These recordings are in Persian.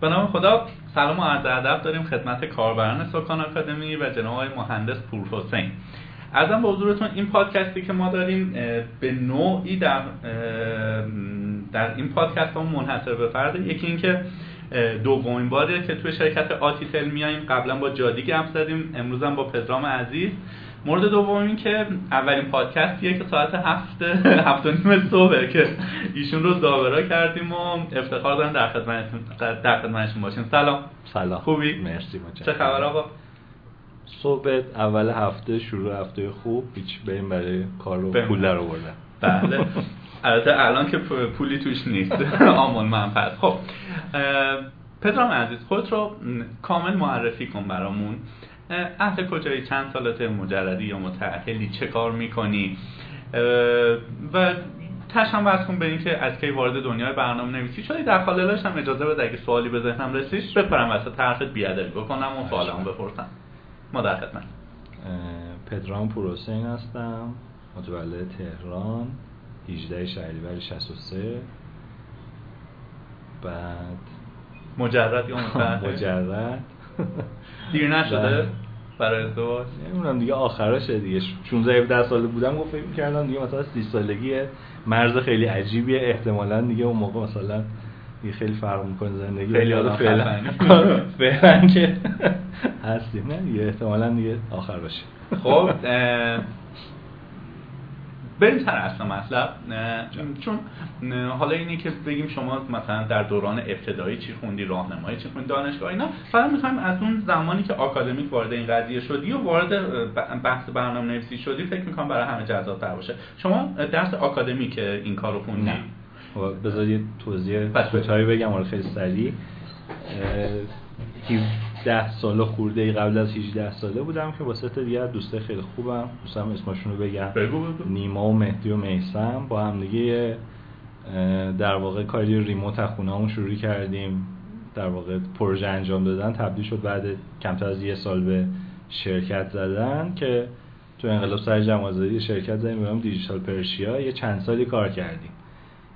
به نام خدا سلام و عرض ادب داریم خدمت کاربران سکان آکادمی و جناب آقای مهندس پور حسین. ازم به حضورتون این پادکستی که ما داریم به نوعی در در این پادکست هم منحصر به فرده یکی اینکه دومین باریه که توی شرکت آتیتل میاییم قبلا با جادی گپ زدیم امروز با پدرام عزیز. مورد دوم این که اولین پادکستیه که ساعت هفت هفت و نیم صبحه که ایشون رو داورا کردیم و افتخار دارم در خدمتشون در خدمتشون باشیم. سلام. سلام. خوبی؟ مرسی چه خبر آقا؟ صبح اول هفته شروع هفته خوب. هیچ بریم برای کار رو پول رو بردن بله. البته الان که پولی توش نیست. آمون من پس خب پدرام عزیز خود رو کامل معرفی کن برامون. اهل کجایی؟ چند سالت مجردی یا متأهلی چه کار می‌کنی؟ و تشم بس کن به اینکه از کی وارد دنیای برنامه نویسی شدی. در خاللاش هم اجازه بده اگه سوالی به ذهنم رسیش بپرم واسه طرفت بیادری بکنم و سوالم بپرسم. ما در خدمت. پدرام پروسین هستم. متولد تهران. 18 شهریور 63 بعد مجرد یا مجرد. دیر نشده برای ازدواج. نمی‌دونم دیگه آخراشه دیگه. 16 17 ساله بودم گفت فکر می‌کردم دیگه مثلا 30 سالگی مرز خیلی عجیبیه. احتمالاً دیگه اون موقع مثلا دیگه خیلی فرق می‌کنه زندگی. خیلی آدم فعلا. فعلا که هستیم. نه دیگه احتمالاً دیگه آخر باشه. خب بریم سر اصل مطلب. چون حالا اینه که بگیم شما مثلا در دوران ابتدایی چی خوندی راهنمایی چی خوندی دانشگاه اینا. فقط می‌خوایم از اون زمانی که آکادمیک وارد این قضیه شدی و وارد بحث برنامه نویسی شدی فکر می‌کنم برای همه جذاب تر باشه. شما درس آکادمیک این کار رو خوندی؟ نه. بذار یه توضیح کوتاهی بگم خیلی سریع. 17 ساله خورده ای قبل از 18 ساله بودم که واسه دیگه دوسته خیلی خوبم. دوستم اسمشون رو بگم. بگو بگو. نیما و مهدی و میسم. با هم دیگه در واقع کاری ریموت از خونه شروع کردیم. در واقع پروژه انجام دادن تبدیل شد. بعد کمتر از یه سال به شرکت زدن که تو انقلاب سر شرکت زدیم به دیجیتال پرشیا. یه چند سالی کار کردیم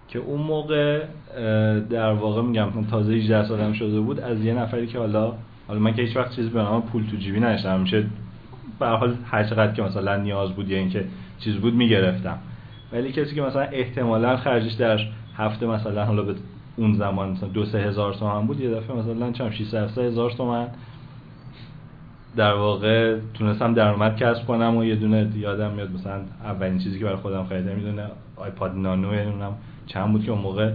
که اون موقع در واقع میگم تازه 18 سالم شده بود. از یه نفری که حالا حالا من که هیچ وقت چیزی به نام پول تو جیبی نداشتم میشه به حال هر چقدر که مثلا نیاز بود یا اینکه چیز بود می‌گرفتم. ولی کسی که مثلا احتمالا خرجش در هفته مثلا حالا به اون زمان مثلا دو سه هزار تومن بود یه دفعه مثلا چم 600 هزار تومن در واقع تونستم درآمد کسب کنم و یه دونه یادم میاد مثلا اولین چیزی که برای خودم خریدم می‌دونه آیپاد نانو نمی‌دونم چند بود که اون موقع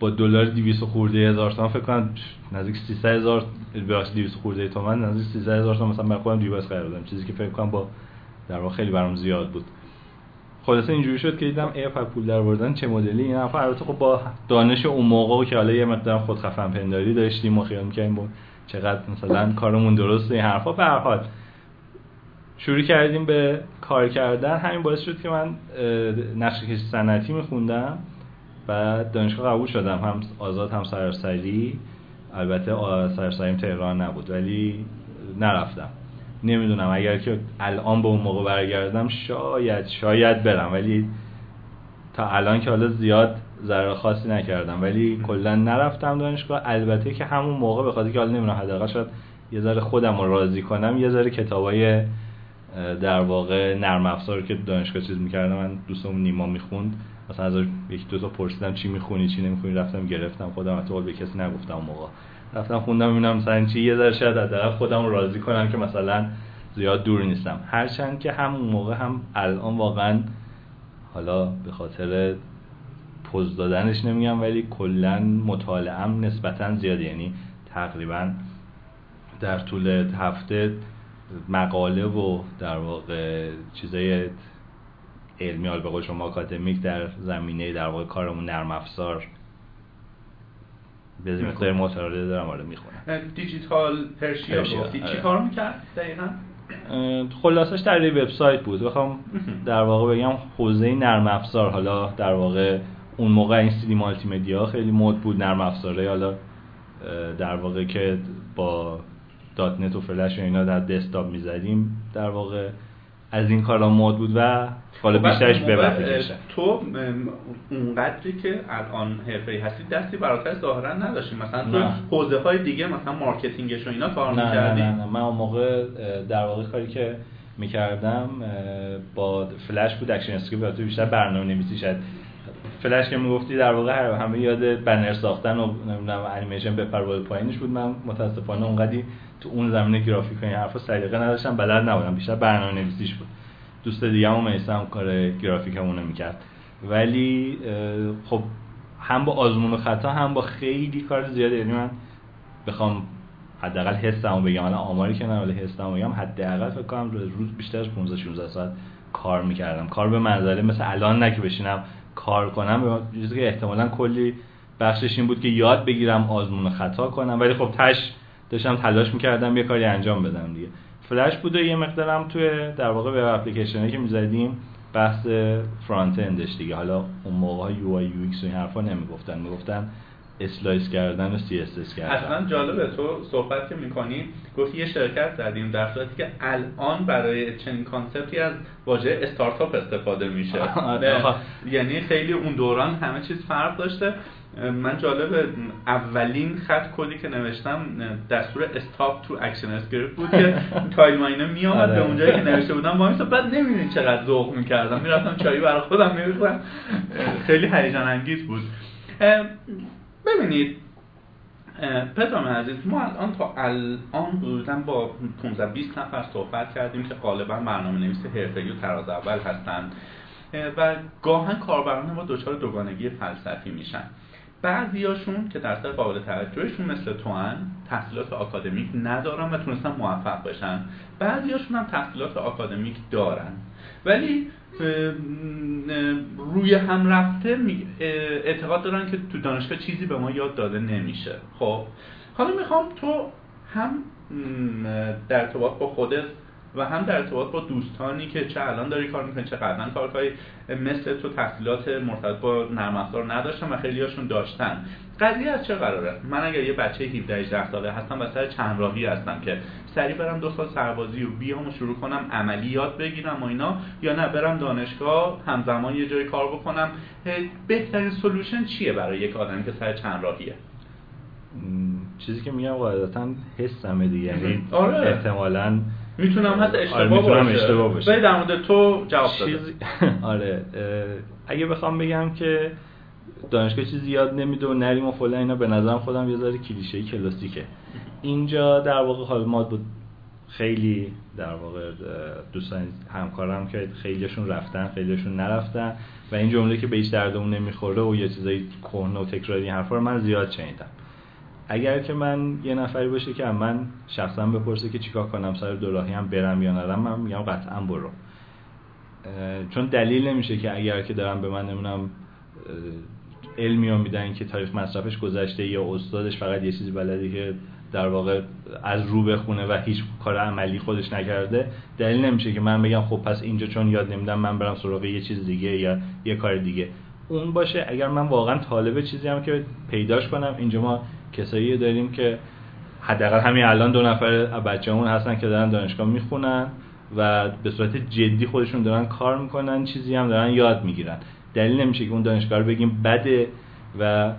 با دلار 200 خورده هزار تومان فکر کنم نزدیک 300 هزار ببخشید 200 خورده تومان نزدیک 300 هزار تومان مثلا برای خودم دیوایس خریدم چیزی که فکر کنم با در واقع خیلی برام زیاد بود. خلاصه اینجوری شد که دیدم ای پول در بردن چه مدلی. این حرفا البته خب با دانش اون موقع و که حالا یه مقدار خود خفن پنداری داشتیم و خیال می‌کردیم با چقدر مثلا کارمون درسته این حرفا. به هر حال شروع کردیم به کار کردن. همین باعث شد که من نقشه کشی صنعتی می‌خوندم. بعد دانشگاه قبول شدم. هم آزاد هم سراسری. البته سراسریم تهران نبود ولی نرفتم. نمی‌دونم اگر که الان به اون موقع برگردم شاید شاید برم ولی تا الان که حالا زیاد ضرر خاصی نکردم. ولی کلا نرفتم دانشگاه. البته که همون موقع به خاطر که حالا نمی‌دونم حداقل شاید یه ذره خودم رو راضی کنم یه ذره کتابای در واقع نرم افزار که دانشگاه چیز می‌کردم من دوستم نیما می‌خوند. مثلا از یکی دو تا پرسیدم چی می‌خونی چی نمی‌خونی رفتم گرفتم خودم حتی به کسی نگفتم اون موقع. رفتم خوندم ببینم مثلا چی یه ذره شاید حداقل خودم راضی کنم که مثلا زیاد دور نیستم. هرچند که همون موقع هم الان واقعا حالا به خاطر پوز دادنش نمیگم ولی کلا مطالعم نسبتا زیاد یعنی تقریبا در طول هفته مقاله و در واقع چیزای علمی حال به قول شما آکادمیک در زمینه در واقع کارمون نرم افزار. به مقدار مطالعه دارم آره می‌خونم. دیجیتال پرشیا گفتی چی کار می‌کرد دقیقا؟ خلاصش در یه وبسایت بود. بخوام در واقع بگم حوزه نرم افزار حالا در واقع اون موقع این CD multimedia خیلی مد بود نرم افزاره. حالا در واقع که با .NET و فلش و اینا در desktop می‌زدیم در واقع از این کارا مد بود و حالا خب، بیشترش به تو اونقدری که الان حرفه‌ای هستی دستی بر آتش ظاهرا نداشتی. مثلا تو. حوزه های دیگه مثلا marketing ش و اینا کار نه نه نه نه. من اون موقع در واقع کاری که می‌کردم با فلش بود ActionScript البته بیشتر برنامه نویسی شد. فلش که می‌گفتی در واقع هر همه یاد بنر ساختن و نمی‌دونم انیمیشن بپر بالا پایینش بود. من متاسفانه اونقدی تو اون زمینه گرافیک این حرفا سلیقه نداشتم بلد نبودم. بیشتر برنامه نویسیش بود. دوست دیگه هم میسم کار گرافیکمون می‌کرد. ولی خب هم با آزمون و خطا هم با خیلی کار زیاده یعنی من بخوام حداقل حسمو بگم. الان آماری که ولی حسمو بگم. حداقل فکر کنم روز بیشتر از 15 16 ساعت کار می‌کردم. کار به منزله مثل الان نه که بشینم کار کنم. چیزی که احتمالا کلی بخشش این بود که یاد بگیرم آزمون و خطا کنم. ولی خب تش داشتم تلاش می‌کردم یه کاری انجام بدم دیگه. فلش بود و یه مقدارم توی در واقع web application ی که می‌زدیم بحث front end ش دیگه. حالا اون موقع UI UX و این حرفا نمی‌گفتن. می‌گفتن slice کردن و CSS کردن. اصلا جالبه تو صحبت که می‌کنی گفتی یه شرکت زدیم در صورتی که الان برای چنین concept ی از واژه استارتاپ استفاده میشه. آره. یعنی خیلی اون دوران همه چیز فرق داشته. من جالبه اولین خط کدی که نوشتم دستور stop تو ActionScript بود که که timeline ه میامد آره. به اونجایی که نوشته بودم. با بعد نمی‌دونی چقدر ذوق می‌کردم. می‌رفتم چایی برای خودم میریختم. خیلی هیجان انگیز بود. ببینید پدرام عزیز ما الان تا الان حدودا با 15 20 نفر صحبت کردیم که غالبا برنامه نویس حرفه‌ای و تراز اول هستن اه، و گاهن کاربران ما دچار دوگانگی فلسفی میشن. بعضیاشون که درصد قابل توجهشون مثل تو هن تحصیلات آکادمیک ندارن و تونستن موفق بشن. بعضیاشون هم تحصیلات آکادمیک دارن. ولی روی هم رفته اعتقاد دارن که تو دانشگاه چیزی به ما یاد داده نمیشه. خب حالا می‌خوام تو هم در ارتباط با خودت و هم در ارتباط با دوستانی که چه الان داری کار می‌کنی چه قبلا کار کاری مثل تو تحصیلات مرتبط با نرم افزار نداشتن و خیلی هاشون داشتن. قضیه از چه قراره؟ من اگر یه بچه 17 18 ساله هستم و سر چند راهی هستم که سریع برم دو سال سربازی و بیام و شروع کنم عملی یاد بگیرم و اینا یا نه برم دانشگاه همزمان یه جای کار بکنم. بهترین سلوشن چیه برای یک آدمی که سر چند راهیه چیزی که میگم قاعدتا حسمه دیگه. یعنی آره. احتمالا می‌تونم حتی آره، اشتباه می‌تونم باشه. اشتباه باشه. ولی در مورد تو جواب داده. چیزی آره اگه بخوام بگم که دانشگاه چیزی یاد نمیده و نریم و فلان اینا به نظرم خودم یه ذره کلیشه‌ای کلاسیکه. اینجا در واقع حال ما بود خیلی در واقع دوستان همکارم که خیلیشون رفتن خیلیشون نرفتن و این جمله که به هیچ دردمون نمی‌خوره و یه چیزای کهنه و تکراری حرفا رو من زیاد شنیدم. اگر که من یه نفری باشه که من شخصا بپرسه که چیکار کنم سر دو راهی هم برم یا نرم من میگم قطعا برو. چون دلیل نمیشه که اگر که دارم به من نمی‌دونم علمی رو میدن که تاریخ مصرفش گذشته یا استادش فقط یه چیزی بلده که در واقع از رو بخونه و هیچ کار عملی خودش نکرده دلیل نمیشه که من بگم خب پس اینجا چون یاد نمیدم من برم سراغ یه چیز دیگه یا یه کار دیگه. اون باشه اگر من واقعا طالب چیزی هم که پیداش کنم اینجا ما کسایی داریم که حداقل همین الان دو نفر بچه‌مون هستن که دارن دانشگاه می‌خونن و به صورت جدی خودشون دارن کار می‌کنن چیزی هم دارن یاد می‌گیرن. دلیل نمیشه که اون دانشگاه رو بگیم بده و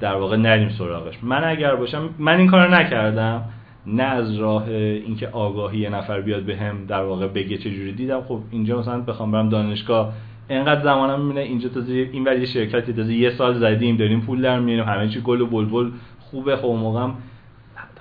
در واقع نریم سراغش. من اگر باشم من این کارو نکردم. نه از راه اینکه آگاهی یه نفر بیاد به هم در واقع بگه چه جوری دیدم. خب اینجا مثلا بخوام برم دانشگاه انقدر زمانم می‌بینه اینجا تازه این ولی شرکتی تازه یه سال زدیم داریم پول در میاریم همه چی گل و بلبل خوبه. خب اون موقع هم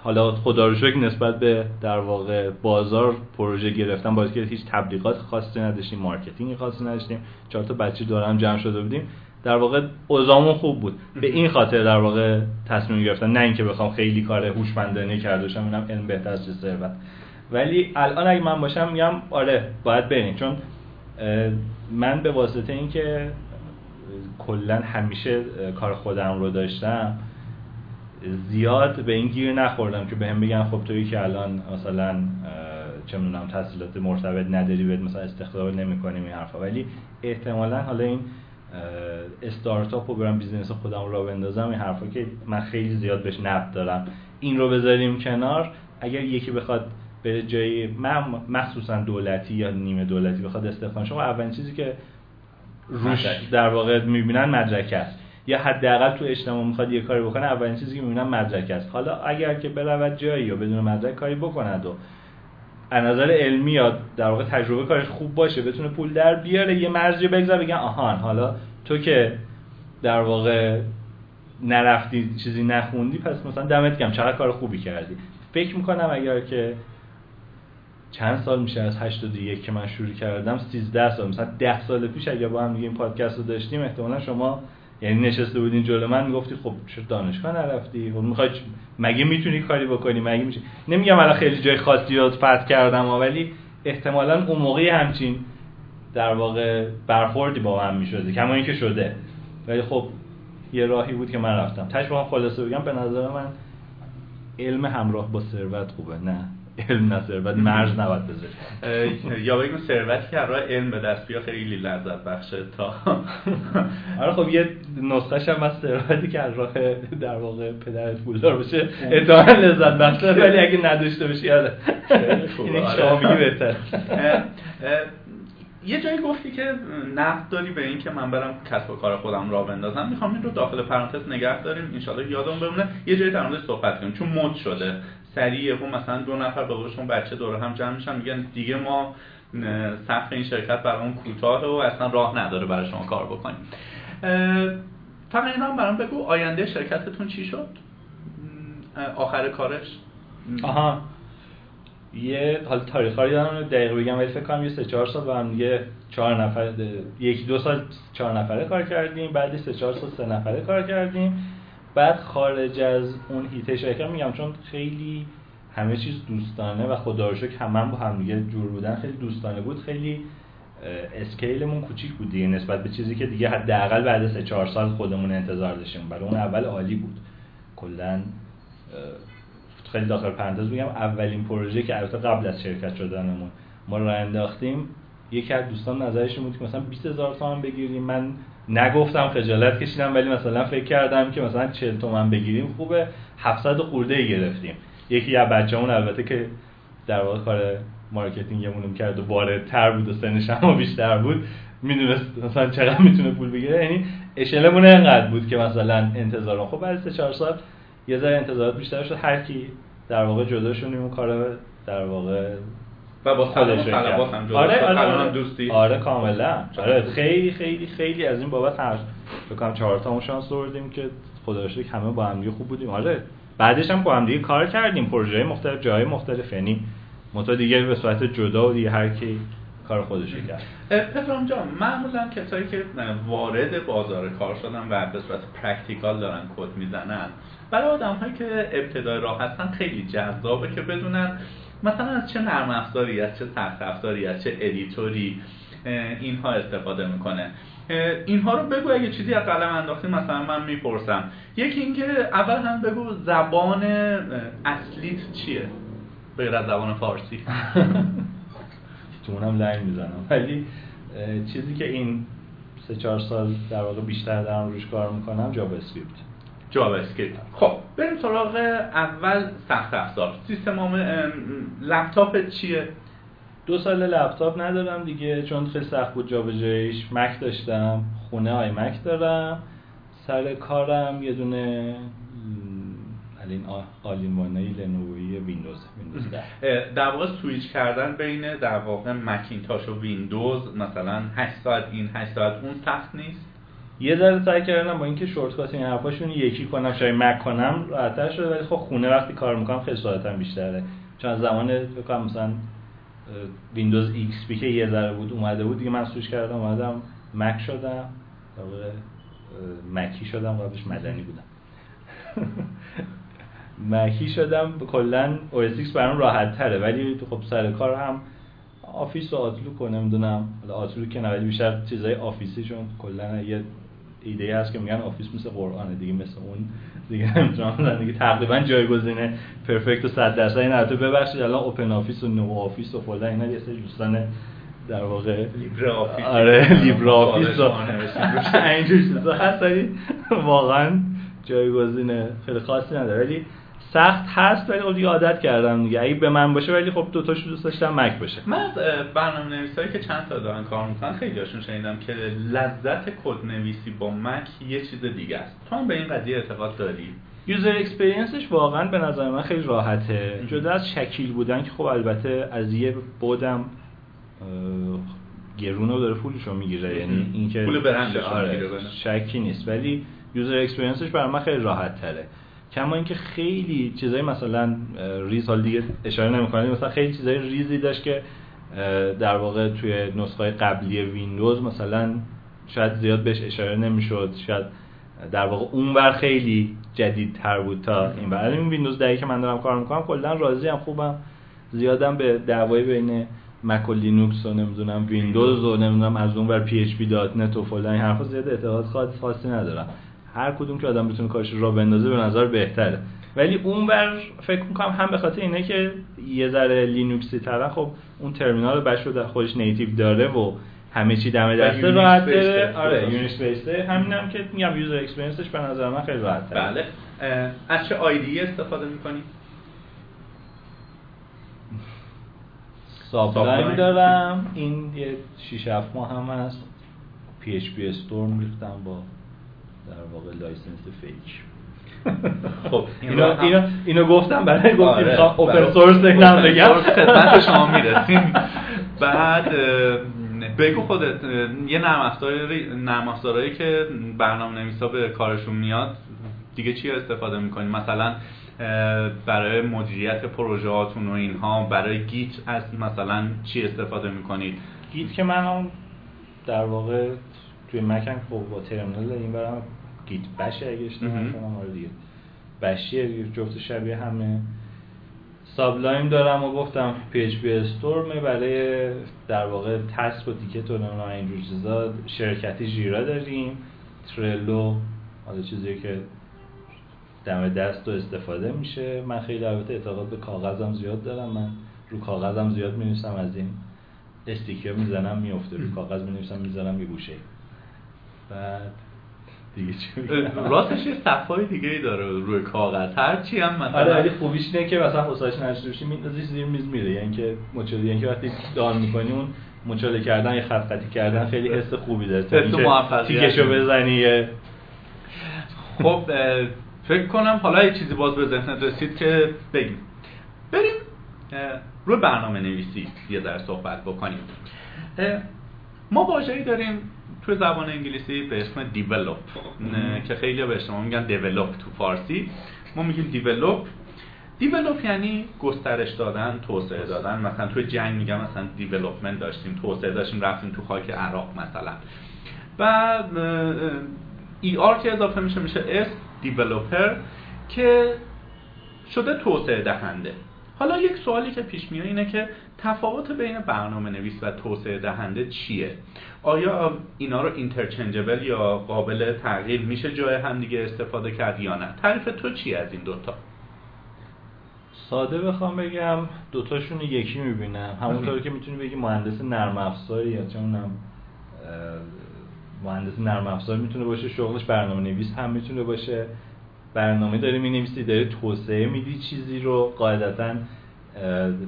حالا خدا رو شکر نسبت به در واقع بازار پروژه گرفتن باعث کرد هیچ تبلیغات خاصی نداشتیم marketing خاصی نداشتیم. چهار تا بچه دورم جمع شده بودیم. در واقع اوضاعمون خوب بود. به این خاطر در واقع تصمیم گرفتم نه اینکه بخوام خیلی کار هوشمندانه کرده باشم اینم علم بهتر از ثروت. ولی الان اگه من باشم میگم آره باید بریم. چون من به واسطه اینکه کلا همیشه کار خودم رو داشتم زیاد به این گیر نخوردم که بهم بگن خب تویی که الان مثلا چه می‌دونم تحصیلات مرتبط نداری بهت مثلا استخدام نمی‌کنیم این حرفا. ولی احتمالا حالا این استارتاپ و برم business خودم رو بندازم این حرفا که من خیلی زیاد بهش نقد دارم. این رو بذاریم کنار. اگر یکی بخواد به جایی مخصوصا دولتی یا نیمه دولتی بخواد استخدام شما اولین چیزی که روش در واقع می‌بینن مدرک است. یا حداقل تو اجتماع می‌خواد یه کاری بکنه اولین چیزی که می‌بینن مدرک است. حالا اگر که برود جایی یا بدون مدرک کاری بکند و از نظر علمی یا در واقع تجربه کارش خوب باشه بتونه پول در بیاره یه مرزی بگذار بگن آهان حالا تو که در واقع نرفتی چیزی نخوندی پس مثلا دمت گم چقدر کار خوبی کردی. فکر می‌کنم اگر که چند سال میشه از 81 که من شروع کردم 13 سال مثلا 10 سال پیش اگه با هم دیگه این پادکست رو داشتیم احتمالا شما یعنی نشسته بودین جلو من می‌گفتی خب چرا دانشگاه نرفتی؟ خب می‌خوای مگه می‌تونی کاری بکنی؟ مگه میشه؟ نمیگم الان خیلی جای خاصی رو فتح کردم ولی احتمالا اون موقعی همچین در واقع برخوردی با من می‌شده کما اینکه شده. ولی خب یه راهی بود که من رفتم. بخوام خلاصه بگم به نظر من علم همراه با ثروت خوبه نه. علم نه ثروت مرز نباید بذاری یا بگیم ثروتی که راه علم به دست بیا خیلی لذت بخشه تا. آره خب یه نسخه هم از ثروتی که راه در واقع پدرت پولدار بشه اتفاقا لذت بخشه ولی اگه نداشته باشی یاده این شما میگی بهتر. یه جایی گفتی که نقد داری به این که من برم کسب و کار خودم را بندازم. می‌خوام این رو داخل پرانتز نگه داریم. انشالله یادم بمونه. یه جایی در صحبت کنیم چون مد شده. سریع اون مثلا دو نفر به بچه دور هم جمع میشن میگن دیگه ما سقف این شرکت برامون کوتاه و اصلا راه نداره برای شما کار بکنیم. فقط اینا هم برام بگو آینده شرکتتون چی شد؟ آخر کارش؟ آها. یه حال تاریخ رو یادم دقیق بگم ولی فکر کنم یه سه چهار سال با هم دیگه چهار نفر یکی دو سال چهار نفره کار کردیم بعدی سه چهار سال سه نفره کار کردیم. بعد خارج از اون هیته شرکت میگم چون خیلی همه چیز دوستانه و خدا رو شکر همه با هم دیگه جور بودن خیلی دوستانه بود. خیلی اسکیلمون کوچیک بود دیگه نسبت به چیزی که دیگه حداقل بعد سه چهار سال خودمون انتظار داشتیم. برای اون اول عالی بود. کلا خیلی داخل پرانتز بگم اولین پروژه که البته قبل از شرکت شدنمون ما رو انداختیم یکی از دوستان نظرش بود که مثلا 20000 تومان بگیریم. من نگفتم خجالت کشیدم ولی مثلا فکر کردم که مثلا 40 تومن بگیریم خوبه. 700 خورده گرفتیم. یکی از بچه‌مون البته که در واقع کار مارکتینگمون کرد و بالاتر بود و سنش هم بیشتر بود می‌دونست مثلا چقدر می‌تونه پول بگیره. یعنی اشلمون انقدر بود که مثلا انتظار خب بعد 3 4 سال یه ذره انتظارات بیشتر شد. هر کی در واقع جدا شدیم اون کار در واقع و با خودش هم جدا آره آره, آره, دوستی. آره کاملا. آره خیلی خیلی خیلی از این بابت هر بکنم. چهار تا شانس آوردیم که خدا همه با هم خوب بودیم. آره بعدش هم با هم دیگه کار کردیم. پروژه مختلف جای مختلف. یعنی متا دیگه به صورت جدا و دیگه هر کی کار خودش کرد. پدرام جان معمولا کسایی که وارد بازار کار شدن و به صورت practical دارن کد می‌زنن برای آدم هایی که ابتدای راه هستن خیلی جذابه که بدونن مثلا از چه نرم افزاری از چه سخت افزاری از چه editor ی اینها استفاده می‌کنه. اینها رو بگو اگه چیزی از قلم انداختی مثلا من می‌پرسم. یکی اینکه اول هم بگو زبان اصلیت چیه؟ غیر از زبان فارسی. تو اونم لنگ می‌زنم. ولی چیزی که این سه چهار سال در واقع بیشتر دارم روش کار می‌کنم JavaScript. JavaScript خب بریم سراغ اول سخت افزار. سیستم لپتاپ چیه؟ دو سال لپتاپ ندارم دیگه چون خیلی سخت بود جابجاییش. Mac داشتم خونه iMac دارم. سر کارم یه دونه all in all in one ای Lenovo ی Windows Windows در واقع سویچ کردن بین در واقع Macintosh و ویندوز مثلا 8 ساعت این 8 ساعت اون سخت نیست. یه ذره سعی کردم با اینکه shortcut این حرفاشون یکی کنم شاید Mac کنم راحت‌تر شده ولی خب خونه وقتی کار می‌کنم ساعتم بیشتره. چون زمان بکنم مثلا Windows XP که یه ذره بود اومده بود دیگه من سویچ کردم اومدم Mac شدم. در Mac ی شدم قبلش مدنی بودم. Mac ی شدم کلا OS برام راحت تره ولی خب سر کار هم Office و Outlook و نمی‌دونم Outlook که نه بیشتر چیزای Office ی چون کلا یه ایده هست که میگن Office مثل قرآنه دیگه مثل اون دیگه نمی‌تونم دیگه تقریبا جایگزین perfect و 100 درصد. این البته ببخشید الان OpenOffice و نو Office و فلان اینا یه سری دوستان در واقع LibreOffice. آره LibreOffice و اینجور چیزا هست واقعا جایگزین خیلی خاصی نداره. ولی سخت هست ولی خب دیگه عادت کردم دیگه. اگه به من باشه ولی خب دو تاشو دوست داشتم Mac باشه. من از برنامه نویسایی که چند سال دارن کار می‌کنن خیلی هاشون شنیدم که لذت کد نویسی با Mac یه چیز دیگه است. تو هم به این قضیه اعتقاد داری؟ user experience ش واقعا به نظر من خیلی راحته. جدا از شکیل بودن که خب البته از یه بودم گرون رو داره پولشو می‌گیره. یعنی اینکه پول برندش آره شکی نیست. ولی user experience ش برای من خیلی راحت تره کما اینکه خیلی چیزای مثلا ریز دیگه اشاره نمی‌کنم مثلا خیلی چیزای ریزی داشت که در واقع توی نسخه قبلی ویندوز مثلا شاید زیاد بهش اشاره نمی‌شد شاید در واقع اونور خیلی جدیدتر بود تا این ور. این ویندوز 10 که من دارم کار می‌کنم کلا راضی ام خوبم زیادم به دعوای بین Mac و لینوکس و نمی‌دونم ویندوز و نمی‌دونم از اون بر PHP .NET و فلان این حرفا زیاد اعتقاد خاصی ندارم. هر کدوم که آدم بتونه کارش رو بندازه به نظر بهتره. ولی اون بر فکر می‌کنم هم به خاطر اینه که یه ذره لینوکسی ترن خب اون terminal bash رو خودش native داره و همه چی دم دسته راحت داره. آره Unix based ه همینم که میگم user experience ش به نظر من خیلی راحت بله. از چه IDE استفاده می‌کنی؟ Sublime دارم. این یه 6 7 ماه هم هست. PhpStorm ریختم با در واقع license fake خب اینو, اینو, اینو گفتم برای گفتیم open source نم بگم خدمت شما می‌رسیم. بعد بگو خودت یه نرم افزاری نرم افزارهایی که برنامه نویسا به کارشون میاد دیگه چی استفاده می‌کنی؟ مثلا برای مدیریت پروژه هاتون و اینها برای Git از مثلا چی استفاده می‌کنید؟ Git که من هم در واقع توی مکم خب با ترمینال این برام Git بشه اگه اشتباه نکنم آره دیگه. بشیه جفت شبیه همه. Sublime دارم و گفتم PhpStorm برای در واقع تسک و تیکت و اینجور چیزا. شرکتی جیرا داریم. ترلو حالا چیزی که دم دست و استفاده میشه. من خیلی البته اعتقاد به کاغذم زیاد دارم. من رو کاغذم زیاد می از این استیکر می‌زنم میفته رو کاغذ می نویسم می‌زنم یه گوشه بعد. دیگه چی راستش یه صفای دیگه ای داره روی کاغذ. هر چی هم مثلا آره ولی خوبیش اینه که مثلا حسابش بشی میندازی زیر میز میره. یعنی که مچاله یعنی که وقتی دان می‌کنی اون مچاله کردن یا خط خطی کردن خیلی حس خوبی داره. حس تیکشو بزنی خب فکر کنم حالا یه چیزی باز به ذهنت رسید که بگیم. بریم روی برنامه نویسی یه ذره صحبت بکنیم. ما واژه‌ای داریم توی زبان انگلیسی به اسم دیولوپ که خیلی به شما میگن دیولوپ تو فارسی. ما میگیم develop develop یعنی گسترش دادن توسعه دادن. مثلا توی جنگ میگم مثلا development داشتیم توسعه داشتیم رفتیم تو خاک عراق مثلا. و ER که اضافه میشه میشه اس developer که شده توسعه دهنده. حالا یک سوالی که پیش میاد اینه که تفاوت بین برنامه نویس و توسعه دهنده چیه؟ آیا اینا رو interchangeable یا قابل تغییر میشه جای همدیگه استفاده کرد یا نه؟ تعریف تو چی از این دوتا؟ ساده بخوام بگم دوتاشون یکی می‌بینم. همونطور که می‌تونی بگی مهندس نرم افزاری یا چه مهندس نرم افزار می‌تونه باشه شغلش برنامه نویس هم می‌تونه باشه. برنامه داری می نویسی داری توسعه میدی چیزی رو. قاعدتا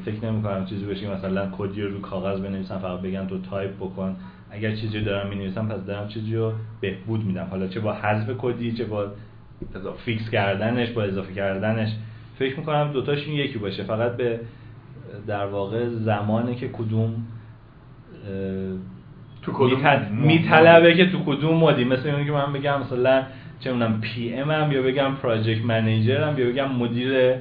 فکر نمی کنم چیزی باشه مثلا کدی رو کاغذ بنویسم فقط بگم تو تایپ بکن. اگر چیزی دارم می نویسم پس دارم چیزی رو بهبود میدم. حالا چه با حذف کدی چه با fix کردنش با اضافه کردنش. فکر می‌کنم دوتاشون یکی باشه. فقط به در واقع زمانه که کدوم تو کدوم میطلبه که تو کدوم mode ی مثل اینکه من بگم مثلا چه اونم PM ام یا بگم project manager م یا بگم مدیر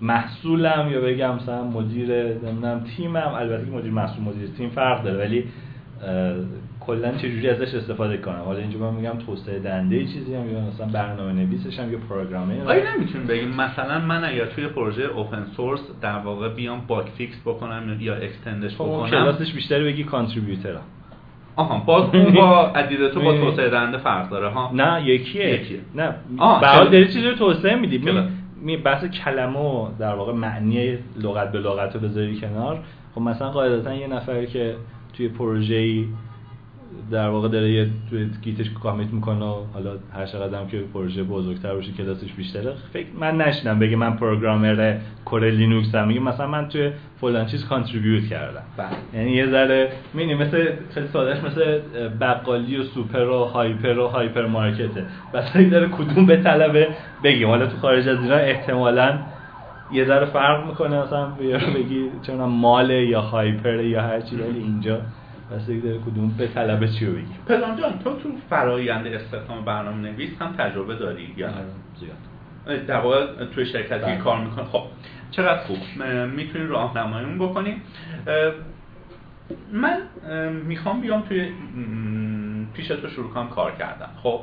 محصولم یا بگم مثلا مدیر نمی‌دونم تیمم البته که مدیر محصول مدیر تیم فرق داره ولی کلا چجوری ازش استفاده کنم. حالا اینجا من میگم توسعه دهنده چیزی ام یا مثلا برنامه نویسش ام یا programmer آیا نمی‌تونیم بگیم مثلا من اگر توی پروژه open source در واقع بیام bug fix بکنم یا extend ش خب، بکنم؟ کلاسش بیشتری بگی contributor م آها باز اون با تو با توسعه دهنده فرق داره ها؟ نه یکیه, یکیه. نه. به داری چیزی رو توسعه میدی؟ می بحث کلمه و در واقع معنی لغت به لغت رو بذاری کنار. خب مثلا قاعدتا یه نفر که توی پروژه در واقع داره یه توی Git ش commit می‌کنه و حالا هر چقدر که پروژه بزرگتر باشه کلاسش بیشتره. فکر من نشنم بگه من programmer core Linux ام. میگه مثلا من توی فلان چیز contribute کردم. بله. یعنی یه ذره می‌بینی مثل خیلی سادهش مثل بقالی و سوپر و hyper و hypermarket ه. بستگی داره کدوم بطلبه بگیم. حالا تو خارج از ایران احتمالاً یه ذره فرق می‌کنه. مثلا بگی چون mall یا hyper یا هر چی ولی اینجا. بستگی داره کدوم بطلبه چی رو بگی پلان جان تو تو فرایند استخدام برنامه نویس هم تجربه داری یا آره، زیاد. در واقع توی شرکتی بله. کار می‌کنه خب چقدر خوب. می‌تونی راهنماییمون بکنی من می‌خوام بیام توی پیش تو شروع کنم کار کردن. خب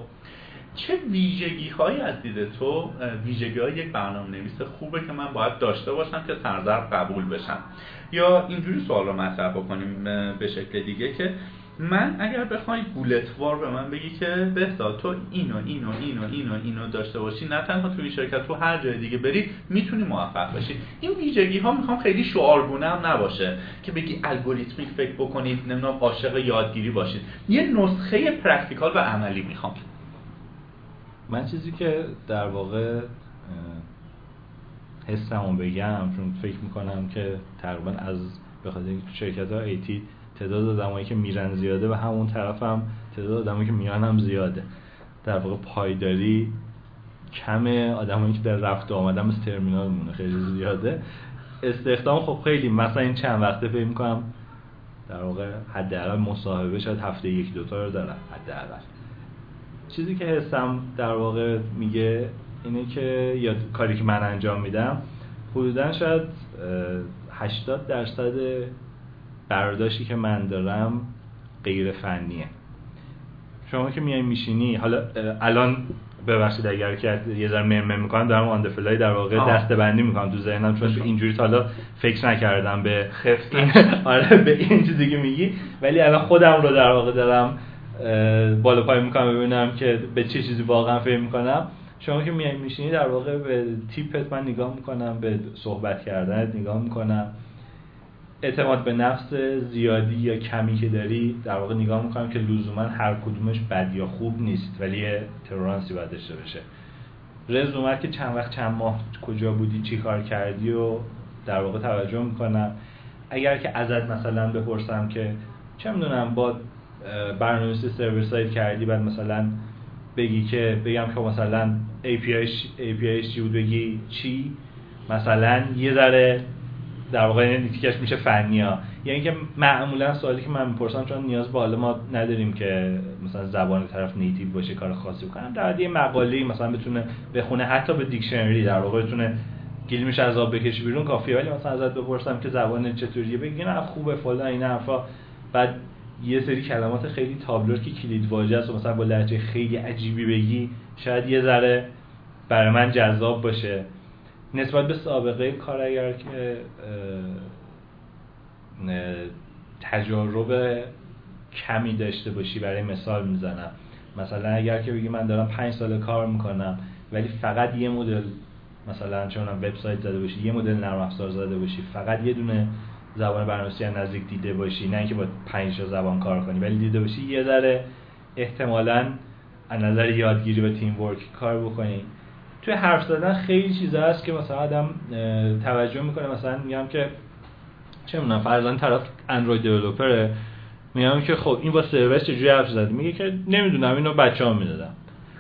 چه ویژگی هایی از دید تو ویژگی های یک برنامه نویس خوبه که من باید داشته باشم که سرزر قبول بشم؟ یا اینجوری سوال رو مطرح بکنیم به شکل دیگه که من اگر بخوای بولتوار به من بگی که بهزاد تو اینو اینو اینو اینو اینو داشته باشی نه تنها تو این شرکت تو هر جای دیگه بری می‌تونی موفق بشی. این ویژگی ها می‌خوام خیلی شعارگونه هم نباشه که بگی algorithmic فکر بکنید نمی‌دونم عاشق یادگیری باشید. یه نسخه practical و عملی می‌خوام. من چیزی که در واقع حسمو بگم چون فکر می‌کنم که تقریبا از به خاطر اینکه تو شرکت ها IT تعداد آدمایی که میرن زیاده و همون طرف هم تعداد آدمایی که میان هم زیاده. در واقع پایداری کم آدمایی که در رفت و آمدن مثل ترمینال مونه خیلی زیاده. استخدام خب خیلی مثلا این چند وقته فکر می‌کنم در واقع حداقل مصاحبه شاید هفته یک دوتا رو دارم حداقل. چیزی که حسم در واقع میگه اینه که یا کاری که من انجام میدم حدودا شاید اه، 80 درصد برداشتی که من دارم غیر فنیه. شما که میای میشینی حالا الان ببخشید اگر که یه ذره ممم می‌کنم دارم آن فلای در واقع آه. دسته بندی می‌کنم تو ذهنم چون اینجوری تا حالا فکر نکردم به خفت. آره به این چیزی که میگی. ولی الان خودم رو در واقع دارم بالا پای می‌کنم ببینم که به چه چیزی واقعا فکر می‌کنم. شما که میای میشینی در واقع به تیپت من نگاه می‌کنم به صحبت کردنت نگاه می‌کنم. اعتماد به نفس زیادی یا کمی که داری در واقع نگاه می‌کنم که لزوما هر کدومش بد یا خوب نیست ولی ترورانسی باید داشته باشه. رزومت که چند وقت چند ماه کجا بودی چی کار کردی و در واقع توجه می‌کنم. اگر که ازت مثلا بپرسم که چه می‌دونم با برنامه‌نویسی سرور سایت کردی بعد مثلا بگی که بگم که مثلا API API چی بود بگی چی؟ مثلا یه ذره در واقع این تیکش میشه فنی ها یعنی که معمولا سوالی که من می‌پرسم چون نیاز به ما نداریم که مثلا زبان طرف نیتیو باشه کار خاصی بکنم در یه مقاله مثلا بتونه بخونه حتی به دیکشنری در واقع بتونه گلیمش از آب بکشی بیرون کافیه. ولی مثلا ازت بپرسم که زبان چطوریه بگی نه خوبه فلان این حرفا. بعد یه سری کلمات خیلی تابلو که کلید واژه است و مثلا با لهجه خیلی عجیبی بگی شاید یه ذره برای من جذاب باشه. نسبت به سابقه کار اگر که تجارب کمی داشته باشی برای مثال می‌زنم. مثلا اگر که بگی من دارم پنج سال کار می‌کنم ولی فقط یه مدل مثلا چون وبسایت زده باشی یه مدل نرم افزار زده باشی فقط یه دونه زبان برنامه‌نویسی نزدیک دیده باشی نه اینکه با پنج تا زبان کار کنی ولی دیده باشی یه ذره احتمالاً از نظر یادگیری و تیم ورک کار بکنی. توی حرف زدن خیلی چیزا هست که مثلا آدم توجه می‌کنه. مثلا میگم که چه می‌دونم فرضاً طرف اندروید دیولپره میگم که خب این با سرورش چجوری حرف زدی میگه که نمی‌دونم اینو بچه‌ها می‌دادم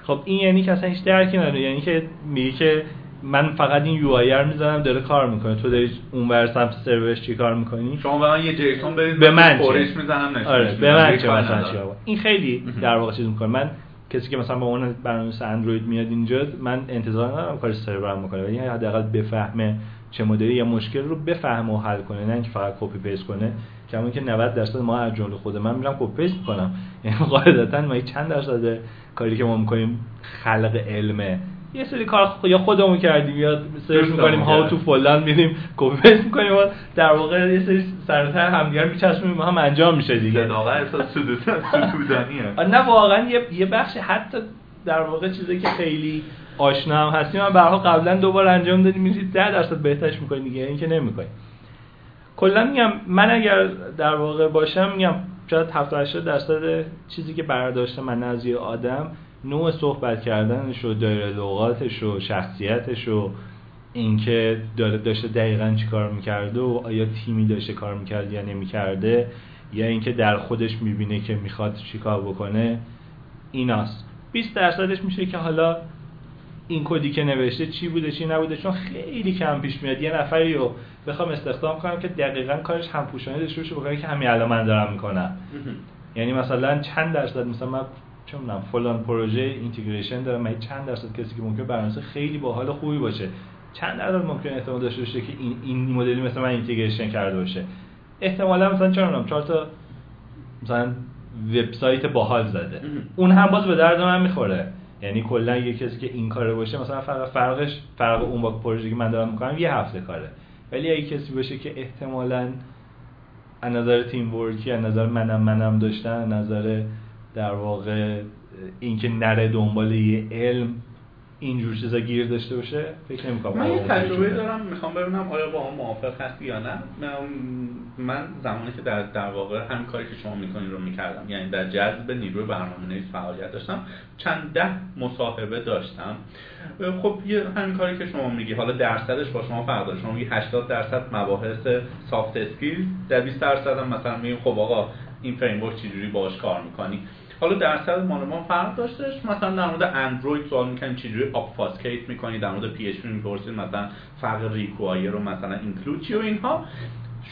خب این یعنی که اصلا هیچ درکی نداره. یعنی که میگه که من فقط این یو آی ار می‌زنم داره کار می‌کنه. تو داری اونور سمت سرورش چی کار می‌کنی؟ شما به من یه JSON بدید به من؟ for ش می‌زنم نشونش آره. به من چه مثلا. چی؟ این خیلی در واقع چیز می‌کنه. من کسی که مثلا با اون برنامه اندروید میاد اینجا من انتظار ندارم کار سرور می‌کنه ولی حداقل بفهمه چه مدلی یا مشکل رو بفهمه و حل کنه نه اینکه فقط copy paste کنه. کما که 90 درصد ما از جمله خود من میرم copy paste می‌کنم. یعنی قاعدتا ما چند درصد کاری که ما می‌کنیم خلق علمه یه سری کار خ- یا خودمون کردیم یا search می‌کنیم ها. تو فلان میریم paste می‌کنیم در واقع یه سری سرتر همدیگر میچسبیم هم انجام میشه دیگه. صداقت احساس ستودنیه آه، نه واقعا یه یه بخش حتی در واقع چیزی که خیلی آشنا هم هستیم من بارها قبلا دوبار انجام دادیم میرید 10 درصد بهترش می‌کنی دیگه این که نمی‌کنی کلا میگم من اگر در واقع باشم میگم شاید 70 80 درصد چیزی که برداشت من از یه آدم نوع صحبت کردنش و دایره لغاتش و شخصیتش و اینکه داره داشته دقیقا چی کار می‌کرده و آیا تیمی داشته کار می‌کرد یا نمی‌کرده یا اینکه در خودش می‌بینه که می‌خواد چیکار بکنه ایناست. 20 درصدش میشه که حالا این کدی که نوشته چی بوده چی نبوده چون خیلی کم پیش میاد. یه نفری رو بخوام استخدام کنم که دقیقا کارش همپوشانی داشته باشه بکنه که همین الان من دارم می‌کنم. یعنی مثلا چند درصد؟ مثلا من چون من فلان پروژه اینتگریشن دارم من چند درصد کسی که ممکن برنامه‌نویس خیلی باحال خوبی باشه. چند درصد ممکن احتمال داشته باشه که این این مدلی مثلا من اینتگریشن کرده باشه. احتمالا مثلا چرا چهار تا مثلا وبسایت باحال زده. اون هم باز به درد من می‌خوره. یعنی کلا یه کسی که این کاره باشه مثلا فرق فرقش فرق اون با پروژه که من دارم می‌کنم یه هفته کاره. ولی اگه کسی باشه که احتمالا از نظر تیم ورکی از نظر منم منم داشتن از نظر در واقع اینکه نره دنبال یه علم اینجور چیزا گیر داشته باشه فکر نمی‌کنم من یه تجربه دارم می‌خوام ببینم آیا با هم موافق هستی یا نه. من زمانی که در در واقع همین کاری که شما می‌کنید رو می‌کردم. یعنی در جذب نیروی برنامه‌نویس فعالیت داشتم. چند ده مصاحبه داشتم. خب یه همین کاری که شما میگی. حالا درصدش با شما فرق داره. شما میگی 80 درصد مباحث soft skill در 20 درصد هم مثلا میگیم خب آقا این framework چجوری باش کار می‌کنی؟ حالا درصد مال ما فرق داشتش مثلا در مورد اندروید سوال می‌کنیم چجوری obfuscate می‌کنی؟ در مورد PHP می‌پرسید مثلا فرق require رو مثلا include و اینها.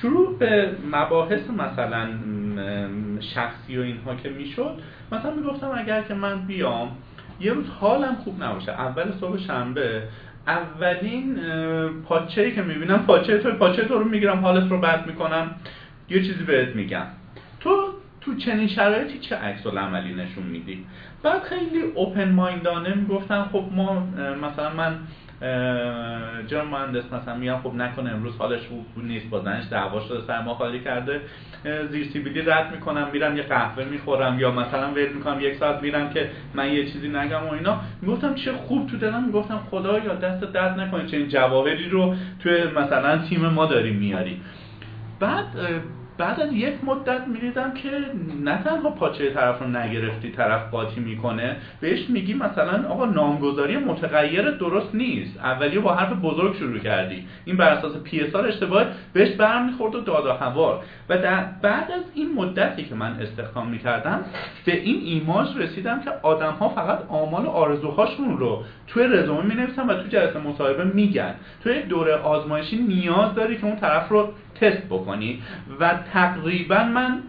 شروع به مباحث مثلا شخصی و اینها که می‌شد مثلا می‌گفتم اگر که من بیام یه روز حالم خوب نباشه. اول صبح شنبه اولین پاچه که می‌بینم پاچه تو پاچه تو رو می‌گیرم حالت رو بد می‌کنم. یه چیزی بهت میگم. تو تو چنین شرایطی چه عکس عملی نشون میدی؟ بعد خیلی اوپن مایندانه می‌گفتن خب ما مثلا من جان مهندس مثلا میگم خب نکنه امروز حالش خوب نیست با زنش دعوا شده سر ما خالی کرده زیر سیبیلی رد می‌کنم میرم یه قهوه می‌خورم یا مثلا ول می‌کنم یک ساعت میرم که من یه چیزی نگم و اینا. می‌گفتم چه خوب تو دلم می‌گفتم خدا یا دست درد نکنه چه این جواهری رو توی مثلا تیم ما داریم میاری. بعد بعد از یک مدت می‌دیدم که نه تنها پاچه طرف رو نگرفتی طرف قاطی می‌کنه. بهش میگی مثلا آقا نامگذاری متغیر درست نیست. اولیه با حرف بزرگ شروع کردی. این بر اساس پی اس اشتباه بهش برمیخورد و داد و هوار. و بعد از این مدتی که من استخدام می‌کردم به این ایماج رسیدم که آدم ها فقط آمال و آرزوهاشون رو توی رزومه می نویسن و توی جلسه مصاحبه میگن. توی دوره آزمایشی نیاز داری که اون طرف رو تست بکنی و تقریبا من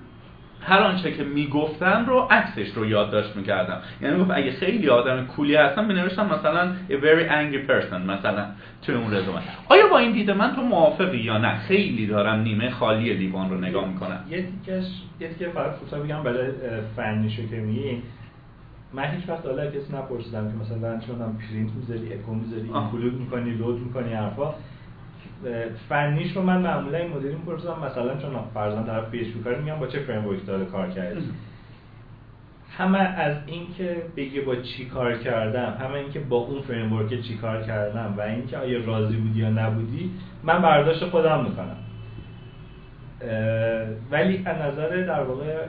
هر آنچه که می‌گفتن رو عکسش رو یادداشت می‌کردم. یعنی گفت اگه خیلی آدم کولی هستم می نوشتم مثلا a very angry person مثلا توی اون رزومه آیا با این دیده من تو موافقی یا نه؟ خیلی دارم نیمه خالی لیوان رو نگاه می‌کنم. یه دیگه یه دیگه فقط کوتاه بگم برای فنیشو که میگی. من هیچ وقت حالا کسی نپرسیدم که مثلا چون پرینت می‌ذاری اکو می‌ذاری اینکلود می‌کنی لود می‌کنی حرفا. فنیش رو من معمولا این مدلی می‌پرسم مثلا چون فرضاً طرف پی اچ میگم با چه فریم ورک داره کار کردی همه از اینکه بگه با چی کار کردم همه اینکه با اون فریم ورک چی کار کردم و اینکه آیا راضی بودی یا نبودی من برداشت خودم می‌کنم. ولی از نظر در واقع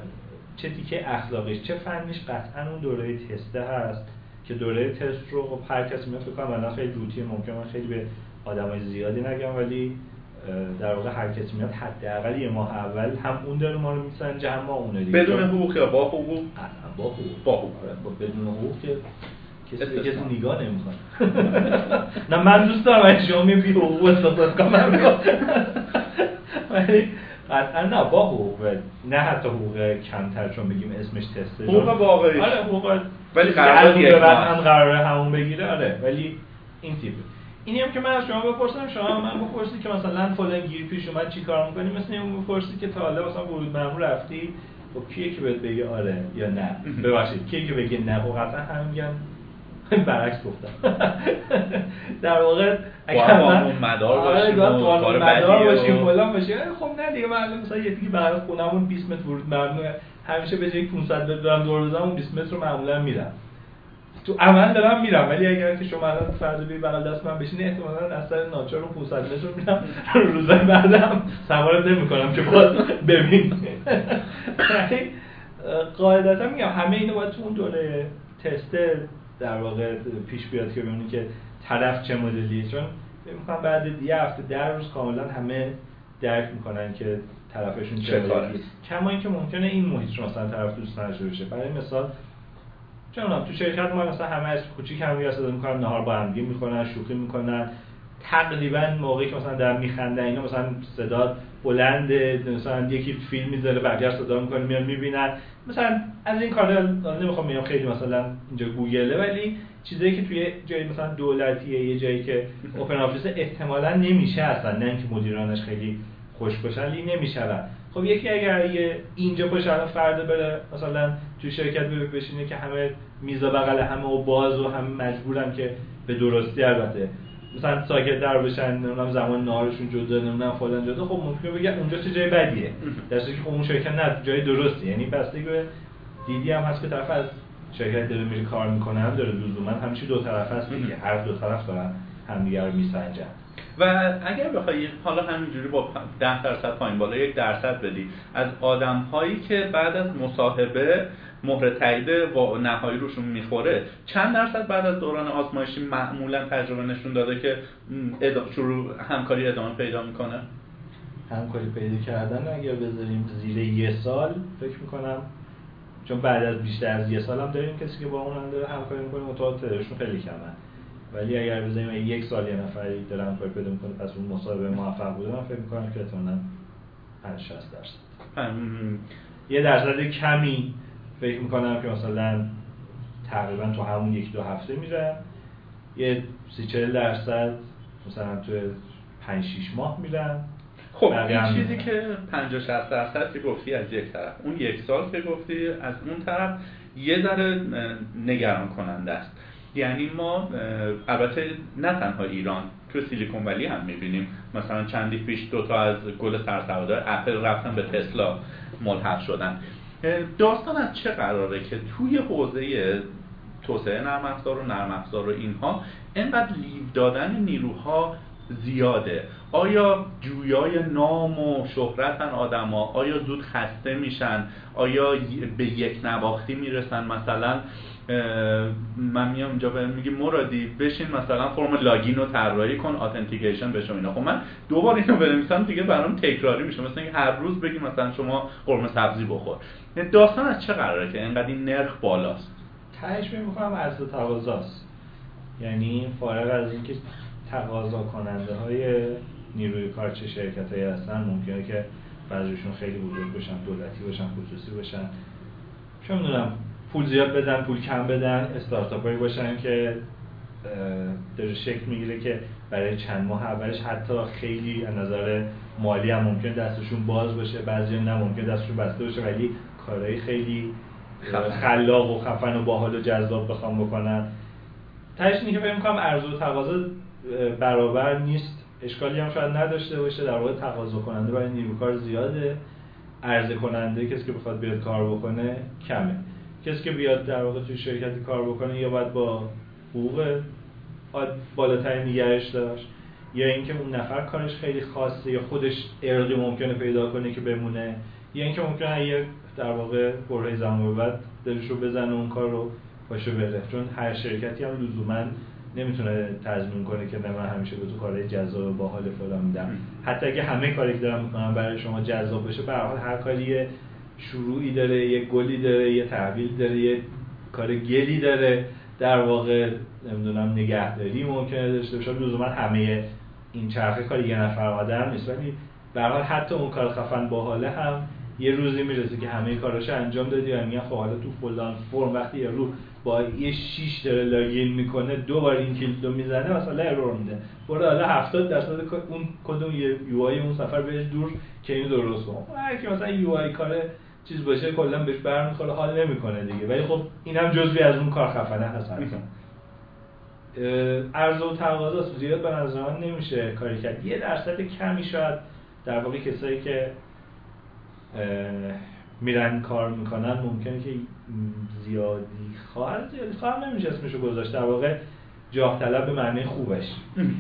چه تیکه اخلاقیش چه فنیش قطعا اون دوره تسته هست که دوره تست رو خب هر کسی میاد فکر کنم خیلی روتین ممکنه خیلی به آدمای زیادی نگم ولی در واقع هر کسی میاد حداقل یه ماه اول هم اون داره ما رو میسنجه هم ما اون دیگه. بدون حقوق یا با حقوق؟ با حقوق. با حقوق. آره، بدون حقوق که کسی کسی نگاه نمی‌کنه. نه من دوست دارم از شما بی حقوق استفاده کنم ولی قطعا نه با حقوق. نه حتی حقوق کمتر چون بگیم اسمش تسته حقوق واقعی آره حقوق ولی قرار قراره همون بگیره. آره ولی این تیپه. اینی هم که من از شما بپرسم شما من بپرسید که مثلا فلان گیر پیش اومد چی کار می‌کنی؟ مثل این بپرسید که تا حالا مثلا ورود مأمور رفتی خب کیه که بهت بگه آره یا نه؟ ببخشید کیه که بگه نه؟ خب قطعا هم میگن. برعکس گفتم. در واقع اگر من اون مدار باشیم آره کار مدار باشیم فلان باشه خب نه دیگه من مثلا یه دیگه برای خونمون 20 متر ورود ممنوعه. همیشه به جای 500 متر دورم دور بزنم اون 20 متر رو معمولا میرم. تو عمل دارم میرم ولی اگر که شما الان فرض بی بغل دست من بشینی احتمالاً اثر ناچار رو 500 متر میرم. روزای بعدم سوارت نمی‌کنم که باز ببین. قاعدتا میگم همه اینو باید تو اون دوره تست در واقع پیش بیاد که ببینید که طرف چه مدلیه. چون می‌کنم بعد یه هفته در روز کاملا همه درک می‌کنن که طرفشون چه مدلیه. کما اینکه ممکنه این محیط رو مثلا طرف دوست نداشته باشه. برای مثال چون تو شرکت ما مثلا همه از کوچیک هم صدا می‌کنن نهار با هم می‌کنن شوخی می‌کنن. تقریبا موقعی که مثلا در میخندن اینا مثلا صدا بلند مثلا یکی فیلم می‌ذاره بقیه صدا می‌کنه میان می‌بینن. مثلا از این کارا نمی‌خوام میام خیلی مثلا اینجا گوگله ولی چیزایی که توی جایی مثلا دولتیه یه جایی که open office احتمالا نمیشه اصلا. نه اینکه مدیرانش خیلی خوش باشن خب یکی اگر یه اینجا باشه الان فردا بره مثلا توی شرکت بشینه که همه میزا بغل همه و باز و همه مجبورن که به درستی البته. مثلا ساکت در بشن نمی‌دونم زمان نهارشون جدا نمی‌دونم فلان جدا. خب ممکنه بگه اونجا چه جای بدیه؟ در که خب اون شرکت نه جای درستی. یعنی بستگی به دیدی هم هست که طرف از شرکت داره میره کار می‌کنه هم داره لزوما همیشه دو طرف هست دیگه. هر دو طرف دارن همدیگه رو میسنجن. و اگر بخوای حالا همینجوری با 10 درصد پایین بالا یک درصد بدی از آدم هایی که بعد از مصاحبه مهر تایید و نهایی روشون می‌خوره چند درصد بعد از دوران آزمایشی معمولا تجربه نشون داده که شروع همکاری ادامه پیدا می‌کنه؟ همکاری پیدا کردن اگر بذاریم زیر یه سال فکر می‌کنم چون بعد از بیشتر از یه سال هم داریم کسی که با اون هم داره همکاری می‌کنه متوسط خیلی کمه. ولی اگر بذاریم یک سال یه نفری داره همکاری پیدا می‌کنه پس اون مصاحبه موفق بوده من فکر می‌کنم که احتمالاً 60 درصد. یه درصد کمی فکر می‌کنم که مثلا تقریبا تو همون یک دو هفته میره. یه سی چهل درصد مثلا تو پنج شیش ماه میرن. خب این چیزی که 50 60 درصد که گفتی از یک طرف اون یک سال که گفتی از اون طرف یه ذره نگران کننده است. یعنی ما البته نه تنها ایران تو سیلیکون ولی هم می‌بینیم. مثلا چندی پیش دو تا از گل سرسرادار اپل رفتن به تسلا ملحق شدن. داستان از چه قراره که توی حوزه توسعه نرم افزار و نرم افزار و اینها اینقدر لیو دادن نیروها زیاده. آیا جویای نام و شهرتن آدما؟ آیا زود خسته میشن؟ آیا به یک نواختی می‌رسن؟ مثلا من میام اینجا به میگه مرادی بشین مثلا فرم لاگین رو طراحی کن اتنتیکیشن بشه اینا. خب من دوبار اینو بنویسم دیگه برام تکراری میشه مثلا اینکه هر روز بگی مثلا شما قرمه سبزی بخور. یعنی داستان از چه قراره که اینقدر این نرخ بالاست؟ تهش میگم عرض و تقاضاست. یعنی فارغ از اینکه تقاضا کننده های نیروی کار چه شرکت هایی هستن ممکنه که بعضیشون خیلی بزرگ باشن دولتی باشن خصوصی باشن چون می‌دونم پول زیاد بدن پول کم بدن. استارتاپ هایی باشن که داره شکل می‌گیره که برای چند ماه اولش حتی خیلی از نظر مالی هم ممکن دستشون باز باشه. بعضی نه ممکن دستشون بسته باشه ولی کارهای خیلی خلاق و خفن و باحال و جذاب بخوام بکنن. تهش اینه که فکر می‌کنم عرضه و تقاضا برابر نیست. اشکالی هم شاید نداشته باشه. در واقع تقاضا کننده برای نیروی کار زیاده. عرضه کننده کسی که بخواد بیاد کار بکنه کمه. کسی که بیاد در واقع توی شرکتی کار بکنه یا باید با حقوق بالاتری نگرش داشت یا اینکه اون نفر کارش خیلی خاصه یا خودش ارقی ممکنه پیدا کنه که بمونه یا اینکه ممکنه یه در واقع برهه زمان بعد دلش رو بزنه اون کار رو باشه بره. چون هر شرکتی هم لزوما نمی‌تونه تضمین کنه که من همیشه به تو کارهای جذاب باحال فلان میدم. حتی اگه همه کاری که دارم می‌کنم برای شما جذاب بشه به هر کاری شروعی داره یه گلی داره یه تحویل داره یه کار گلی داره. در واقع نمی‌دونم نگهداری ممکنه داشته باشه. لزوما همه این چرخه کار یه نفر آدم نیست. ولی به حتی اون کار خفن باحاله هم یه روزی می‌رسه که همه کاراشو انجام دادی و میگن خب حالا تو فلان فرم وقتی یه رو با یه شیش داره لاگین می‌کنه دو بار این کلیدو می‌زنه مثلا ارور میده. برو حالا 70 درصد اون کدوم یه یو اون سفر بهش دور که اینو درست کن هر کی مثلا یو آی کار چیز باشه کلا بهش برمیخوره حال نمی‌کنه دیگه. ولی خب اینم جزوی از اون کار خفنه هست عرض و تقاضا زیاد به نظر من نمیشه کاری کرد. یه درصد کمی شاید در واقع کسایی که میرن کار می‌کنن ممکنه که زیادی خواهر زیادی خواهر نمیشه اسمشو گذاشت. در واقع جاه طلب به معنی خوبش.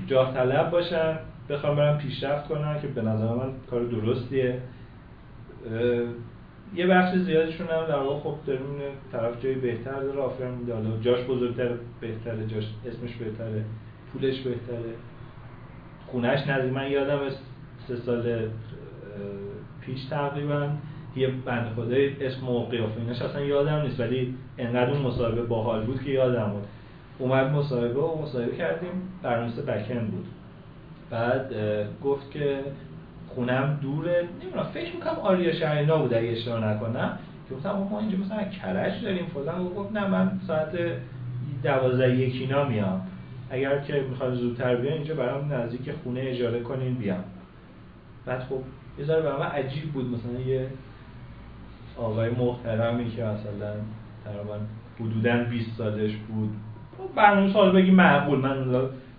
جاه طلب باشن بخوام برم پیشرفت کنن که به نظر من کار درستیه. یه بخش زیادشون هم در واقع خب داریم طرف جای بهتر داره آفر میده حالا جاش بزرگتر بهتره جاش اسمش بهتره پولش بهتره. خونش نزدیک من یادم سه سال پیش تقریبا یه بند خدای اسم و قیافه اصلا یادم نیست ولی انقدر اون مصاحبه باحال بود که یادم بود. اومد مصاحبه و مصاحبه کردیم. برنامه بکن بود. بعد گفت که خونم دوره. نمی‌دونم فکر می‌کنم آریا شهرینا بود اگه اشتباه نکنم. گفتم ما اینجا مثلا کرج داریم. فلان. گفت نه من ساعت دوازده یکینا میام. اگر که می‌خواد زودتر بیان اینجا برام نزدیک خونه اجاره کنین بیام. بعد خب یه ذره برام عجیب بود. مثلا یه آقای محترمی که مثلا تقریبا حدودا 20 سالش بود. برنامه سال بگی معقول. من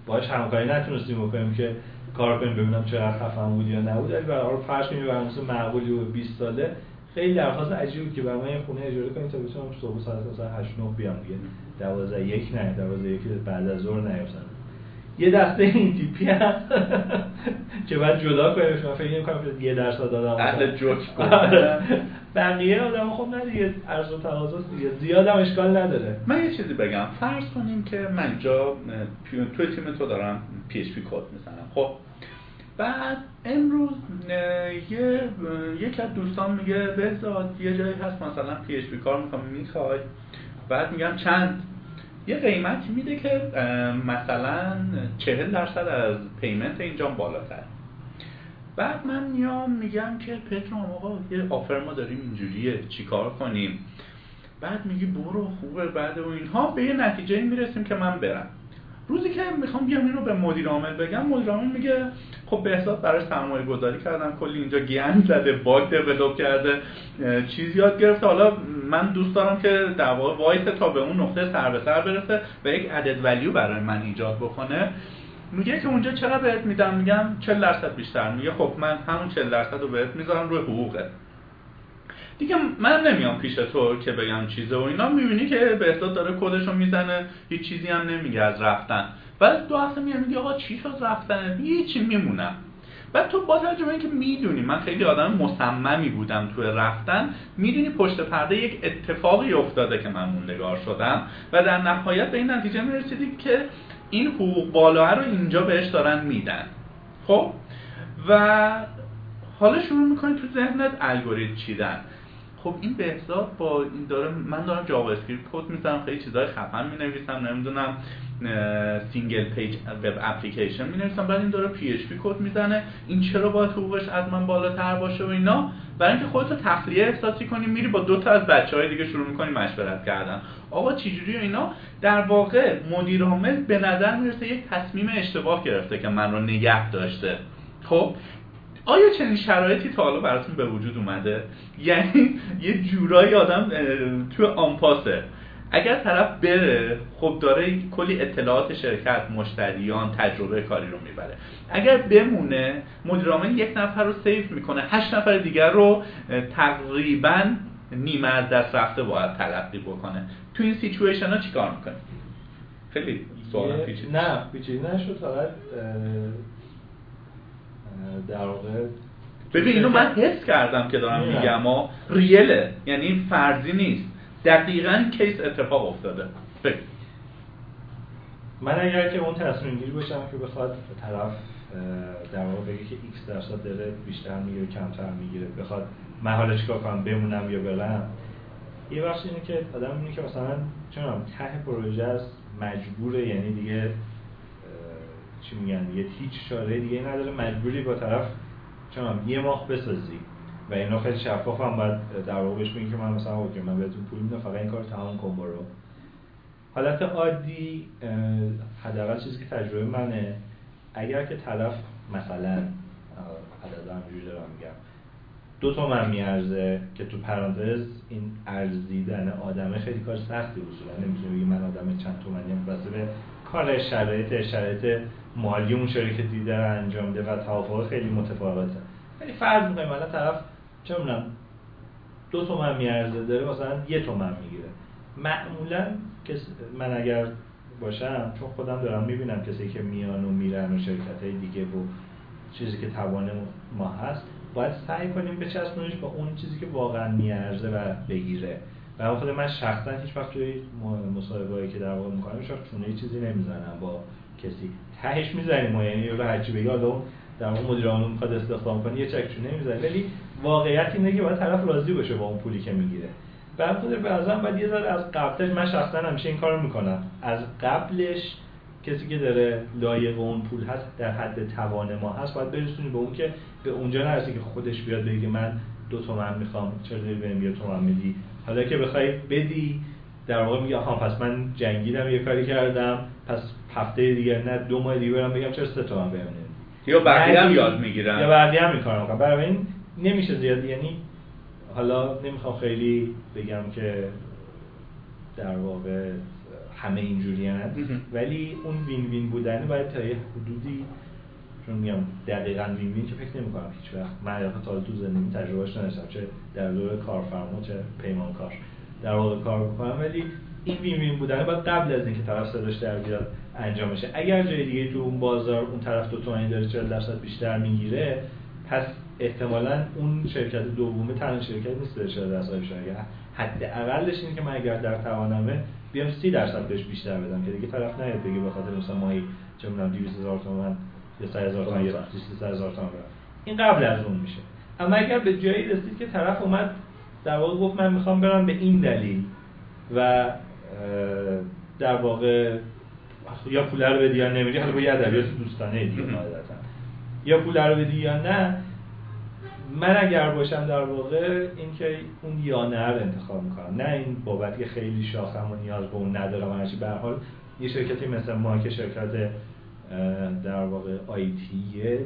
باهاش همکاری نتونستیم بکنیم که کار کنیم ببینم چقدر خفن بود یا نبود. ولی برای فرض کنیم برنامه معقولی و 20 ساله. خیلی درخواست عجیبی که برای من خونه اجاره کنیم تا بتونم صبح ساعت مثلا 8 9 بیام دیگه. 12 یک نه 12 یک بعد از ظهر نیفتم یه دسته این تیپی هم. که بعد جدا کنیم شما فکر کنم که یه درصد دادم اهل جوک آره. بقیه آدم خب نه دیگه عرض و تقاضا دیگه. زیاد هم اشکال نداره. من یه چیزی بگم. فرض کنیم که من جا توی تیم تو دارم PHP کد می‌زنم. خب. بعد امروز یه یک از دوستان میگه بهزاد یه جایی هست مثلا PHP کار می‌کنم. می‌خوای؟ بعد میگم چند؟ یه قیمتی میده که مثلا چهل درصد از payment اینجا بالاتر. بعد من میام میگم که پدرام آقا یه offer ما داریم اینجوریه چیکار کنیم؟ بعد میگی برو خوبه بعد و اینها. به یه نتیجه می‌رسیم که من برم. روزی که می‌خوام بیام اینو به مدیر عامل بگم مدیر عامل میگه خب بهزاد برای سرمایه گذاری کردم کلی اینجا گند زده bug develop کرده چیز یاد گرفته. حالا من دوست دارم که در واقع وایس تا به اون نقطه سر به سر برسه و یک عدد value برای من ایجاد بکنه. میگه که اونجا چقدر بهت میدم؟ میگم 40 درصد بیشتر. میگه خب من همون 40 درصد رو بهت می‌ذارم روی حقوقت. دیگه من نمیام پیش تو که بگم چیزه و اینا. می‌بینی که بهزاد داره کدشو می‌زنه هیچ چیزی هم نمیگه از رفتن. بعد دو هفته میاد میگه آقا چی شد رفتن یه چی میمونم. بعد تو با توجه اینکه می‌دونی من خیلی آدم مصممی بودم تو رفتن می‌دونی پشت پرده یک اتفاقی افتاده که من موندگار شدم و در نهایت به این نتیجه می‌رسیدیم که این حقوق بالا رو اینجا بهش دارن میدن. خب؟ و حالا شروع می‌کنی تو ذهنت الگوریتم چیدن. خب این بهزاد با این داره من دارم JavaScript کد می‌زنم خیلی چیزای خفن می نویسم نمی‌دونم single page web application می نویسم بعد این داره PHP کد می‌زنه. این چرا باید حقوقش از من بالاتر باشه و اینا؟ برای اینکه خودتو تخلیه احساسی کنی میری با دو تا از بچه های دیگه شروع می‌کنی مشورت کردن. آقا چجوری اینا؟ در واقع مدیر عامل به نظر می‌رسه یک تصمیم اشتباه گرفته که من رو نگه داشته. خب؟ آیا چنین شرایطی تا حالا براتون به وجود اومده؟ یعنی یه جورایی آدم تو آنپاسه اگر طرف بره خب داره کلی اطلاعات شرکت مشتریان تجربه کاری رو می‌بره. اگر بمونه مدیر یک نفر رو سیف می‌کنه. هشت نفر دیگر رو تقریبا نیمه از دست رفته باید تلقی بکنه. تو این سیچویشن ها چیکار می‌کنه خیلی سوال پیچیده. نه پیچیده نشد. فقط در واقع ببین اینو من حس کردم که دارم میگم ریله یعنی فرضی نیست. دقیقا کیس اتفاق افتاده. فکر من اگر که اون تصمیم گیری باشم که بخواد طرف در واقع بگه که x درصد داره بیشتر می‌گیره کمتر می‌گیره بخواد من حالا چیکار کنم بمونم یا برم یه بخش اینه که آدم اینه که مثلا چون ته پروژه است مجبوره یعنی دیگه چی میگن؟ یه هیچ چاره دیگه نداره مجبوری با طرف چون یه ماه بسازی. و اینا خیلی شفاف هم باید در واقع بهش که من مثلا اوکی من بهتون پول میدم فقط این کار تمام کن برو. حالت عادی حداقل چیزی که تجربه منه اگر که طرف مثلا عدد همجوری دارم میگم دو تومن میارزه که تو پرانتز این ارزیدن آدمه خیلی کار سختی اصولا نمی‌تونه بگی من آدم چند تومنی هم به کار شرایط شرایط مالی اون شرکتی داره انجام میده و توافق خیلی متفاوته. خیلی فرض می‌کنیم الان طرف چه می‌دونم دو تومن میارزه داره مثلا یه تومن می‌گیره. معمولا من اگر باشم چون خودم دارم می‌بینم کسی که میان و میرن و شرکت های دیگه و چیزی که توان ما هست باید سعی کنیم بچسبونیش با اون چیزی که واقعا میارزه و بگیره. و خود من شخصا هیچ وقت توی مصاحبه‌ای که در واقع می‌کنم هیچ چونه چیزی نمی‌زنم با کسی. تهش می‌زنیم ما یعنی رو هرچی بگی حالا در واقع مدیر عامل می‌خواد استخدام کنه یه چک چونه می‌زنه ولی واقعیت اینه که باید طرف راضی باشه با اون پولی که می‌گیره. بعد خود به ازم یه ذره از قبلش من شخصا همیشه این کارو می‌کنم. از قبلش کسی که داره لایق اون پول هست در حد توان ما هست باید برسونی به اون که به اونجا نرسی که خودش بیاد بگه من دو تومن می‌خوام چرا داری بهم یه تومن میدی؟ حالا که بخوای بدی در واقع میگه آها پس من جنگیدم یه کاری کردم. پس هفته دیگه نه دو ماه دیگه برم بگم چرا سه تومن بهم یا بقیه هم یاد می‌گیرن. یا بقیه هم می‌کنم برای این نمیشه زیاد. یعنی حالا نمی‌خوام خیلی بگم که در واقع همه اینجوری ولی اون وین وین بودن باید تا یه حدودی چون میگم دقیقا وین وین که فکر نمی کنم هیچ وقت. من تا تو زندگی تجربهش نداشتم چه در دور کارفرما چه پیمانکار. در واقع کار بکنم ولی این وین وین بودن باید قبل از اینکه طرف صداش در بیاد انجام بشه. اگر جای دیگه تو اون بازار اون طرف دو تومانی داره 40 درصد بیشتر می‌گیره پس احتمالا اون شرکت دومه تنها شرکت نیست به 40 درصد بیشتر حد اقلش اینه که من اگر در توانمه بیام 30 درصد بهش بیشتر بدم که دیگه طرف نیاد بگه به خاطر مثلا ماهی چه می‌دونم 200 هزار تومان یا 100 هزار تومان یا 300 هزار تومان. این قبل از اون میشه. اما اگر به جایی رسید که طرف اومد در واقع گفت من می‌خوام برم به این دلیل و در واقع یا پول رو بدی یا نمیدی حالا با یه ادبیات دوستانه دیگه یا پول رو بدی یا نه من اگر باشم در واقع اینکه اون یا نه رو انتخاب می‌کنم. نه این بابت که خیلی شاخم و نیاز به اون ندارم و به حال یه شرکتی مثل ما که شرکت در واقع آیتیه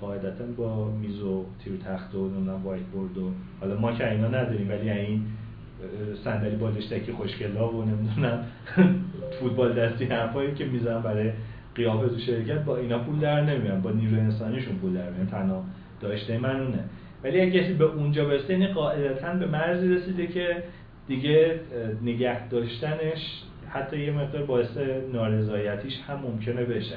قاعدتا با میز و تیر تخت و نمی‌دونم وایت بورد و حالا ما که اینا نداریم ولی این صندلی بالشتکی خوشگلا و نمی‌دونم فوتبال دستی حرفایی که می‌زنن برای قیافه تو شرکت با اینا پول در نمیان با نیرو انسانیشون پول در میان تنها داشته من اونه ولی اگه کسی به اونجا برسه این قاعدتا به مرزی رسیده که دیگه نگه داشتنش حتی یه مقدار باعث نارضایتیش هم ممکنه بشه.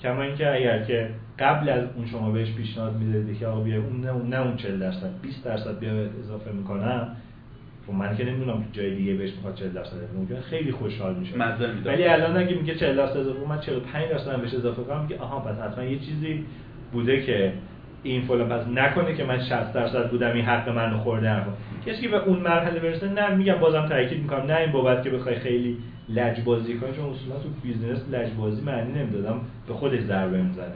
کما اینکه اگر که قبل از اون شما بهش پیشنهاد می‌دادی که آقا بیا اون نه اون 40 درصد 20 درصد بیا اضافه می‌کنم خب من که نمی‌دونم تو جای دیگه بهش می‌خواد 40 درصد ممکن خیلی خوشحال میشه ولی الان اگه میگه 40 درصد اضافه من 45 درصد بهش اضافه کنم میگه آها پس حتما یه چیزی بوده که این فلان پس نکنه که من 60 درصد بودم این حق منو خورده کسی که به اون مرحله برسه نه میگم بازم تاکید می‌کنم نه این بابت که بخوای خیلی لجبازی کنی چون اصولا تو بیزنس لجبازی معنی نمیده آدم به خودش ضربه می‌زنه.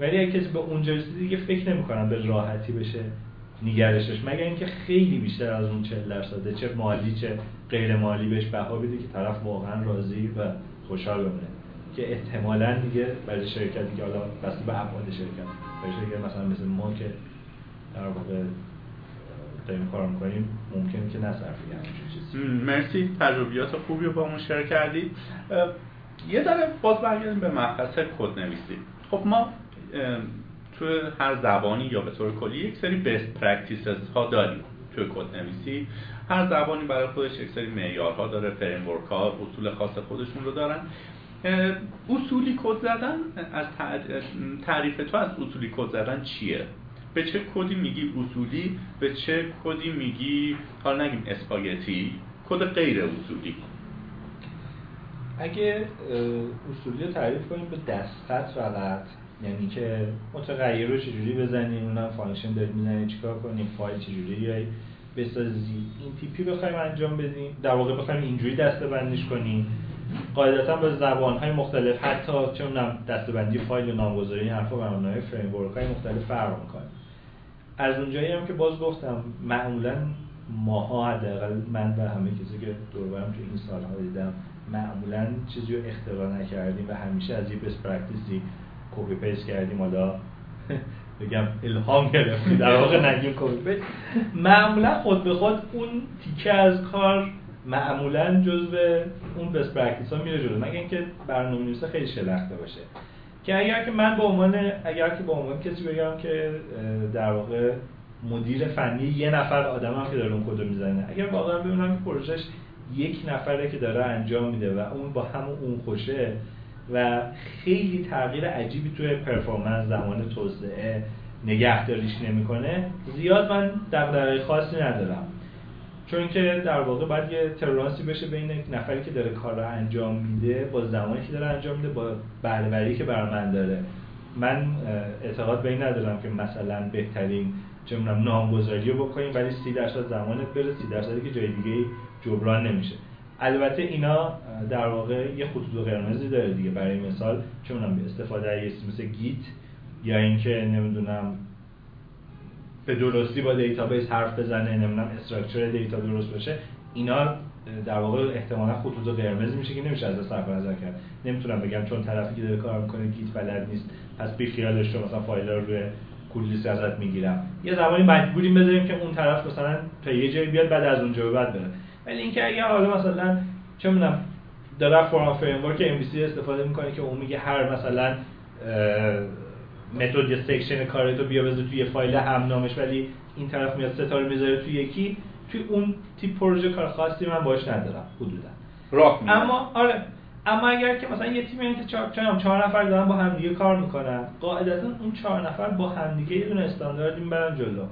ولی اگه کسی به اونجا رسید دیگه فکر نمی‌کنم به راحتی بشه نگرشش مگر اینکه خیلی بیشتر از اون 40 درصده چه مالی چه غیر مالی بهش بها بده که طرف واقعا راضی و خوشحال بمونه. که احتمالا دیگه برای شرکتی که حالا بسته به ابعاد شرکت برای شرکت مثلا مثل ما که در واقع داریم کار می‌کنیم ممکنه که نصرفه چیزی. مرسی. تجربیات خوبی رو با ما share کردید یه ذره باز برگردیم به مبحث کد نویسی خب ما تو هر زبانی یا به طور کلی یک سری best practices ها داریم توی کد نویسی هر زبانی برای خودش یک سری معیارها داره فریم ها اصول خاص خودشون رو دارن. اصولی کد زدن از تعریف تو از اصولی کد زدن چیه؟ به چه کدی میگی اصولی؟ به چه کدی میگی حالا نگیم spaghetti code غیر اصولی. اگه اصولی رو تعریف کنیم به دستخط فقط یعنی که متغیر رو چجوری بزنیم اونم function دارید می‌زنید چیکار کنیم فایل چجوری بیای بسازی. این تیپی بخوایم انجام بدیم در واقع بخوایم اینجوری دسته بندیش کنیم. قاعدتا به زبان های مختلف حتی چون دستبندی فایل و نامگذاری این حرفا بر مبنای فریم های مختلف فرق می‌کنه. از اونجایی هم که باز گفتم معمولا ماها حداقل من و همه کسی که دور برم تو این سالها دیدم معمولا چیزی رو اختراع نکردیم و همیشه از یه best practice ی copy paste کردیم حالا بگم الهام گرفتیم. در واقع نگیم کپی معمولا خود به خود اون تیکه از کار معمولا جزء اون best practice ها میره جلو مگه اینکه برنامه نویسه خیلی شلخته باشه. که اگر که من به عنوان اگر که به عنوان کسی بگم که در واقع مدیر فنی یه نفر آدم هم که داره اون کدو می‌زنه اگر واقعا ببینم پروژهش یک نفره که داره انجام میده و اون با همون اون خوشه و خیلی تغییر عجیبی توی performance زمان توسعه نگهداریش نمی‌کنه. زیاد من دغدغه خاصی ندارم. چون که در واقع باید یه ترورانسی بشه بین نفری که داره کار رو انجام میده با زمانی که داره انجام میده با بهرهوری که بر من داره. من اعتقاد به این ندارم که مثلا بهترین چه نامگذاری رو بکنیم ولی سی درصد زمانت بره سی درصدی که جای دیگه جبران نمیشه. البته اینا در واقع یه خطوط قرمزی داره دیگه برای مثال چه به استفاده از مثل Git یا اینکه نمی‌دونم به درستی با database حرف بزنه نمی‌دونم structure data درست باشه اینا در واقع احتمالا خطوط قرمز میشه که نمیشه از صرف نظر کرد. نمی‌تونم بگم چون طرفی که داره کار می‌کنه Git بلد نیست پس بی خیالش رو مثلا فایل رو روی کلیس ازت می‌گیرم. یه زمانی مجبوریم بذاریم که اون طرف مثلا جایی بیاد بعد از اونجا به بعد بره. ولی اینکه اگه حالا مثلا چه می‌دونم داره فلان framework ام استفاده می‌کنه که اون میگه هر مثلا method یا section کارتو بیا بذار توی فایل هم نامش ولی این طرف میاد ستاره می‌ذاره توی یکی توی اون تیپ پروژه کار خاصی من باش ندارم حدودا. راه اما آره اما اگر که مثلا یه تیم که چهار, چهار نفر دارن با همدیگه کار می‌کنن قاعدتا اون چهار نفر با همدیگه یه دونه استاندارد می‌برن جلو.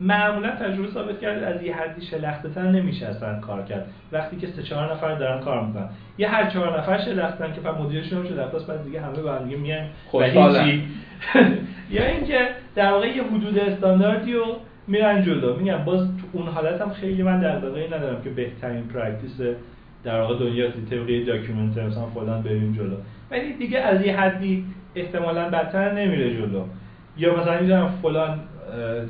معمولا تجربه ثابت کرده از یه حدی شلخته نمیشه اصلا کار کرد. وقتی که سه چهار نفر دارن کار می‌کنن. یه هر چهار نفر شلختن که فقط مدیرشون هم شلخته بعد دیگه همه با هم میان یا اینکه در واقع یه حدود استانداردی رو میرن جلو. میگم باز تو اون حالت هم خیلی من در ندارم که بهترین practice در واقع دنیا طبق document مثلا فلان بریم جلو. ولی دیگه از یه حدی احتمالا بدتر نمیره جلو. یا مثلا می‌دونم فلان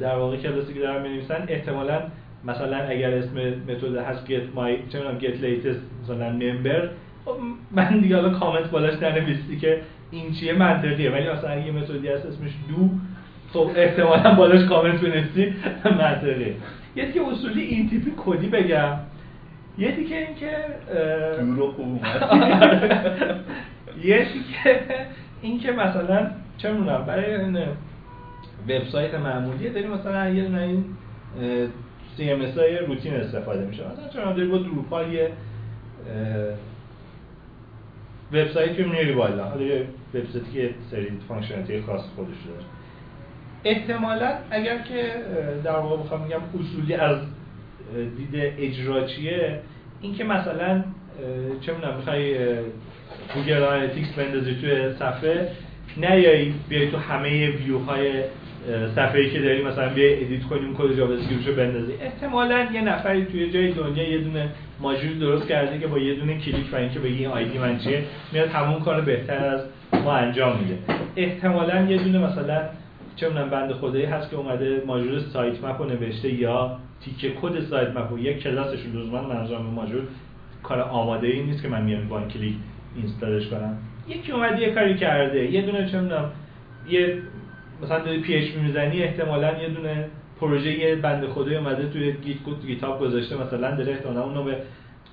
در واقع کلاسی که دارم می‌نویسن؟ احتمالا مثلا اگر اسم متد هست get my چه get latest مثلا member. خب من دیگه حالا کامنت بالاش ننویسی که این چیه منطقیه. ولی مثلا اگه متدی هست اسمش دو خب احتمالا بالاش کامنت بنویسی منطقیه. یه دیگه اصولی این تیپی کدی بگم. یه دیگه این که خوب یه دیگه این که مثلا چه می‌دونم برای وبسایت معمولی داریم مثلا یه دونه این CMS های روتین استفاده میشه. مثلا چون داری با Drupal یه وبسایتی رو میاری بالا حالا یه وبسایتی که سری functionality خاص خودش داره. احتمالا اگر که در واقع بخوام میگم اصولی از دید اجراچیه این که مثلا چه می‌دونم می‌خوای Google Analytics بندازی توی صفحه نیایی بیای تو همه ویوهای صفحه‌ای که داری مثلا بیا edit کنیم کد JavaScript رو بندازی احتمالاً یه نفری توی جای دنیا یه دونه ماژول درست کرده که با یه دونه کلیک و اینکه بگی این ID من چیه میاد همون کار بهتر از ما انجام میده. احتمالاً یه دونه مثلا چه می‌دونم بنده خدایی هست که اومده ماژول sitemap رو نوشته یا تیکه کد sitemap و یک کلاسش رو لزوما منظورم ماژول کار آماده ای نیست که من میام با کلیک install ش کنم. یکی اومده یه کاری کرده یه دونه چه می‌دونم یه مثلا داری PHP می‌زنی احتمالا یه دونه پروژه یه بنده خدای اومده توی Git GitHub گذاشته مثلا داره احتمالا اونو به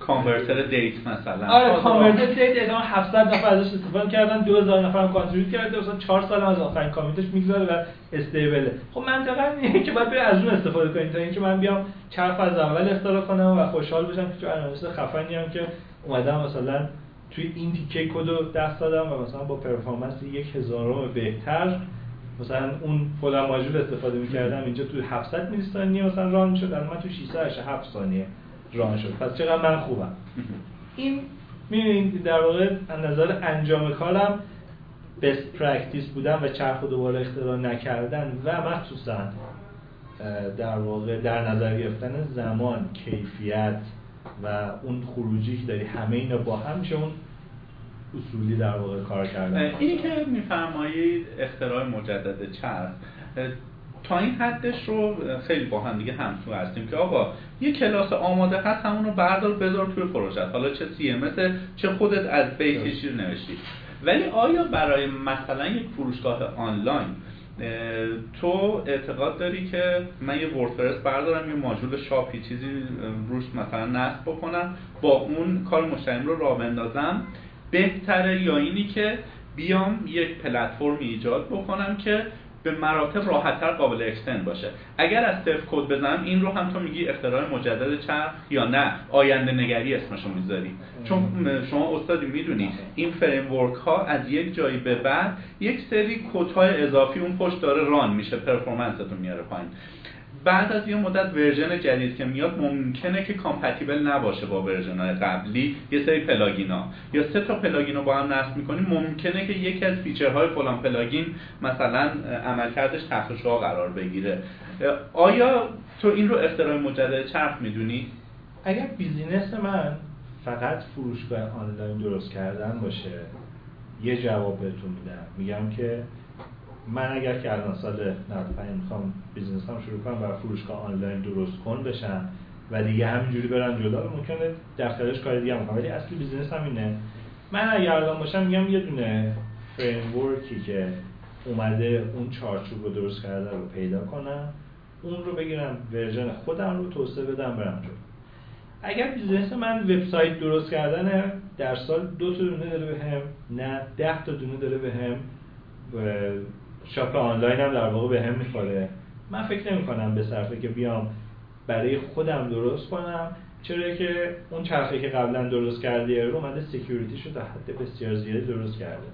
converter date مثلا. آره converter date ادامه 700 نفر ازش استفاده کردن 2000 نفر هم contribute کرده مثلا 4 سال از آخرین commit ش می‌گذاره و stable ه خب منطقا اینه که باید از اون استفاده کنید تا اینکه من بیام چرخ از اول استفاده کنم و خوشحال بشم که چه analyst خفنی هم که اومدم مثلا توی این تیکه کد رو دست دادم و مثلا با performance یک هزارم بهتر. مثلا اون فلان ماژول استفاده می‌کردم اینجا تو 700 میلی ثانیه مثلا run شد. من تو 607 ثانیه run شد. پس چقدر من خوبم. این می‌بینید در واقع از نظر انجام کارم best practice بودن و چرخ و دوباره اختراع نکردن و مخصوصا در واقع در نظر گرفتن زمان کیفیت و اون خروجی که داری همه اینا با هم میشه. اون اصولی در واقع کار کردن. اینی که میفرمایید اختراع مجدد چرخ. تا این حدش رو خیلی با هم دیگه همسو هستیم که آقا یه کلاس آماده هست همون رو بردار بذار توی پروژه حالا چه سی ام چه خودت از بیسش رو نوشتی. ولی آیا برای مثلا یک فروشگاه آنلاین تو اعتقاد داری که من یه وردپرس بردارم یه ماژول شاپی چیزی روش مثلا نصب بکنم با اون کار مشتریم رو راه بندازم؟ بهتره یا اینی که بیام یک پلتفرم ایجاد بکنم که به مراتب راحتتر قابل اکستند باشه. اگر از صفر کد بزنم این رو هم تو میگی اختراع مجدد چرخ یا نه آینده نگری اسمشو می‌ذاری. چون شما استادی می‌دونی این فریم ها از یک جایی به بعد یک سری کدهای اضافی اون پشت داره ران میشه پرفورمنستون میاره پایین. بعد از یه مدت version جدید که میاد ممکنه که compatible نباشه با version های قبلی. یه سری plugin ا. یا سه تا plugin رو با هم نصب می‌کنیم ممکنه که یکی از feature های فلان plugin مثلا عملکردش تحت شعاع قرار بگیره. آیا تو این رو اختراع مجدد چرخ می‌دونی؟ اگر business من فقط فروشگاه آنلاین درست کردن باشه یه جواب بهتون میدم. میگم که من اگر که الان سال 95 می‌خوام business هم شروع کنم برای فروشگاه آنلاین درست کن بشم. و دیگه همینجوری برم جلو ممکنه دفترش کار دیگه می‌کنم ولی اصلی business هم اینه. من اگر الان باشم میگم یه دونه framework که اومده اون چارچوب رو درست کرده رو پیدا کنم اون رو بگیرم version خودم رو توسعه بدم برم جلو. اگر business من وبسایت درست کردن در سال دو تا دونه داره به هم نه ده تا دونه داره به هم شاپ آنلاین هم در واقع به هم می‌خوره. من فکر نمی کنم به صرفه که بیام برای خودم درست کنم. چرا که اون چرخه که قبلا درست کرده رو اومده سکیوریتی شده حد بسیار زیادی درست کرده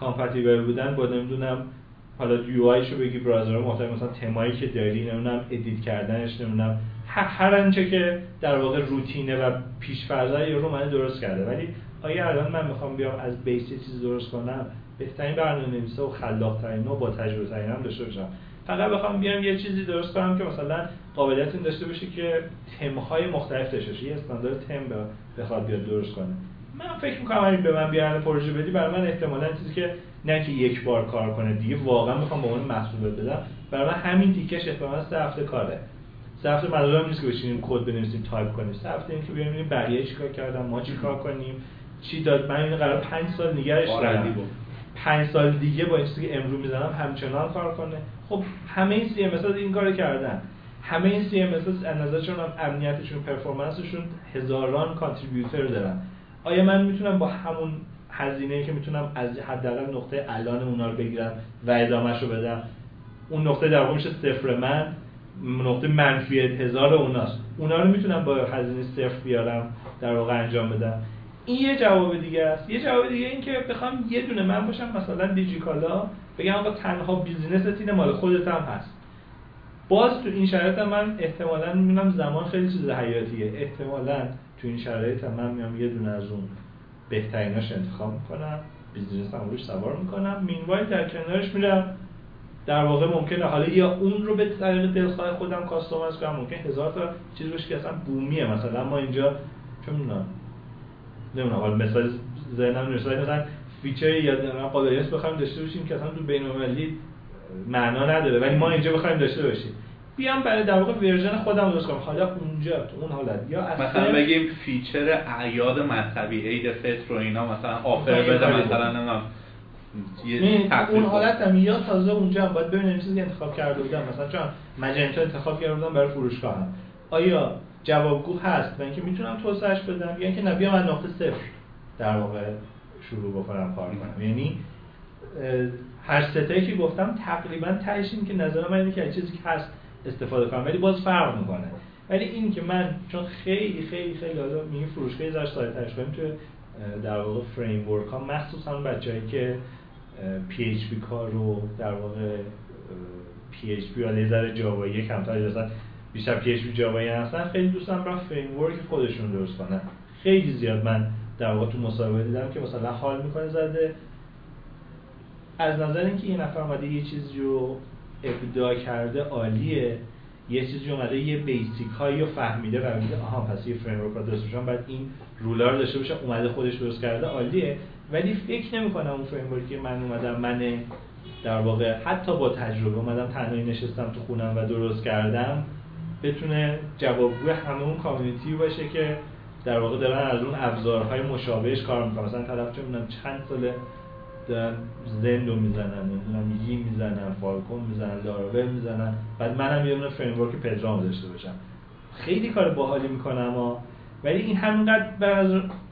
کامپتیبل بودن با نمی‌دونم حالا یو شو بگی برازر محتوی مثلا تمایی که داری نمی‌دونم ادیت کردنش نمی‌دونم. هر انچه که در واقع روتینه و پیش رو من درست کرده. ولی آیا الان من می‌خوام بیام از بیس چیز درست کنم؟ بهترین برنامه نویسه و خلاقترین و با تجربه ترین هم داشته باشم. فقط بخوام بیام یه چیزی درست کنم که مثلا قابلیت این داشته باشه که تمهای مختلف داشته باشه. یه استاندارد تم بخواد بیاد درست کنه. من فکر می‌کنم اگه به من بیان پروژه بدی برای من احتمالا چیزی که نه که یک بار کار کنه دیگه واقعا می‌خوام با اون محصول بدم. برای من همین تیکش احتمالا سه هفته کاره. سه هفته منظورم نیست که بشینیم کد بنویسیم تایپ کنیم. سه هفته این که بیایم بقیه چیکار کردن ما چیکار کنیم چی داد. من این قرار 5 سال نگرش دارم. پنج سال دیگه با این چیزی که امروز می‌زنم همچنان کار کنه. خب همه این CMS این کار کردن. همه این CMS از نظرشون هم امنیتشون performance شون هزاران contributor دارن. آیا من می‌تونم با همون هزینه که می‌تونم از حداقل نقطه الان اونا رو بگیرم و ادامهش رو بدم؟ اون نقطه در میشه صفر من نقطه منفی هزار اوناست. اونا رو می‌تونم با هزینه صفر بیارم در واقع انجام بدم. این یه جواب دیگه است. یه جواب دیگه این که بخوام یه دونه من باشم مثلا دیجیکالا بگم آقا تنها بیزینس تین مال خودت هم هست. باز تو این شرایط من احتمالا می‌بینم زمان خیلی چیز حیاتیه. احتمالا تو این شرایط من میام یه دونه از اون بهتریناش انتخاب می‌کنم business هم روش سوار می‌کنم. meanwhile در کنارش میرم. در واقع ممکنه حالا یا اون رو به طریق دلخواه خودم customize کنم. ممکن هزار تا چیز باشه که اصلا بومیه. مثلا ما اینجا چه نمی‌دونم حالا مثال ذهنم مثلا مثلا feature یا قابلیت بخوایم داشته باشیم که اصلا تو بین‌المللی معنا نداره ولی ما اینجا بخوایم داشته باشیم. بیام برای در واقع version خودم درست کنم. حالا اونجا تو اون حالت. یا اصلا مثلا بگیم feature اعیاد مذهبی عید فطر و اینا مثلا offer بده مثلا نمی‌دونم اون حالت هم یا تازه اونجا هم باید ببینیم چیزی انتخاب کرده بودم. مثلا چون Magento انتخاب کرده بودم برای فروشگاه هم. آیا جوابگو هست و اینکه می‌تونم توسعهش بدم یا اینکه نبیام از نقطه صفر در واقع شروع بکنم کار کنم. یعنی هر ستایی که گفتم تقریبا تهش که نظر من اینه که چیزی که هست استفاده کنم. ولی باز فرق می‌کنه. ولی این که من چون خیلی خیلی خیلی حالا میگه فروشگاه زاش سایت ترش کنیم تو در واقع فریم ورک ها مخصوصا بچه‌ای که پی اچ پی کار رو در واقع پی اچ پی یا لیزر جاوایی کمتر بیشتر پی اچ پی جاوایی هستن خیلی دوستم برای فریم ورک خودشون درست کنن. خیلی زیاد من در واقع تو مصاحبه دیدم که مثلا حال می‌کنه زده. از نظر اینکه یه نفر اومده یه چیزی رو ابداع کرده عالیه یه چیزی اومده یه بیسیک هایی رو فهمیده و میگه آها پس یه فریم ورک درست بشم بعد این رولر داشته باشه اومده خودش درست کرده عالیه. ولی فکر نمی‌کنم اون فریم ورکی من اومدم من در واقع حتی با تجربه اومدم تنهایی نشستم تو خونم و درست کردم. بتونه جوابگوی همه اون کامیونیتی باشه که در واقع دارن از اون ابزارهای مشابهش کار می‌کنن. مثلا طرف چه چند ساله دارن زندو می‌زنن نمی‌دونم یی می‌زنن فالکون می‌زنن لاراول می‌زنن. بعد منم یه دونه فریم ورک پدرام داشته باشم. خیلی کار باحالی می‌کنم اما. ولی این همینقدر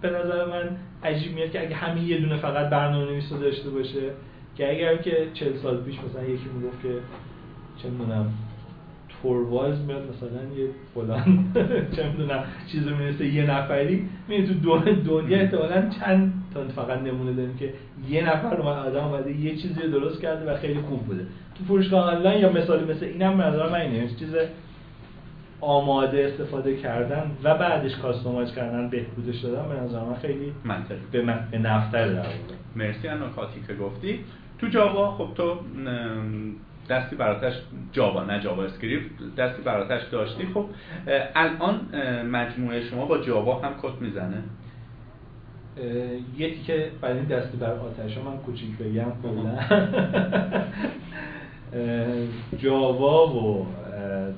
به نظر من عجیب میاد که اگه همین یه دونه فقط برنامه نویس داشته باشه که اگر که 40 سال پیش مثلا یکی می‌گفت که چه می‌دونم توروالز میاد مثلا یه فلان چه می‌دونم چیزی می‌رسه یه نفری میره تو دنیا احتمالا چند تا فقط نمونه داریم که یه نفر اومد آدم اومده یه چیزی رو درست کرده و خیلی خوب بوده. تو فروشگاه آنلاین یا مثالی مثل اینم نظر من اینه چیز آماده استفاده کردن و بعدش کاستومایز کردن بهبودش دادن به نظر من خیلی منطقی. به, من... به نفتر در مرسی نکاتی که گفتی. تو جاوا خب تو دستی براتش Java نه JavaScript دستی بر آتش داشتی. خب الان مجموعه شما با Java هم کد می‌زنه. یکی که برای این دستی بر آتش من کوچیک بگم کلا. Java و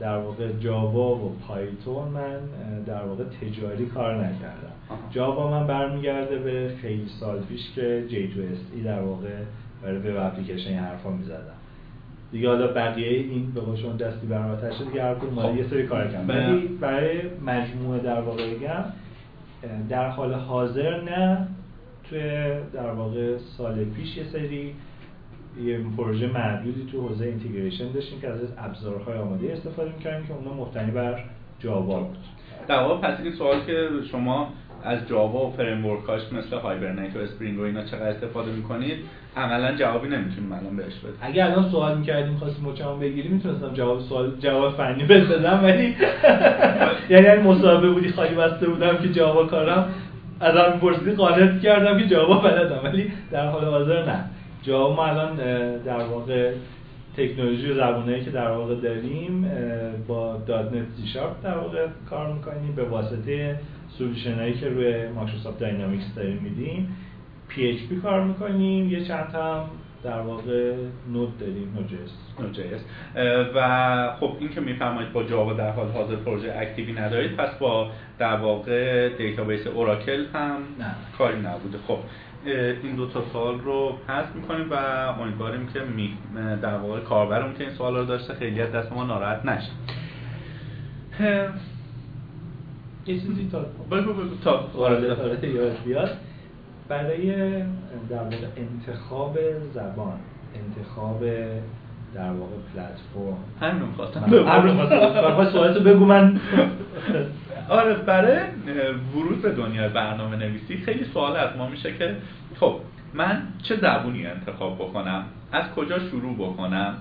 در واقع Java و Python من در واقع تجاری کار نکردم. Java من برمیگرده به خیلی سال پیش که J2SE در واقع برای وب اپلیکیشن حرفا می‌زدم. دیگه حالا بقیه این به شما دستی بر آتش دیگه هر خب. یه سری کار کردم ولی برای مجموعه در واقع بگم در حال حاضر نه. توی در واقع سال پیش یه سری یه پروژه محدودی تو حوزه اینتگریشن داشتیم که از ابزارهای آماده استفاده می‌کردیم که اونا مبتنی بر جاوا بود. در واقع پس این سوال که شما از Java و framework اش مثل Hibernate و Spring و اینا چقدر استفاده می‌کنید عملا جوابی نمی‌تونیم الان بهش بدیم. اگه الان سوال می‌کردیم خواستیم مچمون بگیریم می‌تونستم جواب سوال جواب فنی بدم ولی یعنی اگه مصاحبه بودی خالی بسته بودم که Java کارم ازم پرسیدی قانعت کردم که Java بلدم ولی در حال حاضر نه. Java ما الان در واقع تکنولوژی و زبانهایی که در واقع داریم با .NET در واقع کار می‌کنیم به واسطه solution هایی که روی Microsoft Dynamics داریم میدیم. PHP کار می‌کنیم. یه چند هم در واقع Node داریم Node.js و خب این که میفرمایید با Java در حال حاضر پروژه active ی ندارید پس با در واقع database Oracle هم نه. کاری نبوده. خب این دو تا سوال رو حذف می‌کنیم و امیدواریم که می در واقع کاربرمون که این سوال رو داشته خیلی از دست ما ناراحت نشه. یه چیزی تا بگو بگو. تا وارد یاد بیاد. برای در واقع انتخاب زبان انتخاب در واقع پلتفرم. همین خواستم همین سوالتو بگو. من آره برای ورود به دنیای برنامه نویسی خیلی سوال از ما میشه که خب من چه زبونی انتخاب بکنم؟ از کجا شروع بکنم؟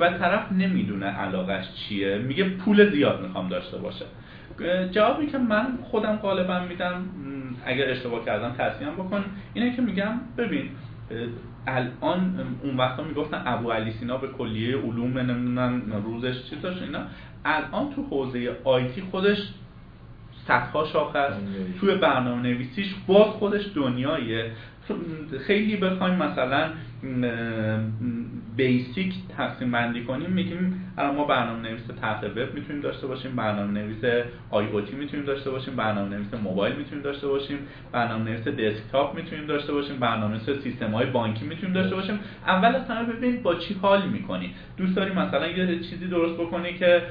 و طرف نمی‌دونه علاقش چیه. میگه پول زیاد می‌خوام داشته باشه. جوابی که من خودم غالبا میدم اگر اشتباه کردم تصمیم بکن. اینه که میگم ببین الان اون وقتا می‌گفتن ابو علی سینا به کلیه علوم نمی‌دونم روزش چی داشت اینا. الان تو حوزه آیتی خودش صدها شاخه است. توی برنامه نویسیش باز خودش دنیایه خیلی بخوایم مثلا basic تقسیم بندی کنیم. میگیم الان ما برنامه نویس تحت وب می‌تونیم داشته باشیم برنامه نویس IoT می‌تونیم داشته باشیم برنامه نویس موبایل می‌تونیم داشته باشیم برنامه نویس desktop می‌تونیم داشته باشیم برنامه نویس سیستم های بانکی می‌تونیم داشته باشیم. اول از همه ببینید با چی حال می‌کنی. دوست داری مثلا یه چیزی درست بکنی که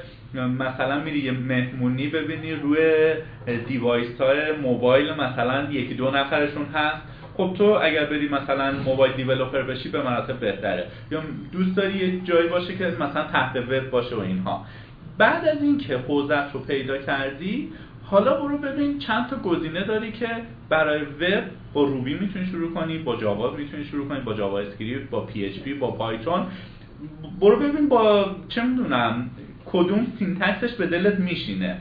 مثلا میری یه مهمونی ببینی روی device های موبایل مثلا یکی دو نفرشون هست. خب تو اگر بری مثلا mobile developer بشی به مراتب بهتره. یا دوست داری یه جایی باشه که مثلا تحت وب باشه و اینها. بعد از اینکه حوزت رو پیدا کردی حالا برو ببین چند تا گزینه داری که برای وب با Ruby می‌تونی شروع کنی با Java می‌تونی شروع کنی با JavaScript با PHP با Python. برو ببین با چه می‌دونم کدوم syntax ش به دلت میشینه.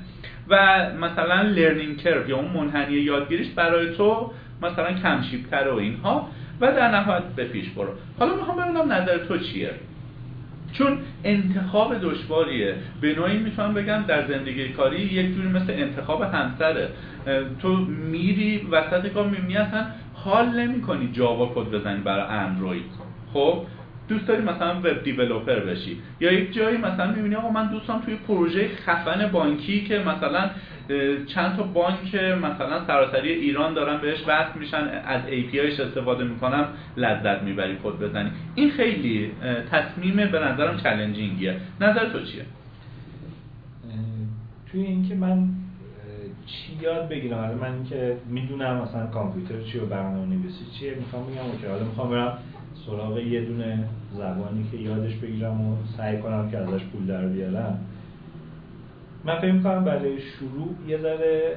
و مثلا learning curve یا اون منحنی یادگیریش برای تو مثلا کم تره و اینها و در نهایت به پیش برو. حالا می‌خوام ببینم نظر تو چیه؟ چون انتخاب دشواریه. به نوعی می‌تونم بگم در زندگی کاری یک جوری مثل انتخاب همسره. تو میری وسط کار می‌بینی اصلا حال نمی کنی Java کد بزنی برای اندروید. خب؟ دوست داری مثلا وب دیولپر بشی. یا یک جایی مثلا می‌بینی آقا من دوستم توی پروژه خفن بانکی که مثلا چند تا بانک مثلا سراسری ایران دارن بهش وصل میشن از APIش استفاده می‌کنم لذت می‌بری کد بزنی. این خیلی تصمیم به نظرم چلنجینگیه نظر تو چیه؟ توی اینکه من چی یاد بگیرم؟ حالا من که می‌دونم مثلا کامپیوتر چی و برنامه نویسی چیه می‌خوام بگم اوکی حالا می‌خوام برم سراغ یه دونه زبانی که یادش بگیرم و سعی کنم که ازش پول در بیارم. من فکر می‌کنم برای شروع یه ذره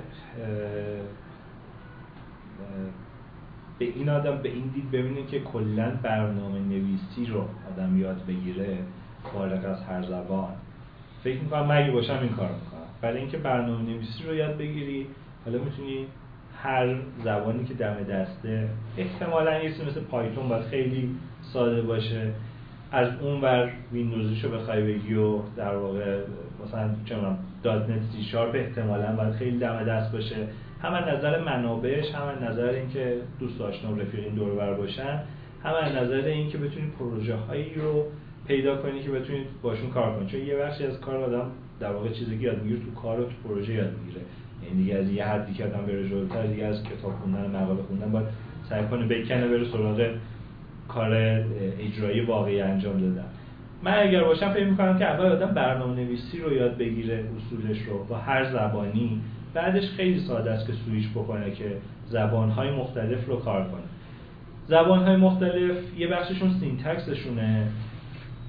به این آدم به این دید ببینه که کلا برنامه نویسی رو آدم یاد بگیره فارغ از هر زبان. فکر می‌کنم من اگه باشم این کار می‌کنم. برای اینکه برنامه نویسی رو یاد بگیری حالا می‌تونی هر زبانی که دم دسته احتمالا یه مثل Python باید خیلی ساده باشه. از اون ور ویندوزش رو بخوای بگی و در واقع مثلا چه دات نت سی شارپ احتمالا باید خیلی دم دست باشه. هم از نظر منابعش هم از نظر اینکه دوست آشنا و رفیقین دور بر باشن هم از نظر اینکه بتونی پروژه هایی رو پیدا کنی که بتونید باشون کار کنی چون یه بخشی از کار آدم در واقع چیزی که یاد می‌گیره تو کار و تو پروژه یاد می‌گیره. یعنی دیگه از یه حدی که آدم بره جلوتر دیگه از کتاب خوندن مقاله خوندن باید سعی کنه بکنه بره سراغ کار اجرایی واقعی انجام دادن. من اگر باشم فکر می‌کنم که اول آدم برنامه نویسی رو یاد بگیره اصولش رو با هر زبانی. بعدش خیلی ساده است که سویچ بکنه که زبانهای مختلف رو کار کنه. زبانهای مختلف یه بخششون سینتکسشونه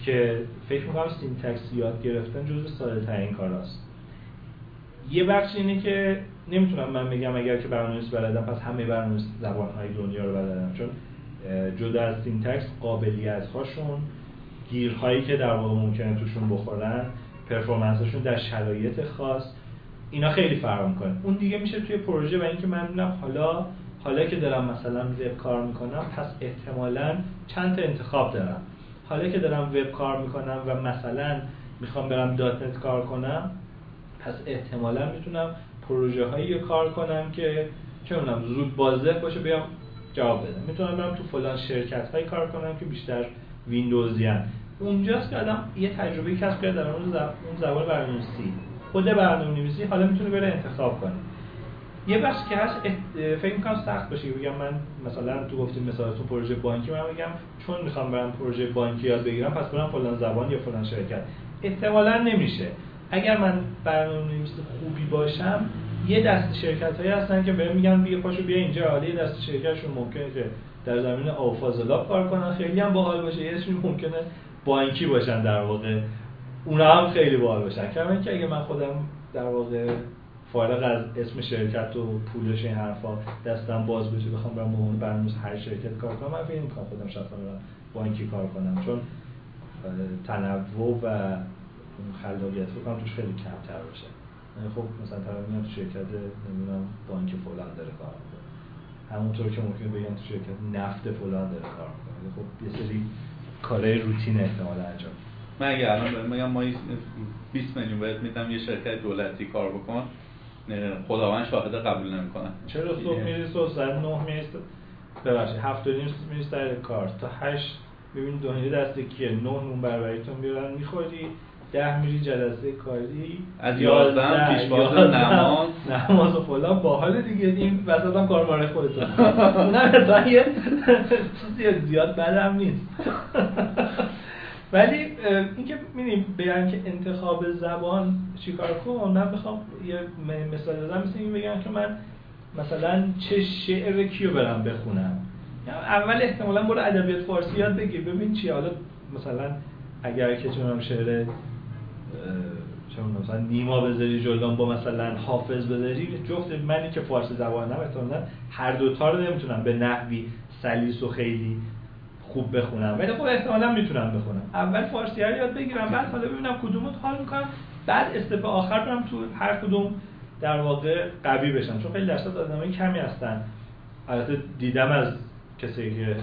که فکر می‌کنم syntax یاد گرفتن جز ساده ترین کاراست. یه بخش اینه که نمی‌تونم من بگم اگر که برنامه‌نویسی بلدم پس همه برنامه‌نویس زبان‌های دنیا رو بلدم چون جدا از syntax قابلیت هاشون گیرهایی که در واقع ممکنه توشون بخورن performance شون در شرایط خاص اینا خیلی فرق می‌کنه. اون دیگه میشه توی پروژه و اینکه من می‌دونم حالا حالا که دارم مثلا وب کار می‌کنم پس احتمالا چند تا انتخاب دارم. حالا که دارم وب کار می‌کنم و مثلا می‌خوام برم دات نت کار کنم پس احتمالا می‌تونم پروژه هایی کار کنم که چه می‌دونم زود بازده باشه بیام جواب بدم. می‌تونم برم تو فلان شرکت هایی کار کنم که بیشتر ویندوزیان اونجاست که آدم یه تجربه کسب کرده در اون زبان برنامه‌نویسی. خود برنامه‌نویسی حالا می‌تونه بره انتخاب کنه. یه بخش که هست فکر می‌کنم سخت باشه بگم من مثلا تو گفتیم مثلا تو پروژه بانکی من بگم چون می‌خوام برم پروژه بانکی یاد بگیرم پس برم فلان زبان یا فلان شرکت. احتمالا نمیشه. اگر من برنامه‌نویس خوبی باشم یه دست شرکت هایی هستن که بهم میگن بیا پاشو بیا اینجا. حالا یه دست شرکتشون ممکنه که در زمین آفازلاب کار کنن. خیلی هم باحال باشه. یه ممکنه بانکی باشن در واقع اونا هم خیلی باحال باشن. کما که اگه من خودم در واقع فارغ از اسم شرکت و پولش این حرفا دستم باز بشه بخوام برم عنوان برنامه هر شرکت کار کنم من فکر می‌کنم خودم برم بانکی کار کنم. چون تنوع و خلاقیت رو توش خیلی کمتر باشه. یعنی خب مثلا طرف میاد تو شرکت نمی‌دونم بانک فلان داره کار می‌کنه. همونطور که ممکنه بگن تو شرکت نفت فلان داره کار می‌کنه. یعنی خب یه سری کارهای روتین احتمال انجام من اگه الان میگم ما 20 میلیون بهت میدم یه شرکت دولتی کار بکن خداوند شاهد قبول نمی‌کنه. چرا صبح میری صبح ساعت 9 میری ببخشید 7 و نیم میری سر کار. تا 8 ببین دنیا دست کیه 9 نون بربریتون بیارن می‌خوری؟ ده میری جلسه کاری. از یازده پیشواز نماز. نماز و فلان. باحال دیگه این وسط هم کار ماره خودتون. اونم مثلا یه چیزی زیاد بدم نیست. ولی اینکه می‌بینیم بگن که انتخاب زبان چیکار کن من بخوام یه مثال بزنم. مثل این بگم که من مثلا چه شعر کیو برم بخونم. اول احتمالا برو ادبیات فارسی یاد بگیر. ببین چی حالا مثلا اگر که چونم شعر چون مثلا نیما بذاری جلوان با مثلا حافظ بذاری جفت منی که فارسی زبانم احتمالا هر دوتا رو نمی‌تونم به نحوی سلیس و خیلی خوب بخونم. ولی خب احتمالا می‌تونم بخونم. اول فارسی رو یاد بگیرم بعد حالا ببینم کدومو حال می‌کنم. بعد استپ آخر برم تو هر کدوم در واقع قوی بشم. چون خیلی درصد آدمای کمی هستن. البته دیدم از کسی که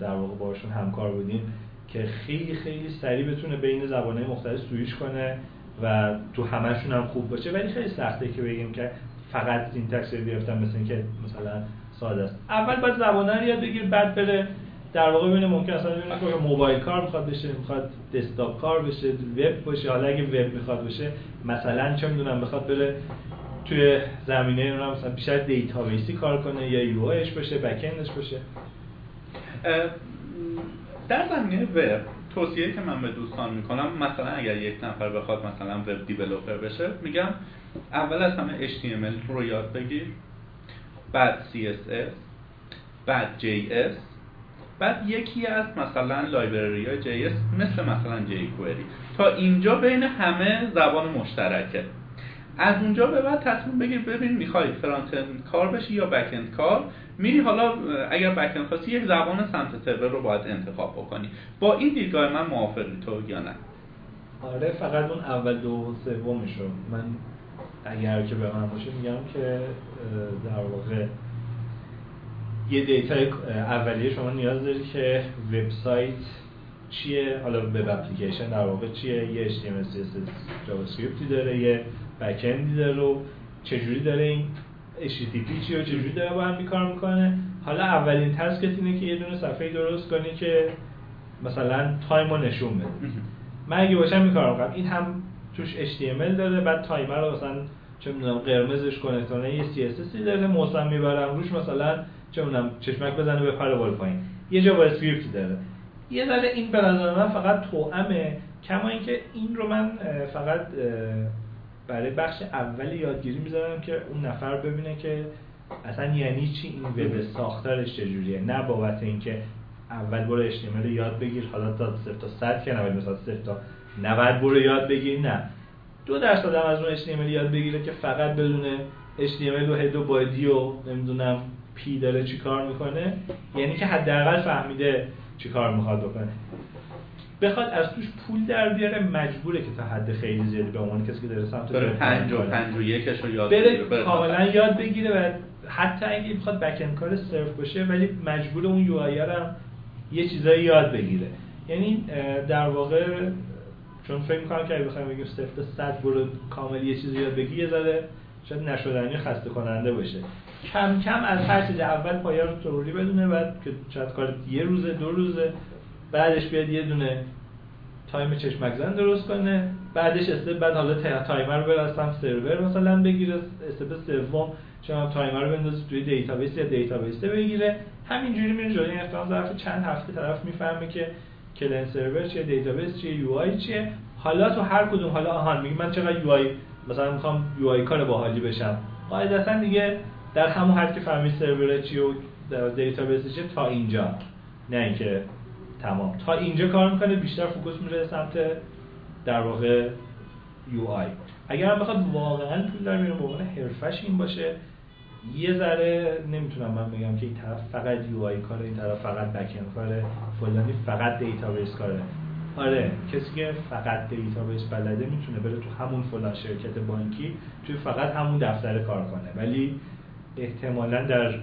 در واقع باشون همکار بودیم. که خیلی خیلی سریع بتونه بین زبانهای مختلف سویش کنه و تو همشون هم خوب باشه. ولی خیلی سخته که بگیم که فقط syntax رو گرفتم مثل اینکه مثلا ساده است. اول باید زبانه رو یاد بگیره بعد بره در واقع ببینه ممکن اصلا ببینه که موبایل کار می‌خواد بشه می‌خواد desktop کار بشه وب باشه. حالا اگه وب می‌خواد بشه مثلا چه می‌دونم بخواد بره توی زمینه اون مثلا بیشتر database ی کار کنه یا UI باشه back باشه. در زمینه وب توصیه که من به دوستان می‌کنم مثلا اگر یک نفر بخواد مثلا web developer بشه میگم اول از همه HTML رو یاد بگیر بعد CSS بعد JS بعد یکی از مثلا لایبرری های JS مثل مثلا jQuery. تا اینجا بین همه زبان مشترکه. از اونجا به بعد تصمیم بگیر ببین می‌خوای فرانت کار بشی یا بک کار. میری حالا اگر بک اند خواستی یک زبان سمت سرور رو باید انتخاب بکنی. با این دیدگاه من موافقی تو یا نه؟ آره فقط اون اول دو سومش رو من اگر که به من باشه میگم که در واقع یه دیتا اولیه شما نیاز داری که وبسایت چیه؟ حالا وب اپلیکیشن در واقع چیه؟ یه HTML CSS جاوا داره یه بک داره و چجوری داره این HTTP چیه و چجوری داره با هم کار می‌کنه؟ حالا اولین تسکت اینه که یه دونه صفحه درست کنی که مثلا time رو نشون بده. من اگه باشم این کار می‌کنم. این هم توش HTML داره بعد تایمر رو مثلا چه می‌دونم قرمزش کنه تا یه CSS داره موسم می‌برم روش مثلا چه می‌دونم چشمک بزنه بپره بالا پایین یه JavaScript ی داره. یه ذره این به نظر من فقط توامه کما اینکه این رو من فقط برای بخش اولی یادگیری می‌ذارم که اون نفر ببینه که اصلا یعنی چی این وب ساختارش چجوریه. نه بابت اینکه اول برو HTML یاد بگیر حالا تا صفر تا 100 که 90 مثلا صفر تا 90 برو یاد بگیر نه. دو درصد هم از اون HTML یاد بگیره که فقط بدون HTML و هد و بادی و نمی‌دونم پی داره چی کار می‌کنه یعنی که حداقل فهمیده چی کار می‌خواد بکنه. بخواد از توش پول در بیاره مجبوره که تا حد خیلی زیادی به عنوان کسی که داره سمت بره 5 و 5 و یکش رو یاد بره کاملا یاد بگیره و حتی اگه بخواد back-end کار صرف باشه ولی مجبور اون UI هم یه چیزایی یاد بگیره. یعنی در واقع چون فکر می‌کنم که اگه بخوایم بگیم صفر تا 100 برو کامل یه چیزی یاد بگیری یه ذره شاید نشدنی خسته کننده باشه. کم کم از هر چیز اول پایه رو تئوری بدونه بعد که شاید کار یه روزه دو روزه بعدش بیاد یه دونه time چشمک زن درست کنه. بعدش step بعد حالا تایمر رو از سمت سرور مثلا بگیره. step سوم چون تایمر رو بندازه توی database یا database بگیره. همینجوری میره جلوی. این ظرف چند هفته طرف می‌فهمه که کلن سرور چیه database چیه UI چیه. حالا تو هر کدوم حالا آهان میگه من چقدر UI مثلا می‌خوام UI کار باحالی بشم. قاعدتا دیگه در همون حد که فهمی سرور چی و database چیه تا اینجا. نه اینکه تمام. تا اینجا کار می‌کنه بیشتر focus میره سمت در واقع UI اگر بخواد واقعا پول در میره به عنوان حرفش این باشه یه ذره نمی‌تونم من بگم که این طرف فقط UI کاره این طرف فقط backend کاره فلانی فقط database کاره. آره کسی که فقط database بلده می‌تونه بره تو همون فلان شرکت بانکی توی فقط همون دفتر کار کنه. ولی احتمالا در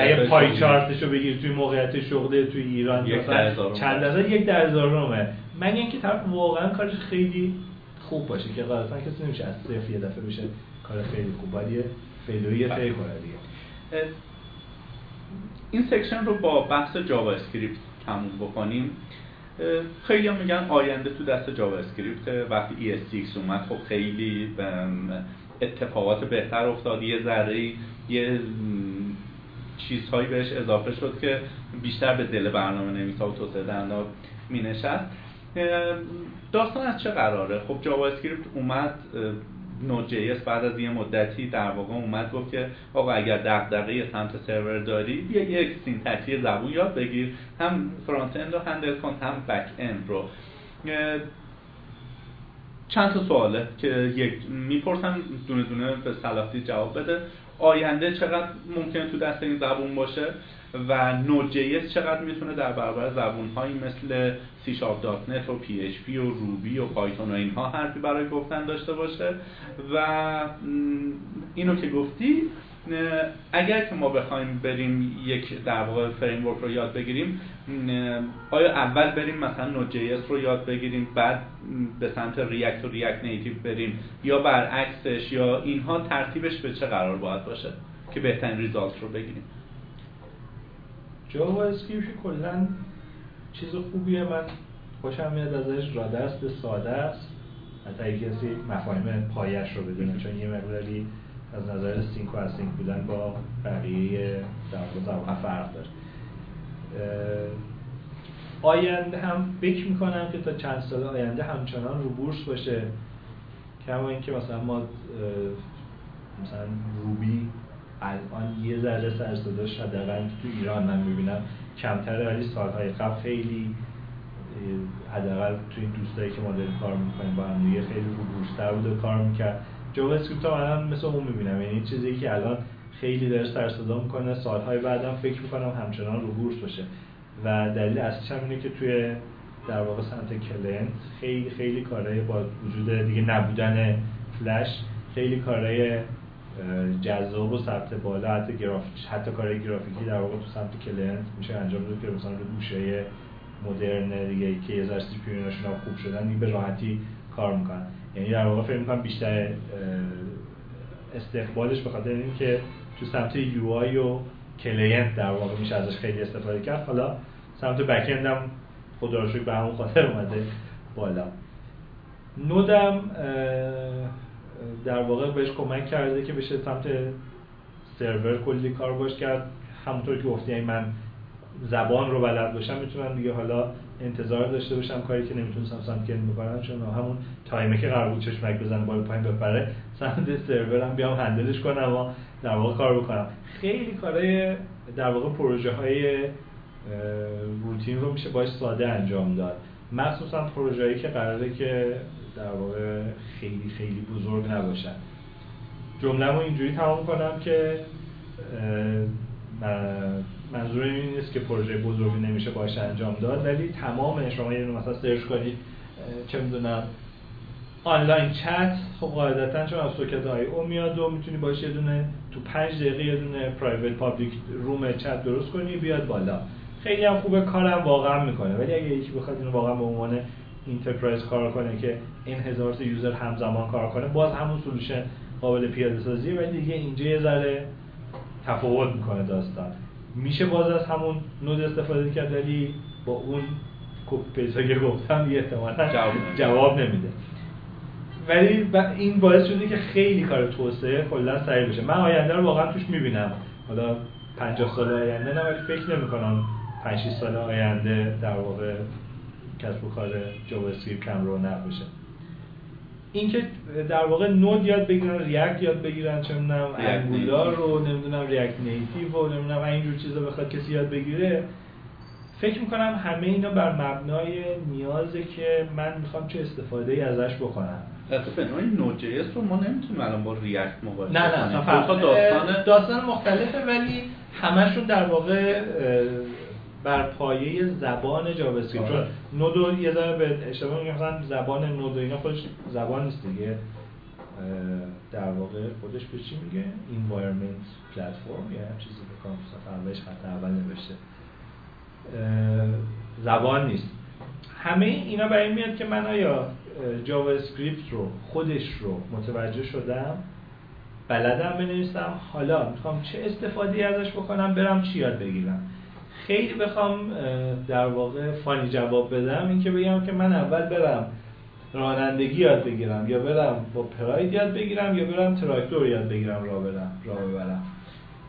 اگه پای چارتش رو بگیر توی موقعیت شغل توی ایران یک چند درصد؟ یک در هزارمه من اینکه طرف واقعا کارش خیلی خوب باشه که غالبا کسی نمیشه از صفر یه دفعه بشه کار خیلی خوب. باید یه flowی طی کنه دیگه. این section رو با بحث JavaScript تموم بکنیم. خیلی هم میگن آینده تو دست JavaScript وقتی ES6 اومد خب خیلی اتفاقات بهتر افتاد. یه ذره یه چیزهایی بهش اضافه شد که بیشتر به دل برنامه نویسا و توسعه دهنده می نشست داستان از چه قراره؟ خب JavaScript اومد Node.js بعد از یه مدتی در واقع اومد گفت که آقا اگر دغدغه سمت سرور داری بیا یک syntax ی زبون یاد بگیر. هم frontend رو handle کن هم backend رو. چند تا سواله که یک می‌پرسم دونه دونه به صلابتی جواب بده. آینده چقدر ممکنه تو دست این زبون باشه و Node.js چقدر می‌تونه در برابر زبون هایی مثل سی شارپ دات نت و PHP و Ruby و Python و اینها حرفی برای گفتن داشته باشه و اینو که گفتی اگر که ما بخوایم بریم یک در واقع framework رو یاد بگیریم آیا اول بریم مثلا Node.js رو یاد بگیریم بعد به سمت React و React Native بریم یا برعکسش یا اینها ترتیبش به چه قرار باید باشه که بهترین result رو بگیریم؟ JavaScript کلا چیز خوبیه من خوشم میاد ازش ساده است ساده است. حتی کسی مفاهیم پایه‌ش رو بدونه چون یه مقداری از نظر sync و async بودن با بقیه در زبان فرق داره. آینده هم فکر می‌کنم که تا چند سال آینده همچنان رو بورس باشه. کما اینکه مثلا ما مثلا روبی الان یه ذره سر صداش حداقل تو ایران من می‌بینم کمتره ولی سالهای قبل خیلی حداقل تو این دوستایی که ما داریم کار می‌کنیم با هم دیگه خیلی روبورستر بود و کار می‌کرد. جاوا اسکریپت هم الان مثل اون می‌بینم. یعنی چیزی که الان خیلی داره سر صدا می‌کنه سالهای بعدم فکر می‌کنم همچنان رو بورس باشه. و دلیل اصلیش هم اینه که توی در واقع سمت client خیلی خیلی کارهای با وجود دیگه نبودن فلش خیلی کارهای جذاب و سطح بالا حتی گرافیک حتی کارهای گرافیکی در واقع تو سمت client میشه انجام داد که مثلا رو گوشی مدرن دیگه که یه ذره خوب شدن دیگه به راحتی کار می‌کنن. یعنی در واقع فکر می‌کنم بیشتر استقبالش به خاطر اینکه تو سمت UI و client در واقع میشه ازش خیلی استفاده کرد. حالا سمت بک هم خدا به همون خاطر اومده بالا. نودم در واقع بهش کمک کرده که بشه سمت سرور کلی کار باش کرد. همونطور که گفتی من زبان رو بلد باشم می‌تونم دیگه حالا انتظار داشته باشم کاری که نمی‌تونستم سمت کل می‌کنم چون همون تایمه که قرار بود چشمک بزنه بالا پایین بپره سمت سرورم بیام هندلش کنم و در واقع کار بکنم. خیلی کارهای در واقع پروژه های روتین رو میشه باش ساده انجام داد. مخصوصا پروژه‌ای که قراره که در واقع خیلی خیلی بزرگ نباشن. جمله اینجوری تمام کنم که منظور این نیست که پروژه بزرگی نمیشه باشه انجام داد ولی تمام شما یه مثلا سرچ کنید چه می‌دونم آنلاین چت خب قاعدتا چون از سوکت های او میاد و می‌تونی باشه یه دونه تو پنج دقیقه یه دونه private public room chat درست کنی بیاد بالا. خیلی هم خوبه کارم واقعا می‌کنه. ولی اگه یکی بخواد اینو واقعا به عنوان enterprise کار کنه که این هزار تا user همزمان کار کنه باز همون solution قابل پیاده سازی ولی دیگه اینجا یه ذره تفاوت می‌کنه داستان. میشه باز از همون Node استفاده کرد ولی با اون بیسا که گفتم یه احتمالا جواب نمیده. ولی این باعث شده که خیلی کار توسعه کلا سریع بشه. من آینده رو واقعا توش می‌بینم. حالا 50 سال آینده نه ولی فکر نمی‌کنم 5 سال آینده در واقع کسب و کار JavaScript کم‌رو بشه. اینکه در واقع Node یاد بگیرن React یاد بگیرن چه می‌دونم Angular رو نمی‌دونم React Native و نمی‌دونم اینجور چیزا بخواد کسی یاد بگیره. فکر می‌کنم همه اینا بر مبنای نیازه که من می‌خوام چه استفاده ای ازش بکنم. به نوعی Node رو ما نمی‌تونیم الان با React مقایسه نه نه نه داستان داستان مختلفه ولی همشون در واقع بر پایه زبان JavaScript چون Node یه ذره به اشتباه میگم مثلا زبان Node اینا خودش زبان نیست دیگه. در واقع خودش به چی میگه؟ Environment platform یا همچین چیزی بکنم صفحه اولش خط اول نوشته. زبان نیست. همه اینا بر این میاد که من آیا JavaScript رو خودش رو متوجه شدم بلدم بنویسم؟ حالا می‌خوام چه استفاده ازش بکنم؟ برم چی یاد بگیرم؟ خیلی بخوام در واقع funny جواب بدم اینکه بگم که من اول برم رانندگی یاد بگیرم یا برم با پراید یاد بگیرم یا برم تراکتور یاد بگیرم را برم را ببرم.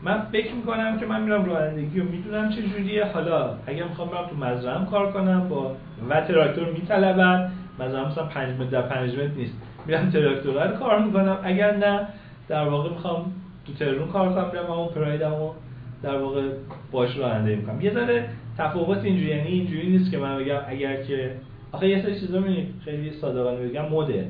من فکر می‌کنم که من میرم رانندگی و می‌دونم چه جوریه. حالا اگر می‌خوام برم تو مزرعه کار کنم با و تراکتور میطلبم مزرعه مثلا 5 متر در 5 متر نیست. میرم تراکتور رو کار می‌کنم. اگر نه در واقع می‌خوام تو ترون کار کنم برم اون پرایدمو در واقع باش رانندگی می‌کنم. یه ذره تفاوت اینجوری یعنی اینجوری نیست که من بگم اگر که آخه یه سری چیزا خیلی صادقانه بگم مده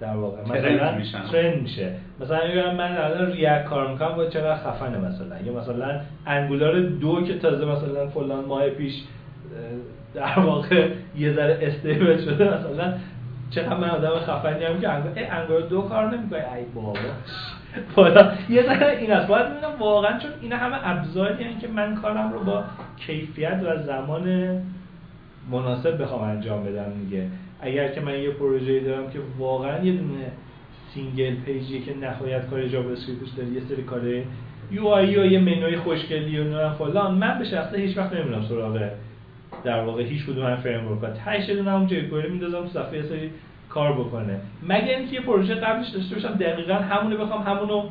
در واقع. مثلا ترند میشه. مثلا اگر من الان ریاکت کار می‌کنم با چقدر خفنه مثلا. یا مثلا انگولار دو که تازه مثلا فلان ماه پیش در واقع یه ذره استیبل شده مثلا چقدر من آدم خفنی هم که انگولار دو کار نمی‌کنه ای بابا. یه ذره این است. باید ببینم واقعا چون اینا همه ابزاری هستن که من کارم رو با کیفیت و زمان مناسب بخوام انجام بدم دیگه. اگر که من یه پروژه دارم که واقعا یه دونه single page ی که نهایت کار JavaScript داره یه سری کار UI و یه منوی خوشگلی و نه فلان من به شخصه هیچ وقت نمیرم سراغ در واقع هیچ کدوم framework ها تهش دونه jQuery میندازم تو صفحه سری کار بکنه. مگه اینکه یه پروژه قبلش داشته باشم دقیقا همونو بخوام همونو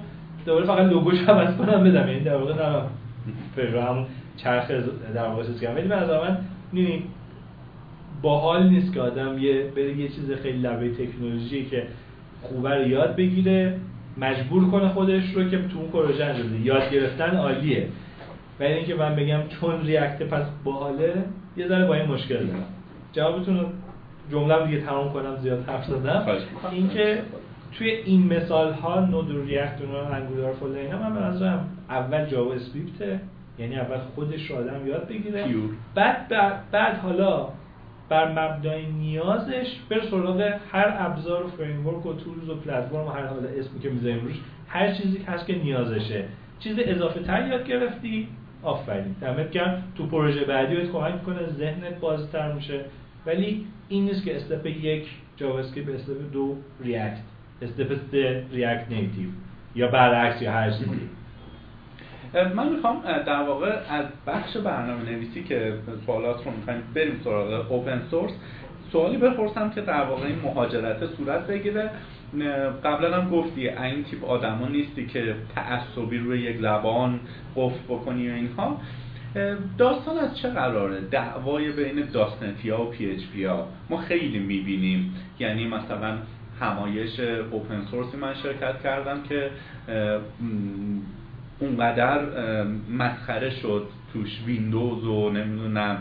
دوباره فقط لوگوش عوض کنم بدم. یعنی در واقع نه همون چرخ در واقع چیز کنم ولی من از من باحال نیست که آدم یه بره یه چیز خیلی لبه تکنولوژی که خوبه رو یاد بگیره مجبور کنه خودش رو که تو اون پروژه انجام یاد گرفتن عالیه. ولی اینکه من بگم چون React پس باحاله یه ذره با این مشکل دارم. جوابتون رو جمله دیگه تمام کنم زیاد حرف زدم. اینکه توی این مثال ها Node و React و Angular فول اینا من به نظرم اول JavaScript یعنی اول خودش رو آدم یاد بگیره. بعد, بعد حالا بر مبنای نیازش بر سراغ هر ابزار و framework و tools و پلتفرم و هر حالا اسمی که می‌ذاریم روش هر چیزی که هست که نیازشه. چیز اضافه تر یاد گرفتی آفرین. دمت گرم. تو پروژه بعدی بهت کمک می‌کنه ذهنت بازتر میشه. ولی این نیست که step یک JavaScript step دو React step سه React Native یا برعکس یا هر چیزی. من می‌خوام در واقع از بخش برنامه نویسی که سوالات رو می‌خوایم بریم سراغ اوپن سورس سوالی بپرسم که در واقع این مهاجرت صورت بگیره. قبلا هم گفتی این تیپ آدما نیستی که تعصبی روی یک زبان قفل بکنی و اینها. داستان از چه قراره؟ دعوای بین داستنتی ها و پی اچ پی ها. ما خیلی می‌بینیم. یعنی مثلا همایش open source ی من شرکت کردم که اونقدر مسخره شد توش ویندوز و نمی‌دونم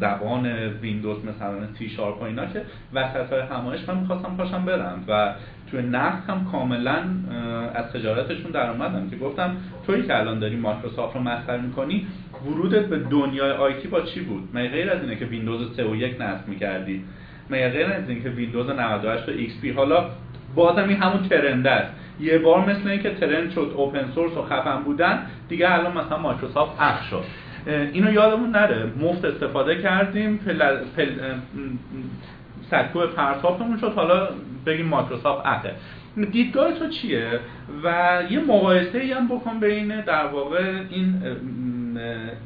زبان ویندوز مثلا C Sharp و اینا که وسط های همایش من می‌خواستم پاشم برم و توی نقد هم کاملا از تجارتشون در اومدم که گفتم توی که الان داری مایکروسافت رو مسخره می‌کنی ورودت به دنیای IT با چی بود؟ مگه غیر از اینه که ویندوز 3 و 1 نصب می‌کردی؟ مگه غیر از اینه که ویندوز 98 و XP؟ حالا بازم این همون trend است. یه بار مثل اینکه trend شد open source و خفن بودن دیگه الان مثلا مایکروسافت اخ شد. اینو یادمون نره. مفت استفاده کردیم پل... پل... سکو پرتابمون شد. حالا بگیم مایکروسافت اخه دیدگاه تو چیه؟ و یه مقایسه ای هم بکن بین در واقع این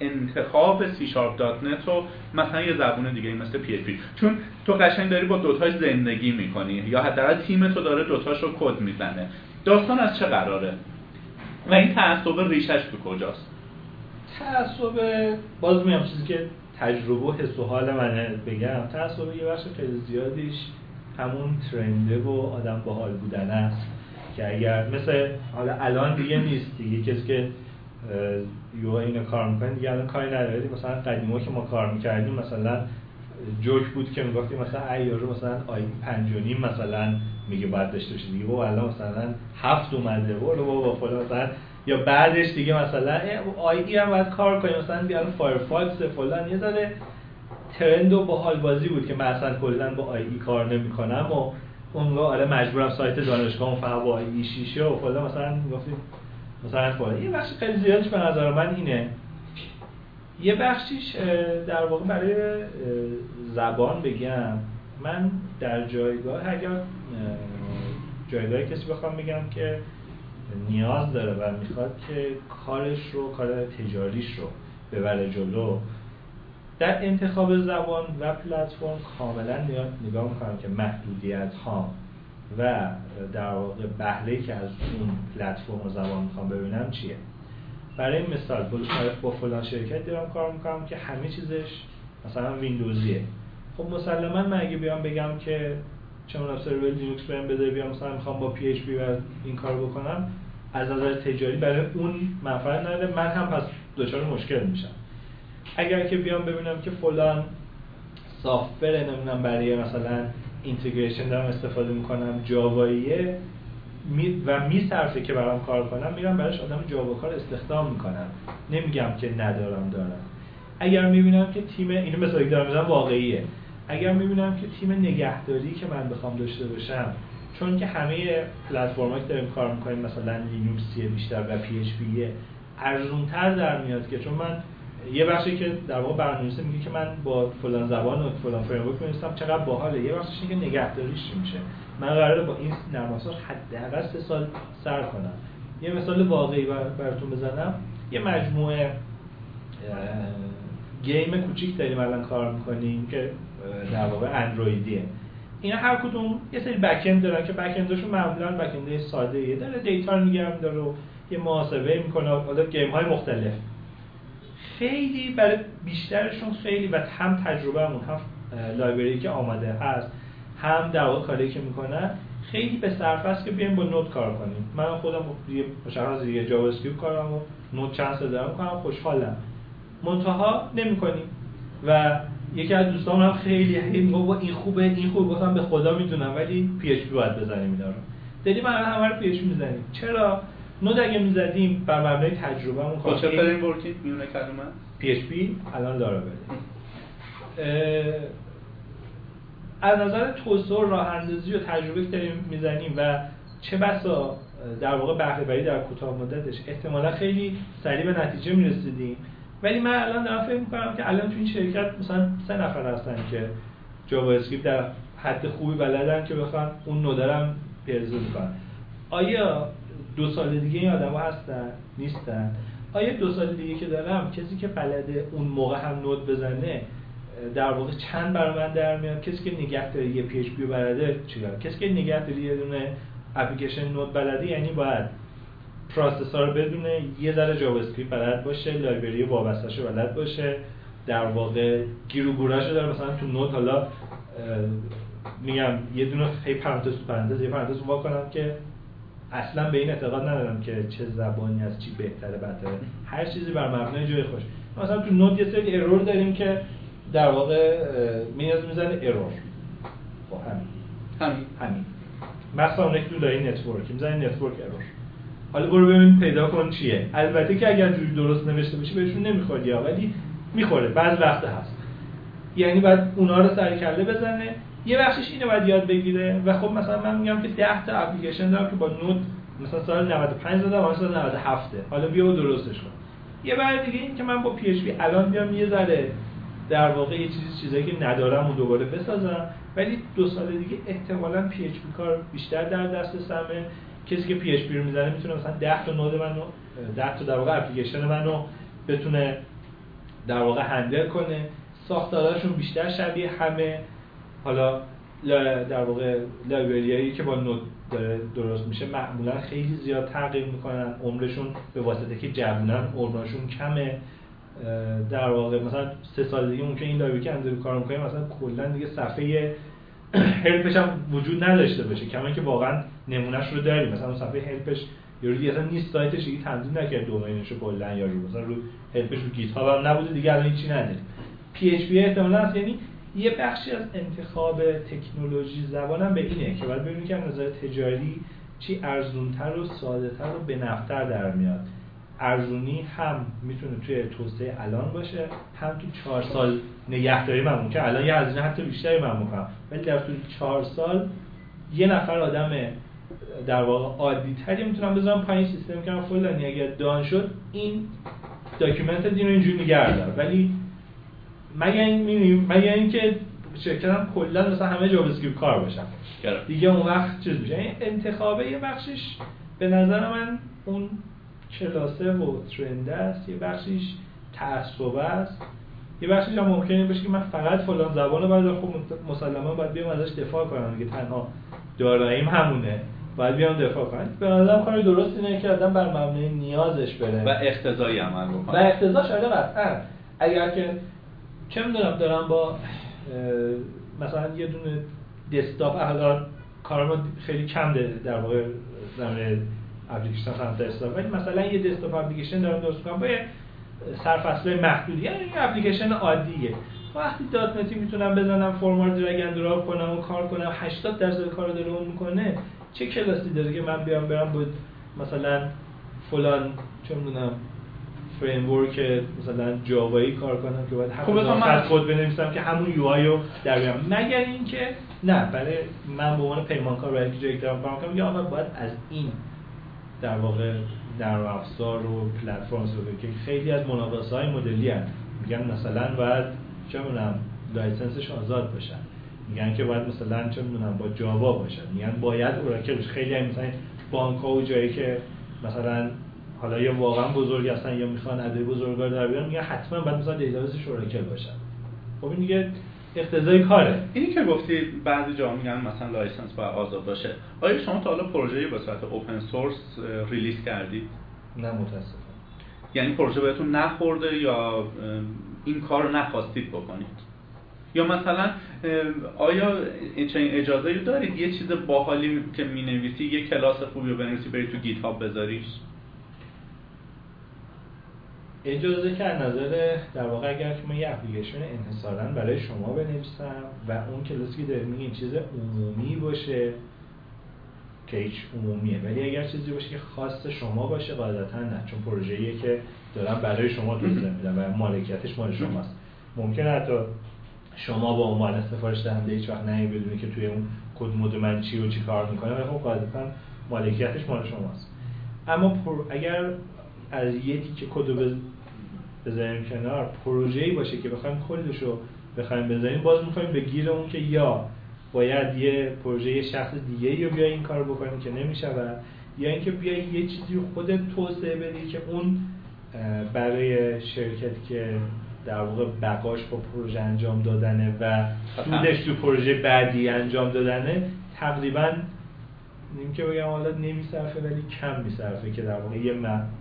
انتخاب C Sharp .NET و مثلا یه زبون دیگه مثل پی پی چون تو قشنگ داری با دوتاش زندگی می‌کنی یا حداقل تیم تو داره دوتاش رو کد می‌زنه. داستان از چه قراره؟ و این تعصب ریشش تو کجاست؟ تعصب باز میام چیزی که تجربه و حس و حال منه بگم تعصب یه بخش خیلی زیادیش همون ترنده و آدم باحال بودن است که اگر مثل حالا الان دیگه نیست دیگه کسی که یو اینو کار می‌کنه دیگه الان کاری نداره. مثلا قدیما که ما کار می‌کردیم مثلا جوک بود که می‌گفتیم مثلا ایارو مثلا آی پنج و نیم مثلا میگه باید داشته باشه دیگه. بابا الان مثلا هفت اومده. برو بابا فلان. یا بعدش دیگه مثلا آی هم باید کار کنیم مثلا بیان فایرفاکس فلان یه ذره ترند و باحال بازی بود که من اصلا کلا با آی ای کار نمی‌کنم و اون آره مجبورم سایت دانشگاه فقط با آی ای شیشه و فلان. مثلا می‌گفتیم مثلا فلان. یه بخش خیلی زیادش به نظر من اینه. یه بخشیش در واقع برای زبان بگم. من در جایگاه اگر جایگاه کسی بخوام بگم که نیاز داره و می‌خواد که کارش رو کار تجاریش رو ببره جلو. در انتخاب زبان و پلتفرم کاملا نگاه می‌کنم که محدودیت ها و در واقع بهره که از اون پلتفرم و زبان می‌خوام ببینم چیه. برای مثال با فلان شرکت دارم کار می‌کنم که همه چیزش مثلا ویندوزیه. خب مسلما من اگه بیام بگم که چون سرور لینوکس بریم بده بیام مثلا می‌خوام با PHP این کار بکنم از نظر تجاری برای اون منفعت نداره. من هم پس دچار مشکل میشم. اگر که بیام ببینم که فلان software نمی‌دونم برای مثلا integration دارم استفاده می‌کنم Java ییه و میصرفه که برام کار کنم میرم براش آدم Java کار استخدام می‌کنم. نمیگم که ندارم دارم. اگر می‌بینم که تیم اینو مثلا دارم واقعیه. اگر می‌بینم که تیم نگهداری که من بخوام داشته باشم چون که همه پلتفرم‌ها که داریم کار می‌کنیم مثلا لینوکسیه بیشتر و PHP ارزونتر در میاد که چون من یه بخشی که در واقع برنامه‌نویسی میگه که من با فلان زبان و فلان framework می‌نویسم چقدر باحاله. یه بخشش اینه که نگهداریش میشه؟ من قراره با این نرم افزار حداقل سه سال سر کنم. یه مثال واقعی براتون بزنم. یه مجموعه game کوچیک داریم الان کار می‌کنیم که در واقع اندرویدیه اینا هر کدوم یه سری back دارن که back end شون معمولا back end ساده ایه. داره data رو نگه داره و یه محاسبه می‌کنه حالا game های مختلف. خیلی برای بیشترشون خیلی و هم تجربهمون هم library که آماده هست هم در واقع کاری که می‌کنن خیلی به صرف است که بیایم با Node کار کنیم. من خودم یه مشخص یه JavaScript کارم و Node چند دارم کنم خوشحالم. منتها نمی‌کنیم. و یکی از دوستان هم خیلی میگه با این خوبه این خوبه. گفتم به خدا می‌دونم ولی PHP باید بزنیم اینا رو. داریم الان همه رو PHP می‌زنیم. چرا؟ Node اگه می‌زدیم بر مبنای تجربهمون با چه framework ی میونه کلمه؟ PHP الان بده. از نظر توسعه راه اندازی و تجربه که داریم می‌زنیم و چه بسا در واقع بهره در کوتاه مدتش احتمالا خیلی سریع به نتیجه می‌رسیدیم. ولی من الان دارم فکر می‌کنم که الان تو این شرکت مثلا سه نفر هستن که جاوا اسکریپت در حد خوبی بلدن که بخوان اون نودرم پیرزو می‌کنن آیا دو سال دیگه این آدم هستن؟ نیستن. آیا دو سال دیگه که دارم کسی که بلده اون موقع هم نود بزنه در واقع چند برابر در میاد؟ کسی که نگهداری یه پی اچ پی بلده چیکار؟ کسی که نگهداری یه دونه اپلیکیشن نود بلده یعنی باید پروسسور بدونه یه ذره جاوا اسکریپت بلد باشه لایبرری وابسته‌شو بلد باشه. در واقع گیر و گوراشو داره مثلا تو Node حالا میگم یه دونه هی پرانتز تو پرانتز یه پرانتز وا کنم که اصلا به این اعتقاد ندارم که چه زبانی از چی بهتره بهتره هر چیزی بر مبنای جای خودش. مثلا تو Node یه سری error داریم که در واقع میاد می‌زنه error خب همین. همین. همین. مثلا اون تو داری network می‌زنه network error حالا برو ببین پیدا کن چیه. البته که اگر جوری درست نوشته بشه بهشون نمی‌خواد یا ولی می‌خوره. بعض وقت هست. یعنی باید اونا رو سر کله بزنه. یه بخشش اینو باید یاد بگیره. و خب مثلا من میگم که 10 تا اپلیکیشن دارم که با Node مثلا سال 95 زدم سال 97 حالا بیا و درستش کن. یه بار دیگه این که من با PHP الان بیام یه ذره در واقع یه چیزی چیزایی که ندارم و دوباره بسازم. ولی دو سال دیگه احتمالا PHP کار بیشتر در دسترسمه کسی که PHP رو می‌زنه می‌تونه مثلا 10 تا Node منو 10 تا در واقع اپلیکیشن منو بتونه در واقع هندل کنه. ساختاراشون بیشتر شبیه همه حالا در واقع لایبرریایی که با نود داره درست میشه معمولا خیلی زیاد تغییر می‌کنن. عمرشون به واسطه که جوونن عمرشون کمه. در واقع مثلا سه سال دیگه ممکن این لایبرری که اندرو کار می‌کنیم مثلا کلا دیگه صفحه هلپش هم وجود نداشته باشه. کما که واقعا نمونهش رو داریم. مثلا صفحه helpش یا دیگه اصلا نیست سایتش دیگه تنظیم نکرد domainش رو کلا یا رو. مثلا رو helpش رو گیت هاب هم نبوده دیگه الان هیچی نداره PHP احتمالاً هست. یعنی یه بخشی از انتخاب تکنولوژی زبانم به اینه که باید ببینید که نظر تجاری چی ارزونتر و سادهتر و به‌نفع‌تر در میاد. ارزونی هم می‌تونه توی توسعه الان باشه هم تو چهار سال نگهداری من که الان یه هزینه حتی بیشتری من ولی در طول چهار سال یه نفر آدم در واقع عادی تری می‌تونم بذارم پایین سیستم کنم فلانی اگر down شد این document این رو اینجوری نگه ولی مگر این مگر اینکه شرکتم کلا مثلا همه جاوا کار باشن. دیگه اون وقت چیز میشه. این انتخابه یه بخشش به نظر من اون کلاسه و trend است. یه بخشش تعصب است. یه بخشش هم ممکنه باشه که من فقط فلان زبان رو باید خب مسلما باید بیام ازش دفاع کنم. دیگه تنها داراییم همونه. باید بیام دفاع کنم به نظرم کار درست اینه که آدم بر مبنای نیازش بره. و اقتضایی عمل بکنه. و اقتضاش آره قطعا. اگر که چه می‌دونم دارم با مثلا یه دونه دسکتاپ الان کارم خیلی کم در واقع زمینه اپلیکیشن سمت دسکتاپ. ولی مثلا یه دسکتاپ اپلیکیشن دارم درست کنم با یه سرفصل محدودی. یعنی اپلیکیشن عادیه. وقتی دات نتی می‌تونم بزنم فرمال درگ دراپ کنم و کار کنم 80 درصد کار داره اون می‌کنه چه کلاسی داره که من بیام برم با مثلا فلان چه می‌دونم فریم ورک مثلا جاوایی کار کنم که باید خب من خود بنویسم که همون یو آی رو در بیارم. مگر اینکه نه برای من به عنوان پیمانکار برای اینکه جایی کار کنم یا باید از این در واقع نرم افزار و پلتفرم استفاده که خیلی از مناقصه های مدلی هست میگن مثلا باید چه می‌دونم licenseش آزاد باشن. میگن که باید مثلا چه می‌دونم با جاوا باشن. میگن باید اوراکل خیلی هم مثلا بانک ها و جایی که مثلا حالا یا واقعا بزرگ هستن یا می‌خوان ادای بزرگا رو در بیارن میگن حتما باید مثلا database اوراکل باشن. خب این دیگه اقتضای کاره. اینی که گفتی بعضی جا میگن مثلا license باید آزاد باشه. آیا شما تا حالا پروژه‌ای به صورت open source release کردید؟ نه متاسفم یعنی پروژه بهتون نخورده یا این کار رو نخواستید بکنید. یا مثلا آیا چنین اجازه دارید؟ یه چیز باحالی که می نویسی یه کلاس خوبی رو بنویسی بری تو گیت هاب بذاریش؟ اجازه که از نظر در واقع اگر که یه اپلیکیشن انحصارا برای شما بنویسم و اون کلاسی که دارید این چیز عمومی باشه که هیچ عمومیه ولی اگر چیزی باشه که خاص شما باشه قاعدتا نه. چون پروژه‌ایه که دارم برای شما توسعه میدم و مالکیتش مال شماست. ممکن حتی شما با عنوان سفارش دهنده هیچ وقت نمی بدونی که توی اون کد مود من چی و چی کار می‌کنه و خب قاعدتا مالکیتش مال شماست. اما اگر از یه تیکه کد رو بذاریم کنار پروژه‌ای باشه که بخوایم کلش رو بخوایم بذاریم باز می‌خوایم به گیر اون که یا باید یه پروژه شخص دیگه رو بیا این کار بکنیم که نمیشه و یا اینکه بیای یه چیزی خودت توسعه بدی که اون برای شرکتی که در واقع بقاش با پروژه انجام دادنه و سودش تو پروژه بعدی انجام دادنه تقریبا نیم که بگم حالا نمیصرفه ولی کم میصرفه که در واقع یه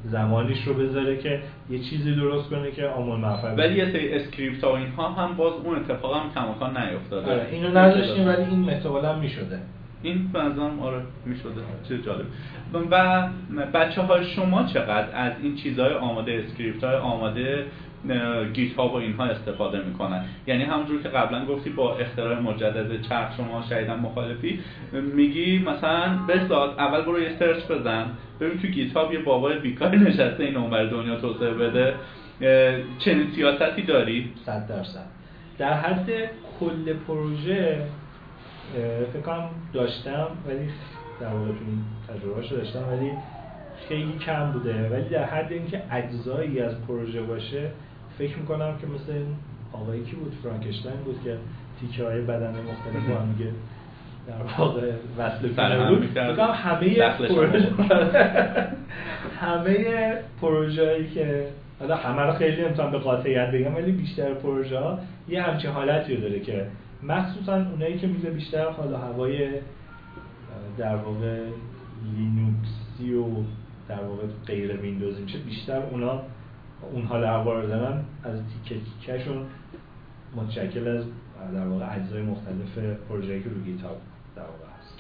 زمانیش رو بذاره که یه چیزی درست کنه که آمون موفق ولی یه سری script ها اینها هم باز اون اتفاق هم کماکان نیفتاده. آره اینو نذاشتیم ولی این هم می‌شده. این بنظرم آره می‌شده. چیز جالب. و بچه های شما چقدر از این چیزهای آماده script های آماده گیت هاب و اینها استفاده می‌کنن؟ یعنی همونجور که قبلا گفتی با اختراع مجدد چرخ شما شدیدا مخالفی میگی مثلا باید اول برو یه search بزن ببین تو گیت یه بابای بیکاری نشسته این اونور دنیا توسعه بده. چنین سیاستی داری؟ صد درصد. در حد کل پروژه فکر کنم داشتم ولی در واقع تو این تجربه داشتم ولی خیلی کم بوده. ولی در حد اینکه اجزایی از پروژه باشه فکر می‌کنم که مثل آقایی کی بود؟ فرانکشتاین بود که تیکه های بدن مختلف با هم میگه در واقع وصل بود. همه پروژه همه پروژه که حالا همه رو خیلی نمی‌تونم به قاطعیت بگم ولی بیشتر پروژه ها یه همچین حالتی رو داره که مخصوصا اونایی که میگه بیشتر حالا هوای در واقع لینوکسی و در واقع غیر ویندوزی میشه بیشتر اونا اون حال اخبار دارن از تیکه تیکهشون متشکل از در واقع اجزای مختلف پروژه‌ای که رو گیتاب در واقع هست.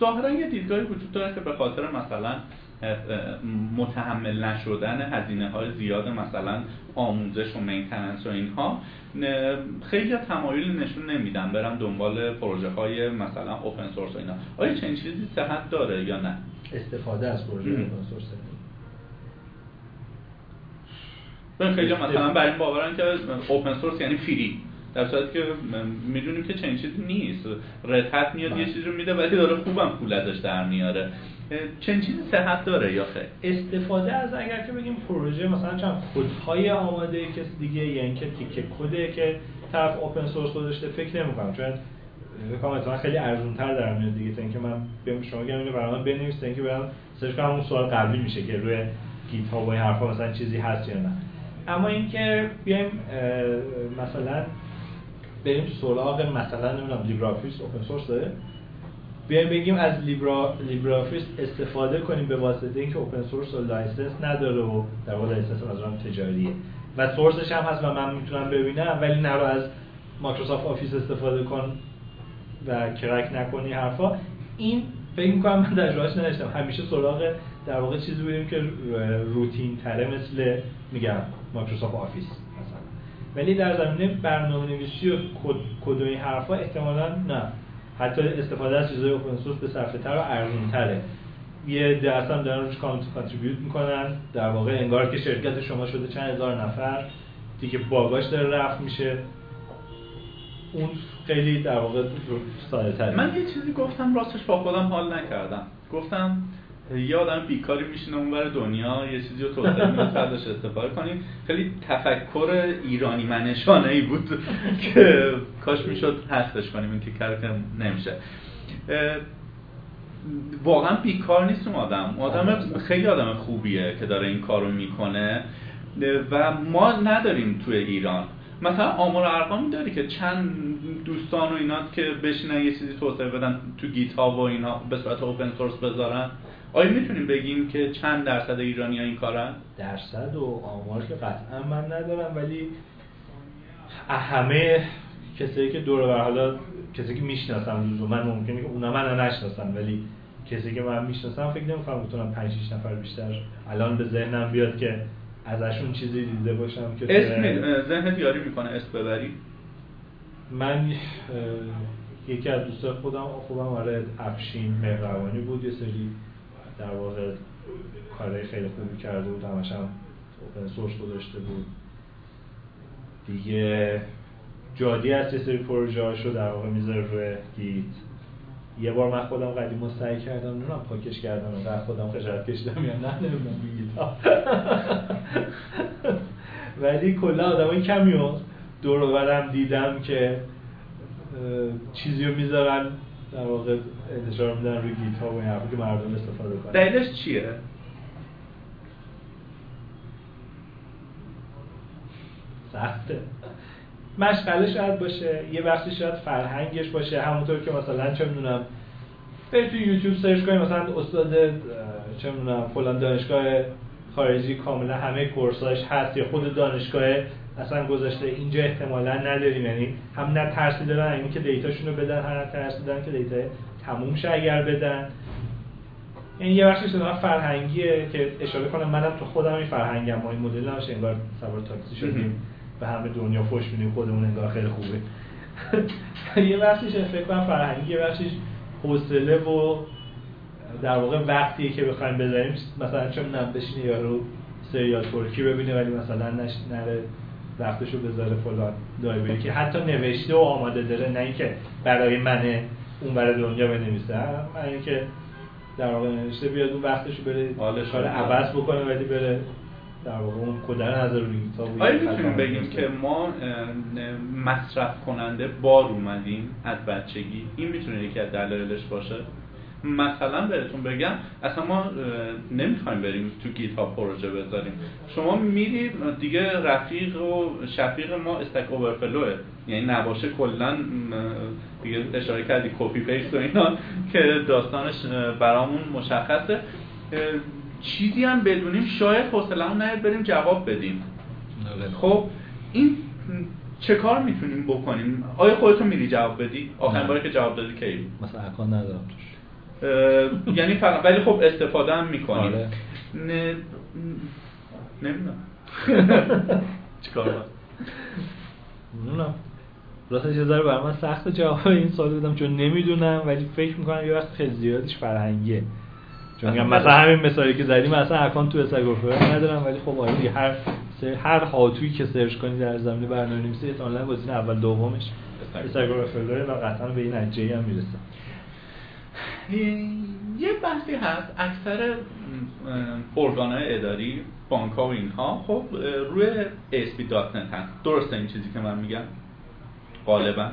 ظاهرا یه دیدگاهی وجود داره که به خاطر مثلا متحمل نشدن هزینه های زیاد مثلا آموزش و مینتننس و اینها خیلی تمایل نشون نمیدن برم دنبال پروژه های مثلا اوپن سورس و اینا. آیا چنین چیزی صحت داره یا نه؟ استفاده از پروژه اوپن سورس خیلی مثلا برای این باورن که اوپن سورس یعنی فری در صورتی که می‌دونیم که چنین چیزی نیست. رتت میاد یه چیزی رو میده ولی داره خوبم پول ازش در میاره. چنین چیزی صحت داره یا خیر؟ استفاده از اگر که بگیم پروژه مثلا چند کدهای آماده کسی دیگه یا اینکه تیکه کده که طرف اوپن سورس گذاشته فکر نمی‌کنم. چون مثلا خیلی ارزون تر در میاد دیگه تا اینکه من بیام شما بگم اینو برام بنویس اینکه برام سرچ کنم اون سوال قبلی میشه که روی گیت ها و این حرفا مثلا چیزی هست یا نه. اما اینکه بیایم مثلا بریم سراغ مثلا نمی‌دونم لیبره‌آفیس open source داره. بیایم بگیم از لیبره لیبره‌آفیس استفاده کنیم به واسطه اینکه open source و license نداره و در واقع license از تجاریه. و sourceش هم هست و من می‌تونم ببینم ولی نرو از مایکروسافت آفیس استفاده کن و crack نکن این حرفا. این فکر می‌کنم من در جاش نداشتم همیشه سراغ در واقع چیزی بودیم که روتین تره مثل میگم مایکروسافت آفیس مثلا. ولی در زمینه برنامه نویسی و کد و این حرفا احتمالا نه. حتی استفاده از چیزهای open source به صرفه تر و ارزون تره. یه عده‌ای هم دارن روش contribute می‌کنن. در واقع انگار که شرکت شما شده چند هزار نفر. دیگه bugاش داره رفت میشه. اون خیلی در واقع ساده من یه چیزی گفتم راستش با خودم حال نکردم. گفتم یه آدم بیکاری میشینه اونور دنیا یه چیزی رو توسعه میده ازش استفاده کنیم. خیلی تفکر ایرانی منشانه ای بود که کاش می‌شد هستش کنیم این تیکر که نمیشه. واقعا بیکار نیست اون آدم. آدم خیلی آدم خوبیه که داره این کارو می‌کنه. و ما نداریم توی ایران. مثلا آمار ارقامی داری که چند دوستان و اینا که بشینن یه چیزی توسعه بدن تو گیت ها و اینا به صورت اوپن سورس بذارن. آیا می‌تونیم بگیم که چند درصد ایرانی ها این کارن؟ درصد و آمار که قطعا من ندارم ولی همه کسایی که دور بر حالا کسی که می‌شناسم من ممکنه که اونا من نشناسم ولی کسی که من می‌شناسم فکر نمی‌کنم بتونم 5 6 نفر بیشتر الان به ذهنم بیاد که ازشون چیزی دیده باشم که اسم ذهنت یاری می‌کنه اسم ببری من یکی از دوستان خودم خوبم آره افشین مهربانی بود یه سری در واقع کارهای خیلی خوبی کرده بود. همش هم سورس گذاشته بود. دیگه جادی از یه سری پروژه هاشو در واقع می‌ذاره روی گیت یه بار من خودم قدیم سعی کردم نمی‌دونم پاکش کردم و خودم خجالت کشیدم یا نه نمی‌دونم گیت ولی کلا آدمای کمی دور برم دیدم که چیزی رو می‌ذارن در واقع انتشار میدن روی گیت ها و این که مردم استفاده کنن دلیلش چیه؟ سخته مشغله شاید باشه یه بخشی شاید فرهنگش باشه همونطور که مثلا چه می‌دونم برید تو یوتیوب سرچ کنید مثلا استاد چه می‌دونم فلان دانشگاه خارجی کاملا همه کورساش هست یا خود دانشگاه اصلا گذاشته. اینجا احتمالا نداریم. یعنی هم نه ترسی دارن اینی که دیتاشون رو بدن هر ترسی دارن که دیتا تموم شه اگر بدن. این یه بخشش من فرهنگیه که اشاره کنم. منم تو خودم این فرهنگم. ما این مدل نمیشه انگار سوار تاکسی شدیم. به همه دنیا خوش میدیم خودمون انگار خیلی خوبه. یه بخشش فکر کنم فرهنگی یه بخشش حوصله و در واقع وقتی که بخوایم بذاریم. مثلا چون نم بشینه یارو سریال ترکی ببینه ولی مثلا نش نره. وقتشو بذاره فلان دایبری که حتی نوشته و آماده داره نه اینکه برای من اون برای دنیا بنویسه. من اینکه در واقع نوشته بیاد اون وقتشو بره کار عباس بکنه ولی بره در واقع اون کدر نظر روی کتاب آیا می‌تونیم بگیم که ما مصرف کننده بار اومدیم از بچگی؟ این می‌تونه یکی از دلایلش باشه؟ مثلا بهتون بگم اصلا ما نمی‌خوایم بریم تو گیت پروژه بذاریم. شما میرید دیگه رفیق و شفیق ما استک اوورفلوه یعنی نباشه کلا دیگه اشاره کردی کپی پیست و اینا که داستانش برامون مشخصه. چیزی هم بدونیم شاید حوصله‌مون نیاد بریم جواب بدیم. خب این چه کار می‌تونیم بکنیم؟ آیا خودتون میری جواب بدی؟ آخرین باری که جواب دادی کی مثلا اکانت ندارم توش. یعنی فقط ولی خب استفاده هم می‌کنیم. آره. نه نمی‌دونم. چیکار نمی‌دونم. راستش یه ذره برای من سخت جواب این سوال بدم چون نمی‌دونم ولی فکر می‌کنم یه وقت خیلی زیادش فرهنگیه. چون مثلا همین مثالی که زدیم مثلا اکانت تو استگرافر ندارم ولی خب آره هر هر هاتویی که سرچ کنی در زمینه برنامه‌نویسی آنلاین گزینه اول دومش استگرافر داره و قطعا به این نتیجه هم می‌رسه. یه بحثی هست. اکثر ارگانهای اداری بانک ها و اینها خب روی ASP.NET هست. درسته این چیزی که من میگم؟ غالبا.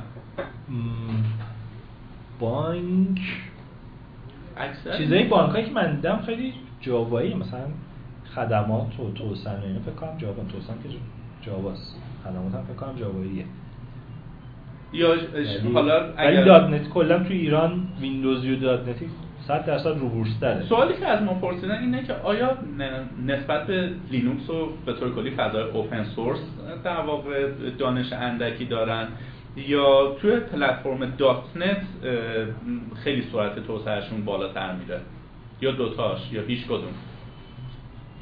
بانک. اکثر؟ چیزای بانک هایی که من دیدم خیلی جاوایی مثلا خدمات و توسن اینو فکر کنم جاوا توسن که جاواست. خدمات هم فکر کنم جاواییه. یا حالا اگر دات نت کلا تو ایران ویندوز و دات نتی 100 درصد رو داره. سوالی که از ما پرسیدن اینه که آیا نسبت به لینوکس و به طور کلی فضای open source در واقع دانش اندکی دارن یا توی پلتفرم دات نت خیلی سرعت توسعهشون بالاتر میره؟ یا دوتاش یا هیچ کدوم؟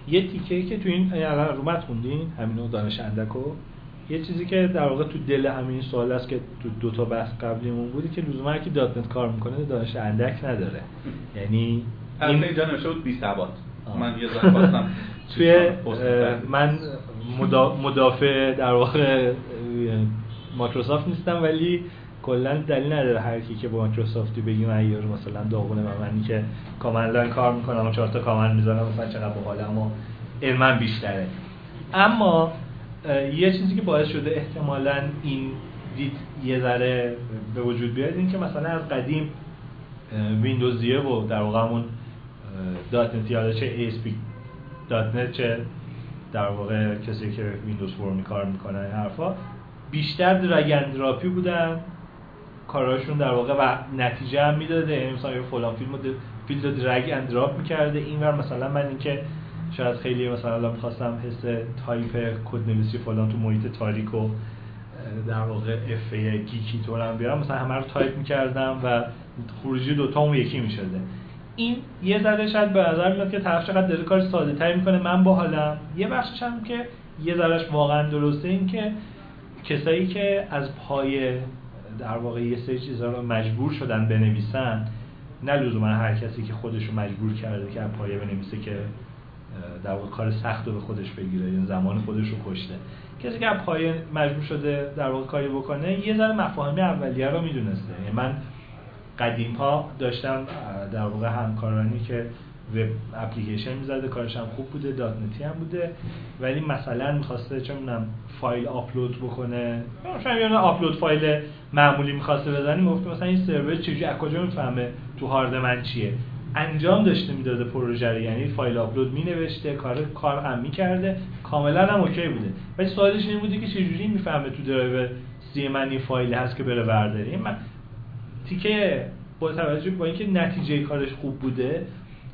یه تیکه که تو این الان رومت خوندین همینو دانش اندکو؟ یه چیزی که در واقع تو دل همین سوال است که تو دو تا بحث قبلیمون بودی که لزوما کسی که دات نت کار می‌کنه دانش اندک نداره. یعنی این اینجا نوشته بود بی ثبات. من یه ذره خواستم توی من مدافع در واقع مایکروسافت نیستم ولی کلا دلیل نداره هر کی که با مایکروسافتی بگیم این یارو مثلا داغونه و منی که command line کار می‌کنم و چهار تا command می‌زنم مثلا چقدر باحالم و علمم بیشتره. اما یه چیزی که باعث شده احتمالا این دید یه ذره به وجود بیاد این که مثلا از قدیم ویندوزیه و در واقع همون دات نت چه ASP دات نت چه در واقع کسی که ویندوز form ی کار می‌کنن این حرفا بیشتر drag drop ی بودن. کاراشون در واقع و نتیجه هم می‌داده. یعنی مثلا فلان فیل field رو drag and drop می‌کرده. اینور مثلا من اینکه شاید خیلی مثلا الان می‌خواستم حس تایپ کد نویسی فلان تو محیط تاریک و در واقع اف geek ی طورم بیارم. مثلا همه رو تایپ می‌کردم و خروجی دوتا اون یکی می‌شده. این یه ذره شاید به نظر میاد که طرف چقدر داره کار ساده تری می‌کنه. من با حالم یه بخشش هم که یه ذرهش واقعا درسته این که کسایی که از پای در واقع یه سری چیزا رو مجبور شدن بنویسن نه لزوما هر کسی که خودش رو مجبور کرده که از پایه بنویسه که در واقع کار سخت رو به خودش بگیره یعنی زمان خودش رو کشته. کسی که از پایه مجبور شده در واقع کاری بکنه یه ذره مفاهیم اولیه رو می‌دونسته. یعنی من قدیم ها داشتم در واقع همکارانی که وب اپلیکیشن می‌زده کارش هم خوب بوده دات نتی هم بوده. ولی مثلا می‌خواسته چه می‌دونم فایل آپلود بکنه. مثلا یه آپلود فایل معمولی می‌خواسته بزنی گفت مثلا این سرور چجوری از کجا می‌فهمه تو هارد من چیه. انجام داشته می‌داده پروژه رو. یعنی فایل آپلود مینوشته کار کار هم می‌کرده. کاملا هم اوکی بوده. ولی سوالش این بوده که چجوری می‌فهمه تو drive C من این فایل هست که بره برداره من تیکه با توجه با اینکه نتیجه کارش خوب بوده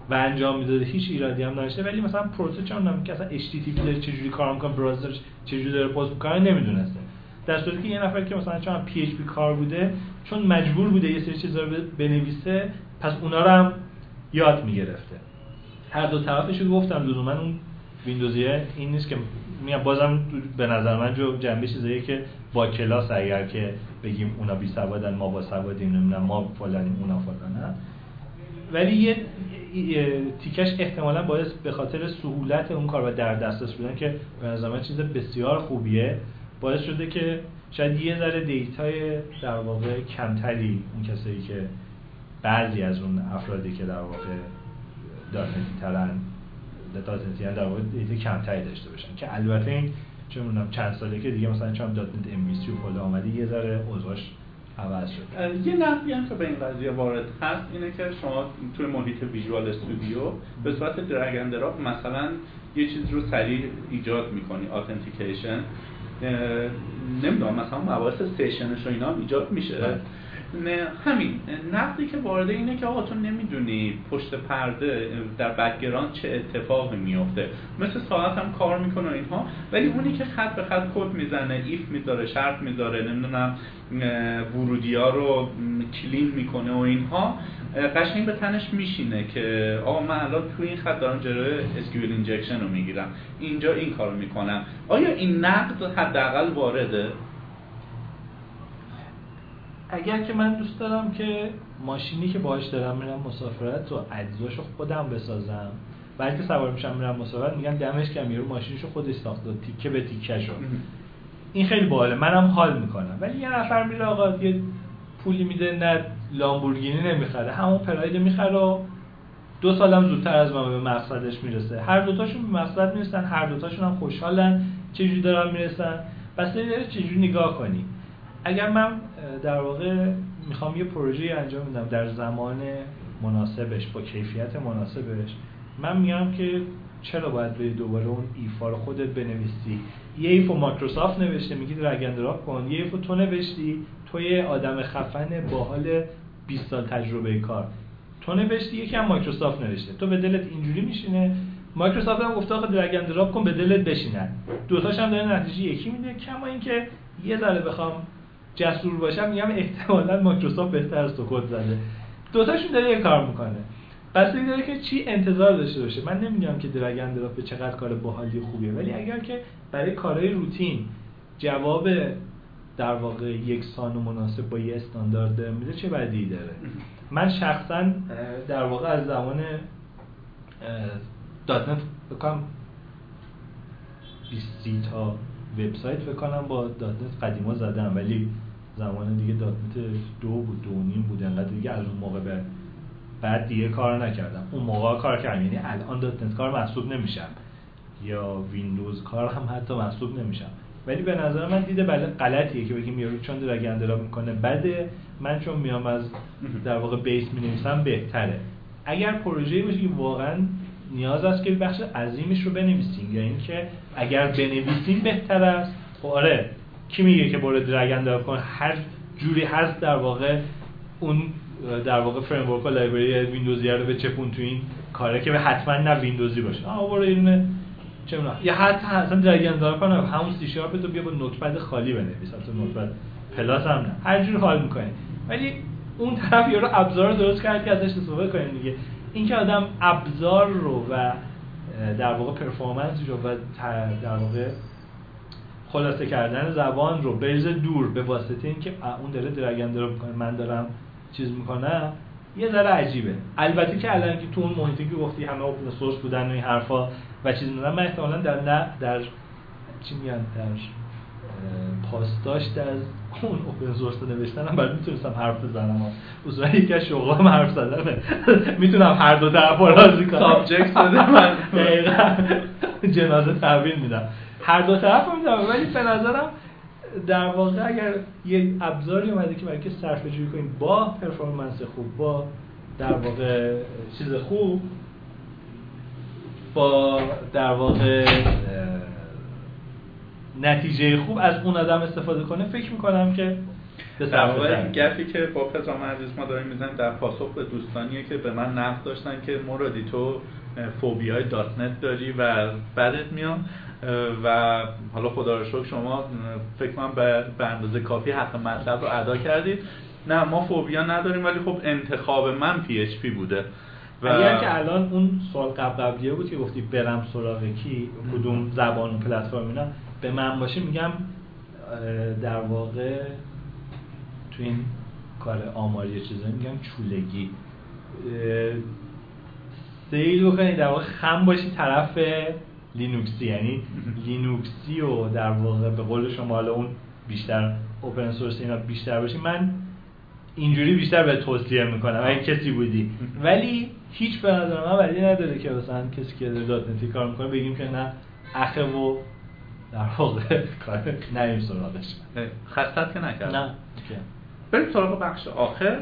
و انجام می‌داده هیچ ایرادی هم نداشته ولی مثلا پروسه چون که اصلا HTTP داره چجوری کار می‌کنه browser چجوری داره پست می‌کنه نمی‌دونسته. در صورتی که یه نفر که مثلا چون PHP کار بوده چون مجبور بوده یه سری چیزا بنویسه پس اونا رو هم یاد می‌گرفته. هر دو طرفش رو گفتم من اون ویندوزیه این نیست که میگم بازم به نظر من جو جنبه چیزایی که با کلاس اگر که بگیم اونا بی سوادن ما با سوادیم نمی‌دونم ما فلانیم اونا فلانن ولی یه تیکش احتمالا باعث به خاطر سهولت اون کار و در دسترس بودن که به نظر چیز بسیار خوبیه باعث شده که شاید یه ذره data ی در واقع کمتری اون کسایی که بعضی از اون افرادی که در واقع داتنتی ترن داتنتی در واقع data کمتری داشته باشن که البته این چون چند ساله که دیگه مثلا چون dot net MVC و فلان آمده یه ذره اوضاعش عوض شد. یه نقدی هم که به این قضیه وارد هست اینه که شما توی محیط Visual Studio به صورت drag drop مثلا یه چیز رو سریع ایجاد می‌کنی authentication نمی‌دونم مثلا مباحث session ش و اینا ایجاد میشه. بله. همین. نقدی که وارد اینه که آقا تو نمی‌دونی پشت پرده در background چه اتفاقی میفته مثل ساعت هم کار می‌کنه اینها. ولی اونی که خط به خط کد می‌زنه if می‌ذاره شرط می‌ذاره نمی‌دونم ورودی ها رو clean می‌کنه و اینها قشنگ به تنش میشینه که آقا من الان توی این خط دارم جلوی اسکیول اینجکشن رو می‌گیرم. اینجا این کارو می‌کنم. آیا این نقد حداقل وارده؟ اگر که من دوست دارم که ماشینی که باهاش دارم میرم مسافرت و اجزاشو خودم بسازم بلکه سوار میشم میرم مسافرت میگن دمش کم رو ماشینشو خودش ساخته تیکه به تیکه شد این خیلی باحاله. منم حال می‌کنم. ولی یه نفر میره آقا یه پولی میده نه لامبورگینی نمی‌خره. همون پراید می‌خره و دو سالم زودتر از من به مقصدش می‌رسه. هر دوتاشون به مقصد می‌رسن هر دوتاشون هم خوشحالن چجوری دارن می‌رسن. بستگی داره چجوری نگاه کنی. اگر من در واقع می‌خوام یه پروژه انجام بدم در زمان مناسبش با کیفیت مناسبش من میگم که چرا باید به دوباره اون if ا رو خودت بنویسی؟ یه if مایکروسافت نوشته میگی drag drop کن. یه if تو نوشتی تو یه آدم خفن باحال 20 سال تجربه کار. تو نوشتی یکی هم مایکروسافت نوشته. تو به دلت اینجوری میشینه. مایکروسافت هم گفته آقا drag drop کن به دلت بشینن. دوتاش هم داره نتیجه یکی میده. کما اینکه یه ذره بخوام جسور باشم میگم احتمالا مایکروسافت بهتر از تو کد زده. دوتاشون داره یه کار می‌کنه. این داره که چی انتظار داشته باشه. من نمیگم که drag and drop به چقدر کار باحالی خوبیه ولی اگر که برای کارهای روتین جواب در واقع یکسان و مناسب با یه استاندارد میده چه بدی داره؟ من شخصا در واقع از زمان dot net بکنم 20 تا وبسایت فکر با dot net قدیما زدم ولی زمان دیگه dot دو بود دو نیم بود. انقدر دیگه از اون موقع به بعد دیگه کار نکردم. اون موقع کار کردم. یعنی الان dot net کار محسوب نمیشم. یا ویندوز کار هم حتی محسوب نمیشم. ولی به نظر من دیده بله غلطیه که بگیم یارو چون دراگ اندرا می‌کنه. بده. من چون میام از در واقع بیس می بهتره. اگر پروژه‌ای باشه که واقعا نیاز است که بخش عظیمش رو بنویسیم. یا اینکه اگر بنویسیم بهتر است. خب آره. کی میگه که برو درگن دار کن هر جوری هست در واقع اون در واقع فریم ورک و لایبرری ویندوزی رو به چپون تو این کاره که به حتما نه ویندوزی باشه. آها برو اینه چه یا حتی اصلا درگن دار کنم همون سی شارپ تو بیا با نوتپد خالی بنویس. تو نوتپد پلاس هم نه. هر جور حال می‌کنه ولی اون طرف یارو ابزار رو درست کرد که ازش استفاده کنیم دیگه. این که آدم ابزار رو و در واقع پرفورمنس رو و در واقع خلاصه کردن زبان رو بریزه دور به واسطه اینکه اون داره درگن داره می‌کنه من دارم چیز می‌کنم یه ذره عجیبه. البته که الان که تو اون محیطی که گفتی همه اوپن سورس بودن و این حرفا و چیز می‌دونم من احتمالا در نه در چی میگن در پاسداشت از اون اوپن سورس نوشتن هم بعد می‌تونستم حرف بزنم. اصولا یکی از شغلام حرف زدنه. می‌تونم هر دو طرف راضی کنم. سابجکت بده من جنازه تحویل میدم. هر دو طرف میدم ولی به نظرم در واقع اگر یه ابزاری اومده که برای که صرفه جویی کنید با performance خوب با در واقع چیز خوب با در واقع نتیجه خوب از اون آدم استفاده کنه فکر می‌کنم که در واقع گپی که با پدرام عزیز ما داریم می‌زنیم در پاسخ به دوستانیه که به من نقد داشتن که مرادی تو فوبیای dot net داری و بدت میاد و حالا خدا رو شکر شما فکر کنم به اندازه کافی حق مطلب رو ادا کردید. نه ما فوبیا نداریم ولی خب انتخاب من PHP بوده. و اگر که الان اون سوال قبل قبلیه بود که گفتی برم سراغ کی کدوم زبان و پلتفرم اینا به من باشه میگم در واقع تو این کار آماری چیزایی میگم چولگی. سیل بکنید در واقع خم باشی طرف لینوکسی یعنی لینوکسی و در واقع به قول شما حالا اون بیشتر اوپن سورس اینا بیشتر باشی من اینجوری بیشتر به توصیه می‌کنم اگه کسی بودی. ولی هیچ به نظر من ولی نداره که مثلا کسی که دات نتی کار می‌کنه بگیم که نه اخه و در واقع کار نریم سراغش. خستت که نکرد نه بریم سراغ بخش آخر.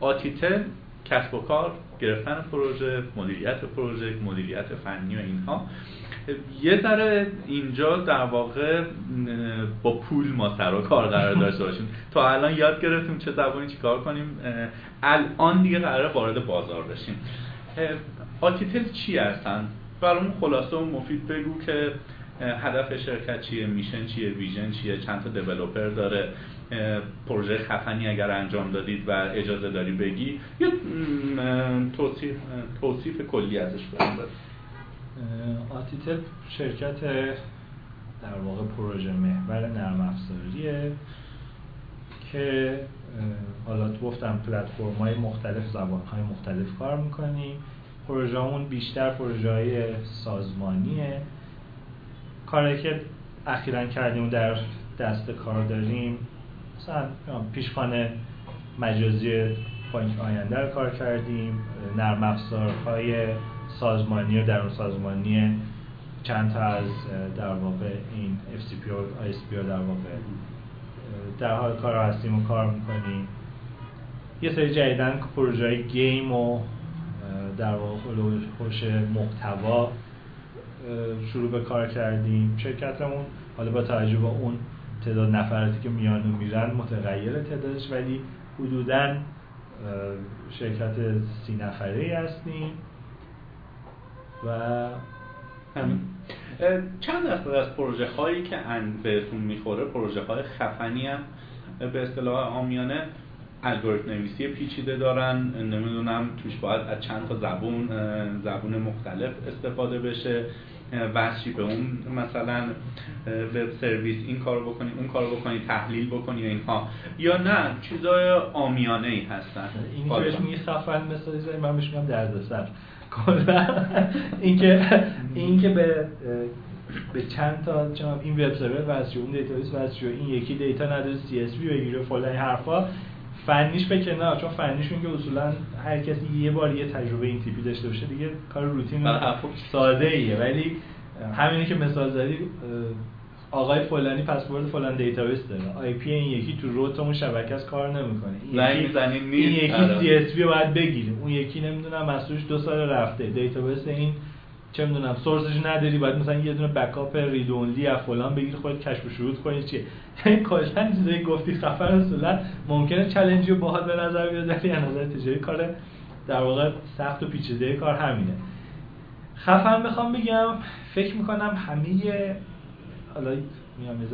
آتیتل کسب و کار گرفتن پروژه مدیریت پروژه مدیریت فنی و اینها. یه ذره اینجا در واقع با پول ما سر و کار قرار داشته باشیم. تا الان یاد گرفتیم چه زبانی چیکار کنیم. الان دیگه قرار وارد بازار بشیم. آتیتل چی هستن؟ برامون خلاصه و مفید بگو که هدف شرکت چیه میشن چیه ویژن چیه چند تا دیولپر داره پروژه خفنی اگر انجام دادید و اجازه داری بگی. یه توصیف, توصیف کلی ازش بریم آتیتل شرکت در واقع پروژه محور نرم افزاریه که حالا گفتم پلتفرم های مختلف زبان های مختلف کار می‌کنیم پروژه همون بیشتر پروژه های سازمانیه. کاری که اخیرا کردیم در دست کار داریم مثلا پیشخانه مجازی بانک آینده رو کار کردیم. نرم افزارهای سازمانی و درون سازمانی چند تا از در واقع این FCP و ISP در واقع در حال کار هستیم و کار می‌کنیم. یه سری جدیدن پروژه گیم و در واقع خوش محتوا شروع به کار کردیم. شرکتمون حالا با توجه اون تعداد نفراتی که میان و میرن متغیر تعدادش ولی حدودا شرکت سی نفره هستیم. و چند درصد از پروژه هایی که بهتون می‌خوره پروژه های خفنی هم به اصطلاح آمیانه الگوریتم نویسی پیچیده دارن. نمی‌دونم توش باید از چند تا زبون زبون مختلف استفاده بشه. وصلی به اون مثلا web service این کارو بکنی اون کارو بکنی تحلیل بکنی اینها. یا نه چیزای عامیانه ای هستن. این که بهش میگی خفن مثلا من بهش میگم دردسر کلا. اینکه اینکه به به چند تا چون این web server واسه اون database واسه این یکی data نداره CSV بگیره فلان حرفا. فنیش به کنار چون فنیشون که اصولا هر کسی یه بار یه تجربه این تیپی داشته باشه دیگه کار روتین ساده ایه ولی همینی که مثال زدی آقای فلانی پسورد فلان database داره. IP این یکی تو route اون شبکه از کار نمی‌کنه. این یکی این یکی CSV باید بگیریم. اون یکی نمی‌دونم مسئولش دو سال رفته. database این چه می‌دونم source ش نداری باید مثلا یه دونه backup read only از فلان بگیر خودت کشف و شهود کنی چیه؟ یعنی کلا چیزایی گفتی خفن اصولا ممکنه چالنجی رو باحال به نظر بیاد ولی از نظر تجاری کار در واقع سخت و پیچیده کار همینه. خفن می‌خوام بگم فکر می‌کنم همه حالا میام یه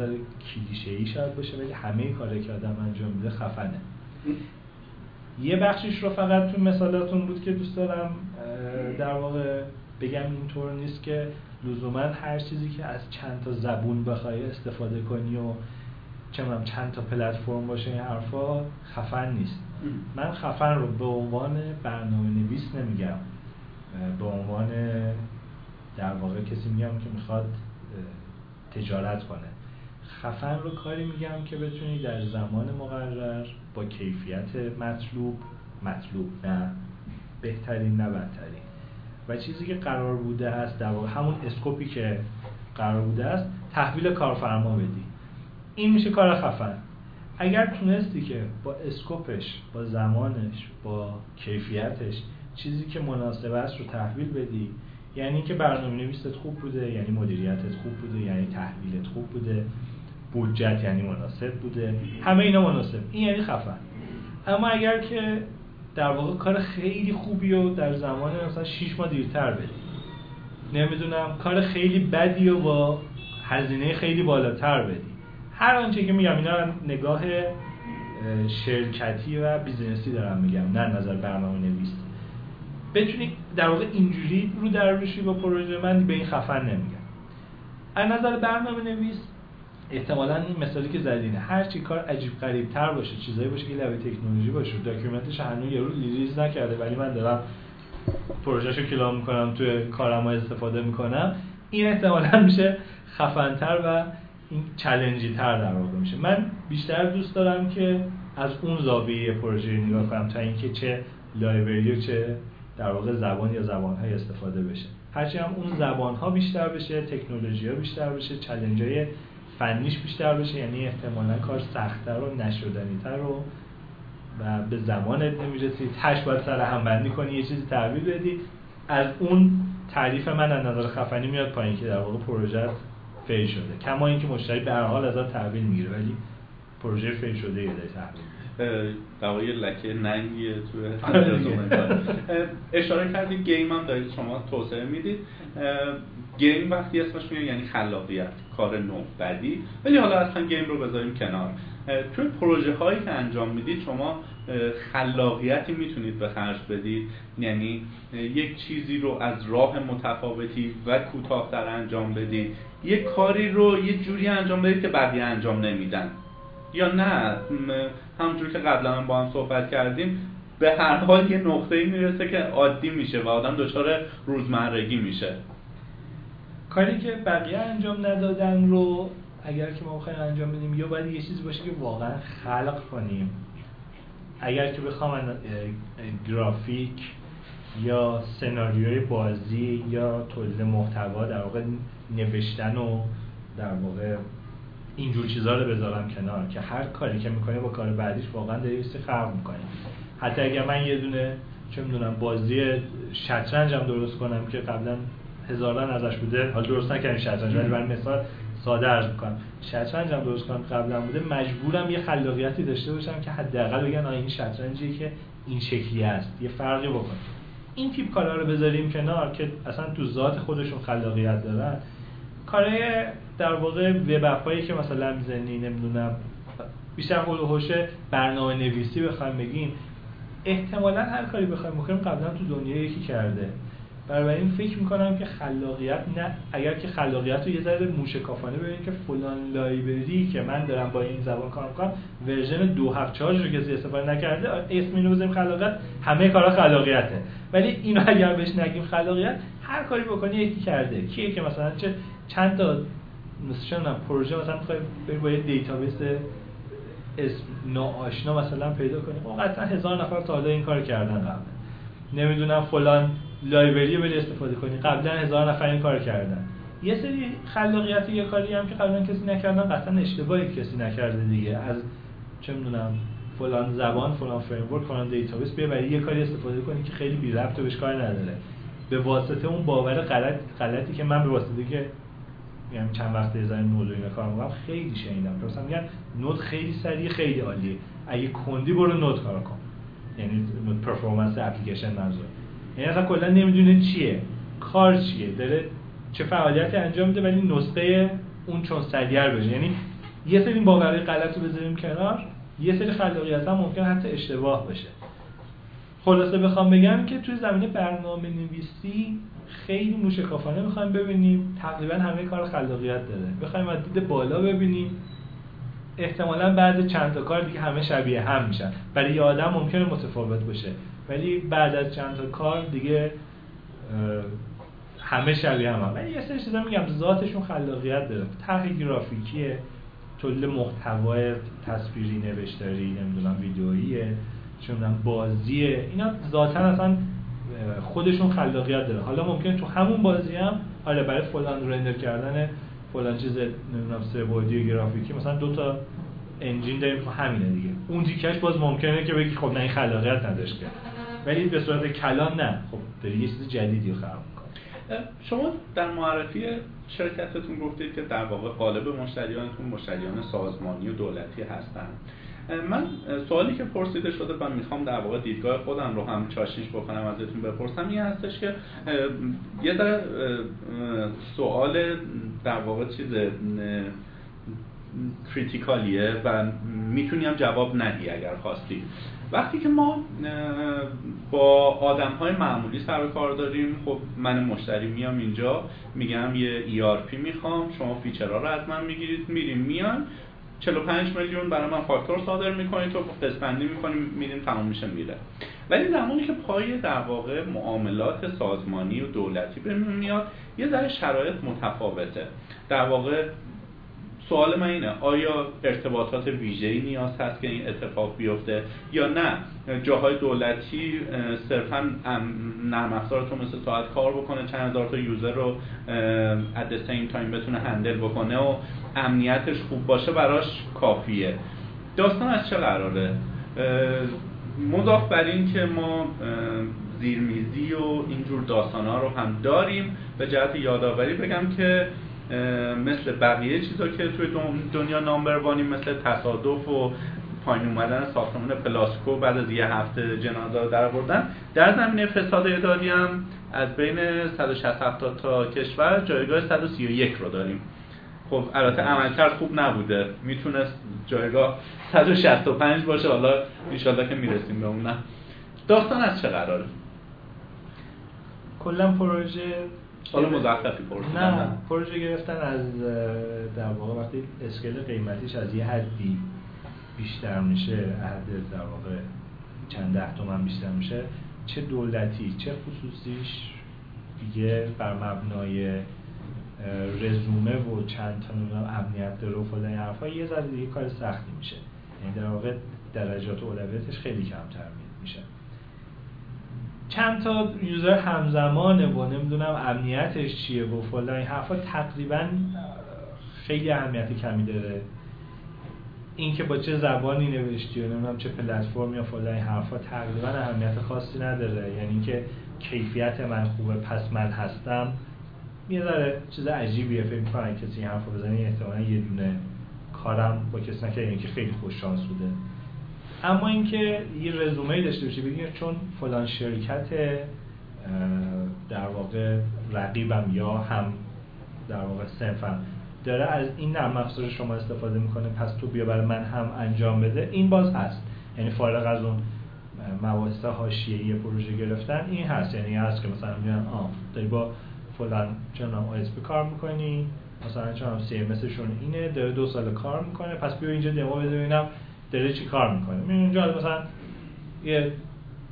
کلیشه ای شاید باشه ولی همه کاری که آدم انجام میده خفنه. یه بخشیش رو فقط تو مثالاتون بود که دوست دارم در واقع بگم اینطور نیست که لزوما هر چیزی که از چند تا زبون بخوای استفاده کنی و چه چند تا پلتفرم باشه این حرفا خفن نیست. من خفن رو به عنوان برنامه نویس نمیگم به عنوان در واقع کسی میگم که می‌خواد تجارت کنه. خفن رو کاری میگم که بتونی در زمان مقرر با کیفیت مطلوب مطلوب نه بهترین نه بدترین. و چیزی که قرار بوده است در همون اسکوپی که قرار بوده است تحویل کارفرما بدی. این میشه کار خفن. اگر تونستی که با اسکوپش با زمانش با کیفیتش چیزی که مناسب است رو تحویل بدی یعنی که برنامه نویست خوب بوده یعنی مدیریتت خوب بوده یعنی تحویلت خوب بوده بودجت یعنی مناسب بوده. همه اینا مناسب. این یعنی خفن. اما اگر که در واقع کار خیلی خوبی رو در زمان مثلا 6 ماه دیرتر بدی نمی‌دونم کار خیلی بدی رو با هزینه خیلی بالاتر بدی هر آنچه که میگم اینا نگاه شرکتی و business ی دارم میگم نه نظر برنامه نویس بتونی در واقع اینجوری رو در روشی با پروژه من به این خفن نمیگم. از نظر برنامه نویس احتمالا این مثالی که زدین هر چی کار عجیب غریب تر باشه چیزایی باشه که لبه تکنولوژی باشه. document ش هنوز یارو release نکرده ولی من دارم پروژهشو کلا می‌کنم توی کارم استفاده می‌کنم. این احتمالا میشه خفنتر و این چلنجی تر در واقع میشه. من بیشتر دوست دارم که از اون زاویه پروژه نگاه کنم تا اینکه چه لایبرری و چه در واقع زبان یا زبانهای استفاده بشه. هرچی هم اون زبان ها بیشتر بشه تکنولوژی ها بیشتر بشه چلنج های فنیش بیشتر بشه یعنی احتمالا کار سختتر و نشدنیتر و و به زمانت نمی‌رسی تهش باید سر هم بندی کنی یه چیزی تحویل بدی. از اون تعریف من از نظر خفنی میاد پایین که در واقع پروژه fail شده. کما اینکه مشتری به هر حال از تحویل می‌گیره ولی پروژه fail شده یه تحویل. در واقع لکه ننگیه توی آره. اشاره کردید game هم دارید شما توسعه می‌دید. game وقتی اسمش میاد یعنی خلاقیت کار نو بدی. ولی حالا اصلا game رو بذاریم کنار. توی پروژه هایی که انجام می‌دید شما خلاقیتی می‌تونید به خرج بدید. یعنی یک چیزی رو از راه متفاوتی و کوتاهتر انجام بدید. یک کاری رو یه جوری انجام بدید که بقیه انجام نمیدن. یا نه همونجور که قبلا با هم صحبت کردیم به هر حال یه نقطه می‌رسه که عادی میشه و آدم دچار روزمرگی میشه. کاری که بقیه انجام ندادن رو اگر که ما بخوایم انجام بدیم یا باید یه چیزی باشه که واقعا خلق کنیم. اگر که بخوام گرافیک یا سناریوی بازی یا تولید محتوا در واقع نوشتن و در واقع اینجور چیزها رو بذارم کنار که هر کاری که می‌کنه با کار بعدیش واقعا داری خلق می‌کنه حتی اگر من یه دونه چه می‌دونم بازی شطرنج هم درست کنم که قبلا هزاران ازش بوده. حالا درست نکردیم شطرنج ولی برای مثال ساده عرض می‌کنم. شطرنج هم درست کنم قبلا بوده. مجبورم یه خلاقیتی داشته باشم که حداقل بگن این شطرنجی که این شکلی است یه فرقی بکنه. این تیپ کارا رو بذاریم کنار که اصلا تو ذات خودشون خلاقیت دارن. کارهای در واقع وب که مثلا می‌زنی نمی‌دونم بیشتر حول و برنامه نویسی بخوایم بگیم احتمالا هر کاری بخوایم بکنیم قبلا تو دنیا یکی کرده. برای این فکر می‌کنم که خلاقیت نه اگر که خلاقیت رو یه ذره موشکافانه ببینید که فلان library که من دارم با این زبان کار می‌کنم version دو هفت چهارش رو کسی استفاده نکرده اسم اینو بزنیم خلاقیت همه کارا خلاقیته. ولی اینو اگر بهش نگیم خلاقیت هر کاری بکنی یکی کرده. کیه که مثلا چه چند تا مثلا پروژه مثلا می‌خوای بری با یه database اسم ناآشنا مثلا پیدا کنی. خب قطعا هزار نفر تا حالا این کار کردن قبل. نمی‌دونم فلان library بری استفاده کنی. قبلا هزار نفر این کار کردن. یه سری خلاقیت یه کاری هم که قبلا کسی نکردن قطعا اشتباهی کسی نکرده دیگه. از چه می‌دونم فلان زبان فلان فریم فلان database بیا برای یه کاری استفاده کنی که خیلی بی ربط و بهش کار نداره. به واسطه اون باور غلط غلطی که من به واسطه که میگم چند وقته Node اینا کار می‌کنم خیلی شنیدم. مثلا میگن Node خیلی سریع خیلی عالیه. اگه کندی برو نود کار کن. یعنی پرفورمنس اپلیکیشن منظور. یعنی اصلا کلا نمی‌دونه چیه. کار چیه؟ داره چه فعالیتی انجام میده ولی نسخه اون چون سریع بشه یعنی یه سری باورهای غلط رو بذاریم کنار. یه سری خلاقیت هم ممکن حتی اشتباه بشه خلاصه بخوام بگم که توی زمینه برنامه نویسی خیلی موشکافانه می‌خوایم ببینیم. تقریبا همه کار خلاقیت داره. بخوایم از دید بالا ببینیم. احتمالا بعد چند تا کار دیگه همه شبیه هم میشن. برای یه آدم ممکنه متفاوت باشه. ولی بعد از چند تا کار دیگه همه شبیه هم, هم. ولی یه سری چیزا میگم. ذاتشون خلاقیت داره. طرح گرافیکیه. تولید محتوای تصویری نوشتاری نمی‌دونم ویدئوییه چون بازیه. اینا ذاتا اصلا خودشون خلاقیت داره. حالا ممکن تو همون بازی هم حالا برای فلان رندر کردن فلان چیز نمی‌دونم سه بعدی گرافیکی مثلا دو تا انجین داریم خب همینه دیگه. اون تیکش باز ممکنه که بگی خب نه این خلاقیت نداشت که. ولی به صورت کلان نه. خب داری یه چیز جدیدی خلق شما در معرفی شرکتتون گفتید که در واقع قالب مشتریانتون مشتریان سازمانی و دولتی هستن. من سوالی که پرسیده شده و می‌خوام در واقع دیدگاه خودم رو هم چاشیش بکنم ازتون بپرسم این هستش که یه در سوال در واقع چیز کریتیکالیه و می‌تونی هم جواب ندی اگر خواستی. وقتی که ما با آدم های معمولی سر کار داریم خب من مشتری میام اینجا میگم یه ERP می‌خوام شما فیچرها رو از من می‌گیرید میریم میان. 45 میلیون برای من فاکتور صادر می‌کنید تو قسمندی می‌کنیم میریم تمام میشه میره. ولی زمانی که پای در واقع معاملات سازمانی و دولتی به میاد یه ذره شرایط متفاوته. در واقع سوال من اینه آیا ارتباطات ویژه‌ای نیاز هست که این اتفاق بیفته یا نه؟ جاهای دولتی صرفا نرم افزار تو مثل ساعت کار بکنه چند هزار تا user رو at same time بتونه handle بکنه و امنیتش خوب باشه براش کافیه. داستان از چه قراره؟ مضاف بر این که ما زیرمیزی و اینجور داستان ها رو هم داریم. به جهت یادآوری بگم که مثل بقیه چیزا که توی دنیا نامبروانی مثل تصادف و پایین اومدن ساختمان پلاسکو بعد از یه هفته جنازه رو در بردن در زمینه فساد اداری هم از بین 160 تا کشور جایگاه 131 رو داریم. خب البته عملکرد خوب نبوده. می‌تونست جایگاه 165 باشه. حالا انشالله که می‌رسیم به اون نه. داستان از چه قراره؟ کلا پروژه حالا مزخرفی پرسیدن نه پروژه گرفتن از در واقع وقتی اسکیل قیمتیش از یه حدی بیشتر میشه حد در واقع چند ده تومن بیشتر میشه چه دولتی چه خصوصیش دیگه بر مبنای رزومه و چند تا امنیت داره و فلان حرفا یه ذره دیگه کار سختی میشه. یعنی در واقع درجات اولویتش خیلی کمتر میشه. چند تا یوزر همزمانه و نمی‌دونم امنیتش چیه و فلان این حرفا تقریبا خیلی اهمیت کمی داره. اینکه با چه زبانی نوشتی و نمی‌دونم چه پلتفرم یا فلان این حرفا تقریبا اهمیت خاصی نداره. یعنی اینکه کیفیت من خوبه پس من هستم. یه ذره چیز عجیبیه فکر می‌کنم کسی این حرفو بزنه احتمالاً یه دونه کارم با کسی که خیلی خوش شانس بوده. اما اینکه یه رزومه داشته باشه بگیم چون فلان شرکت در واقع رقیبم یا هم در واقع صنفم داره از این نرم افزار شما استفاده می‌کنه پس تو بیا برای من هم انجام بده. این باز هست. یعنی فارغ از اون مباحث حاشیه‌ای پروژه گرفتن این هست. یعنی هست که مثلا میگن آ داری با فلان چنم آیسپی کار می‌کنی؟ مثلا چنم سی ام اینه داره دو سال کار می‌کنه پس بیا اینجا دمو بده ببینم داره چی کار می‌کنه؟ می اونجا مثلا یه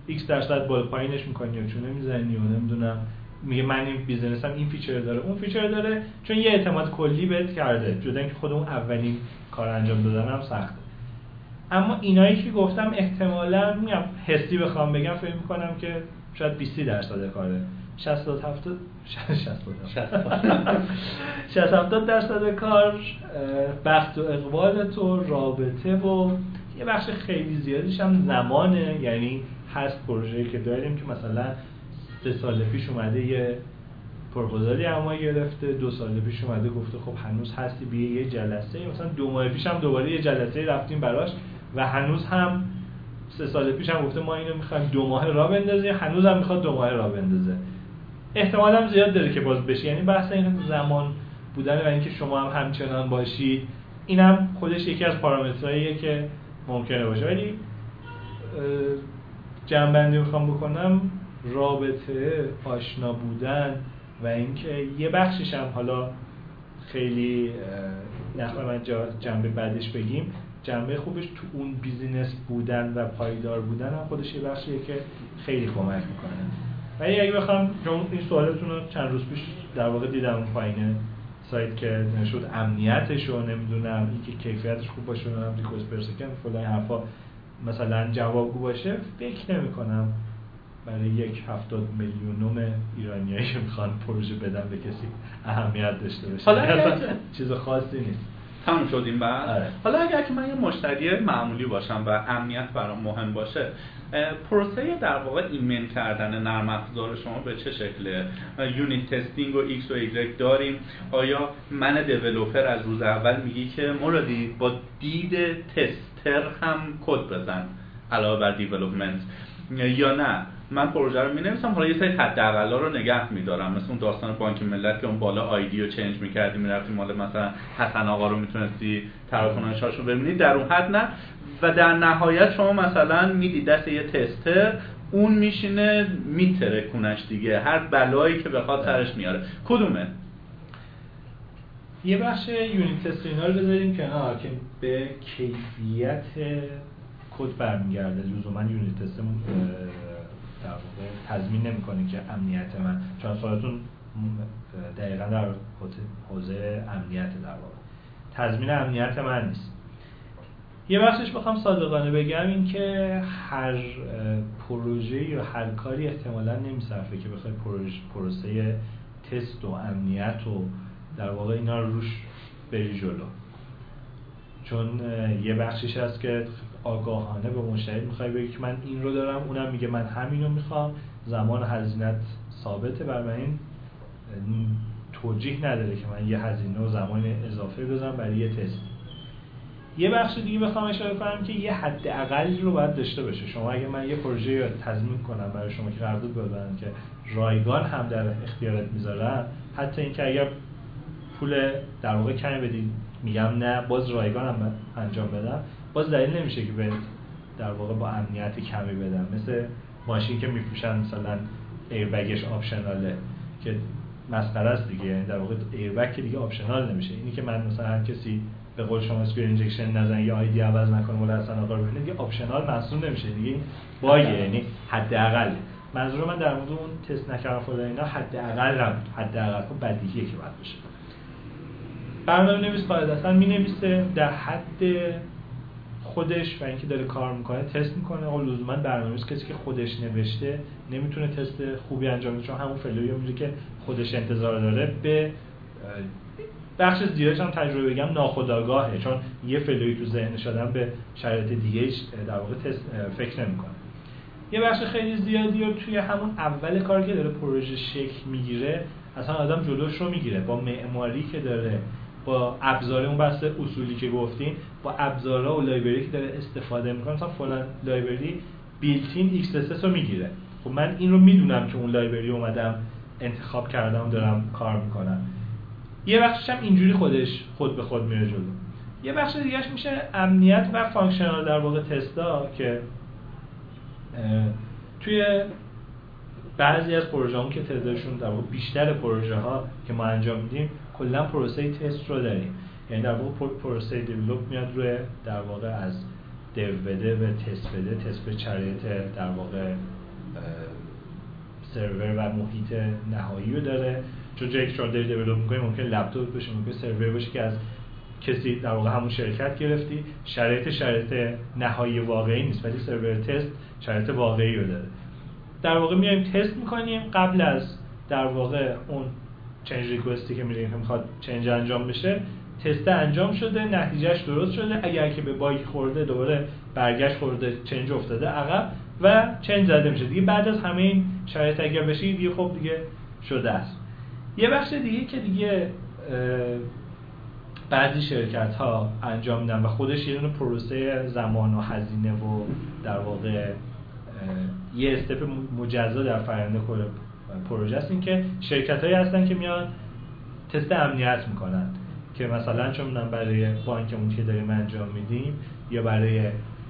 x درصد بالا پایینش می‌کنی یا چونه می‌زنی و نمی‌دونم. میگه من این بیزنسم این فیچر داره اون فیچر داره چون یه اعتماد کلی بهت کرده. جدا اینکه خود اون اولین کار انجام دادن هم سخته. اما اینایی که گفتم احتمالا میگم حسی بخوام بگم فکر می‌کنم که شاید 20 درصد کاره. 60 70 60 70 درصد کار بخت و اقبال تو رابطه و یه بخش خیلی زیادیش هم زمانه. یعنی هست پروژه‌ای که داریم که مثلا سه سال پیش اومده یه پروپوزالی اما گرفته دو سال پیش اومده گفته خب هنوز هستی بیه یه جلسه. مثلا دو ماه پیش هم دوباره یه جلسه رفتیم براش و هنوز هم سه سال پیش هم گفته ما اینو می‌خوایم دو ماه را بندازیم هنوز هم می‌خواد دو ماه را بندازه. احتمال هم زیاد داره که باز بشه. یعنی بحث این زمان بودن و اینکه شما هم همچنان باشید اینم خودش یکی از پارامترهاییه که ممکنه باشه. ولی جنبندی می‌خوام بکنم رابطه آشنا بودن و اینکه یه بخشش هم حالا خیلی نخواهیم من جنبه بعدش بگیم جنبه خوبش تو اون بیزینس بودن و پایدار بودن هم خودش یه بخشیه که خیلی کمک می‌کنه. ولی اگه بخوام چون این سوالتون رو چند روز پیش در واقع دیدم اون پایینه سایت که نشد امنیتش رو نمی‌دونم اینکه کیفیتش خوب باشه نمی‌دونم ریکوست پرسکن فلان حرفا مثلا جوابگو باشه فکر نمی کنم برای یک هفتاد میلیونوم ایرانیایی که می‌خوان پروژه بدن به کسی اهمیت داشته باشه. حالا چیز خاصی نیست. تموم شدیم بعد آره. حالا اگر که من یه مشتری معمولی باشم و امنیت برام مهم باشه پروسه در واقع ایمن کردن نرم افزار شما به چه شکله؟ unit testing و ایکس و ایگرگ داریم. آیا من developer از روز اول میگی که مرادی با دید tester هم کد بزن علاوه بر development یا نه؟ من پروژه رو نویسم حالا یه سری حداقلا رو نگه میدارم. مثل اون داستان بانک ملت که اون بالا ID رو change می‌کردی می‌رفتی مال مثلا حسن آقا رو می‌تونستی تراکنشاش رو ببینی. در اون حد نه. و در نهایت شما مثلا میدی دست یه تستر اون میشینه میتره کنش دیگه. هر بلایی که بخواد سرش میاره کدومه؟ یه بخش یونیت تست اینا رو بذاریم کنار که به کیفیت کد برمیگرده. لزوما یونیت تستمون در واقع تضمین نمی‌کنه که امنیت من. چون سوالتون دقیقا در حوزه امنیت در واقع. تضمین امنیت من نیست. یه بخشش بخوام صادقانه بگم این که هر پروژه یا هر کاری احتمالا نمیصرفه که بخوای پروسه تست و امنیت و در واقع اینا رو روش بری جلو. چون یه بخشش هست که آگاهانه به مشتری می‌خوای بگی که من این رو دارم اونم میگه من همین رو می‌خوام. زمان هزینت ثابته بر من این توجیه نداره که من یه هزینه و زمان اضافه بزنم برای یه تست. یه بخش دیگه بخوام اشاره کنم که یه حد اقلی رو باید داشته باشه. شما اگه من یه پروژه رو تضمین کنم برای شما که قرارداد ببندن که رایگان هم در اختیارت می‌ذارم حتی اینکه اگر پول در واقع کمی بدید میگم نه باز رایگان هم انجام بدم. باز دلیل نمیشه که به در واقع با امنیت کمی بدم. مثل ماشین که میفروشن مثلا airbag ش optional ه که مسخره است دیگه. در واقع airbag که دیگه optional نمیشه. اینی که من مثلا هر کسی به قول شما SQL injection نزن یا ID عوض نکنه ولی اصلا آقا رو دیگه optional محسوب نمیشه دیگه bug ه یعنی حداقل. منظور من در مورد اون تست نکردن فلان اینا حداقل حد حداقل. خب بدیهیه که باید بشه. برنامه نویس قاعدتا می نویسه در حد خودش و اینکه داره کار می‌کنه تست می‌کنه. و لزوما برنامه‌نویس کسی که خودش نوشته نمی‌تونه تست خوبی انجام بده چون همون فلوی میره که خودش انتظار داره به بخش زیادش هم تجربه بگم ناخودآگاهه چون یه فلوی تو ذهنش آدم به شرایط دیگه در واقع فکر نمی‌کنه. یه بخش خیلی زیادی رو توی همون اول کار که داره پروژه شکل می‌گیره اصلا آدم جلوش رو می‌گیره. با معماری که داره با ابزار اون بحث اصولی که گفتیم با ابزارها و library که داره استفاده می‌کنه مثلا فلان library built-in ایکس رو می‌گیره. خب من این رو می‌دونم که اون library اومدم انتخاب کردم دارم کار می‌کنم. یه بخشش هم اینجوری خودش خود به خود میره جلو. یه بخش دیگهش میشه امنیت و functional در واقع تستا که توی بعضی از پروژه که تعدادشون در واقع بیشتر پروژه ها که ما انجام میدیم کلا پروسه تست رو داریم. یعنی در واقع پروسه دیولپ میاد روی در واقع از دیو بده به تست بده تست به شرایط در واقع سرور و محیط نهایی رو داره. چون جایی که شما داری دیولپ می‌کنی ممکن لپتاپ باشه ممکن سرور باشه که از کسی در واقع همون شرکت گرفتی. شرایط شرایط نهایی واقعی نیست ولی سرور تست شرایط واقعی رو داره. در واقع میایم تست می‌کنیم قبل از در واقع اون چنج ریکوستی که میریم که می‌خواد چنج انجام بشه تست انجام شده نتیجهش درست شده. اگر که به باگ خورده دوباره برگشت خورده چنج افتاده عقب و چنج زده میشه. دیگه بعد از همه این شرایط اگر بشه دیگه خب دیگه شده است. یه بخش دیگه که دیگه بعضی شرکت ها انجام میدن و خودش یه پروسه زمان و هزینه و در واقع یه step مجزا در فرآیند پروژه است. این که شرکت هایی هستن که میان تست امنیت می‌کنن که مثلا چون برای بانکمون که داریم انجام میدیم یا برای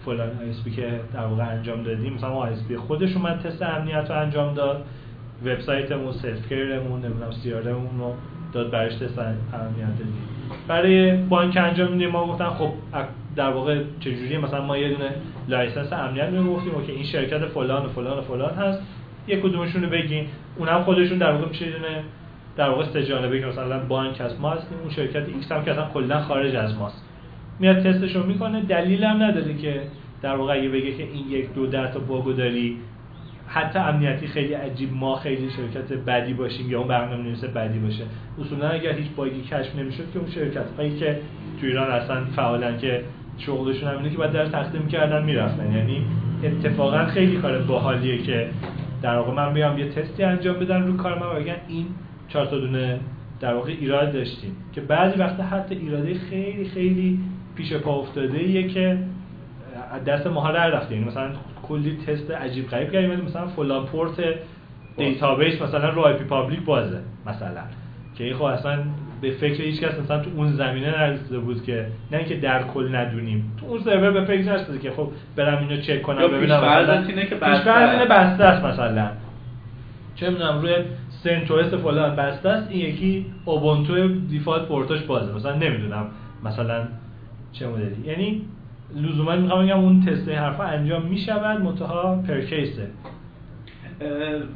فلان ISP که در واقع انجام دادیم مثلا ISP خودش اومد تست امنیت رو انجام داد. وبسایتمون self-care مون نمی‌دونم سیارمون رو داد برش دادیم برای بانک انجام میدیم ما گفتن خب در واقع چجوری مثلا ما یه دونه license امنیت می‌گفتیم که این شرکت فلان و فلان و فلان هست یک کدومشون رو بگیم اونم خودشون در واقع میشه دونه در واقع سه جانبه که مثلا بانک هست ما هستیم اون شرکت ایکس هم که اصلا کلا خارج از ماست. میاد تستش می‌کنه دلیل هم نداره که در واقع اگه بگه که این یک دو ده تا bug و داری حتی امنیتی خیلی عجیب ما خیلی شرکت بدی باشیم یا اون برنامه نویس بدی باشه. اصولا اگر هیچ باگی کشف نمی‌شد که اون شرکت هایی که تو ایران اصلا فعالن که شغلشون همینه که بعد در تقدیم کردن می‌رفتن. یعنی اتفاقا خیلی کار باحالیه که در واقع من بیام یه تستی انجام بدن رو کار من بگن این چهار تا دونه در واقع ایراد داشتیم. که بعضی وقتا حتی ایراده خیلی خیلی پیش پا افتاده که دست ما در رفته. یعنی مثلا کلی تست عجیب غریب کردیم. مثلا فلان پورت database مثلا رو IP public بازه مثلا. که خب اصلا به فکر هیچ کس مثلا تو اون زمینه نرسیده بود که نه اینکه در کل ندونیم. تو اون سرور به فکر نرسیده که خب برم اینو چک کنم ببینم مثلا. اینه که بسته است. مثلا. چه می‌دونم روی CentOS فلان بسته است این یکی Ubuntu default port اش بازه. مثلا نمی‌دونم مثلا چه مدلی. یعنی لزوما می‌خوام بگم اون تست حرفا انجام می‌شود منتها per case ه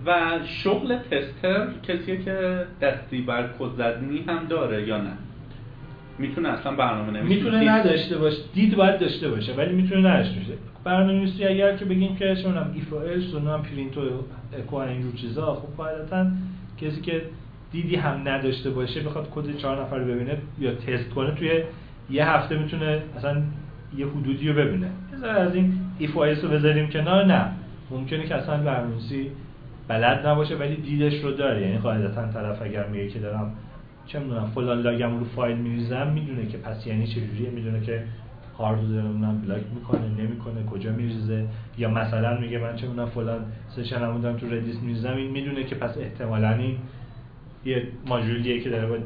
و شغل tester کسیه که دستی بر زدنی هم داره یا نه؟ می‌تونه اصلا برنامه نویسی می‌تونه نداشته باشه دید باید داشته باشه ولی می‌تونه نداشته باشه. برنامه نویسی اگر که بگیم کدشونم if و else و نام پرینت و اکو اینجور چیزا خب قاعدتا کسی که دیدی هم نداشته باشه بخواد کد چهار نفر ببینه یا تست کنه توی یه هفته می‌تونه اصلا یه حدودی رو ببینه. بذار از این if و رو بذاریم کنار. نه. ممکنه که اصلا برنامه‌نویسی بلد نباشه ولی دیدش رو داره. یعنی قاعدتا طرف اگر میگه که دارم چه می‌دونم فلان log م رو فایل میریزم می‌دونه که پس یعنی چجوریه می‌دونه که هارد دارم block می‌کنه نمی‌کنه کجا میریزه. یا مثلا میگه من چه می‌دونم فلان session دارم تو Redis میریزم. این می‌دونه که پس احتمالاً این یه ماژولیه که داره با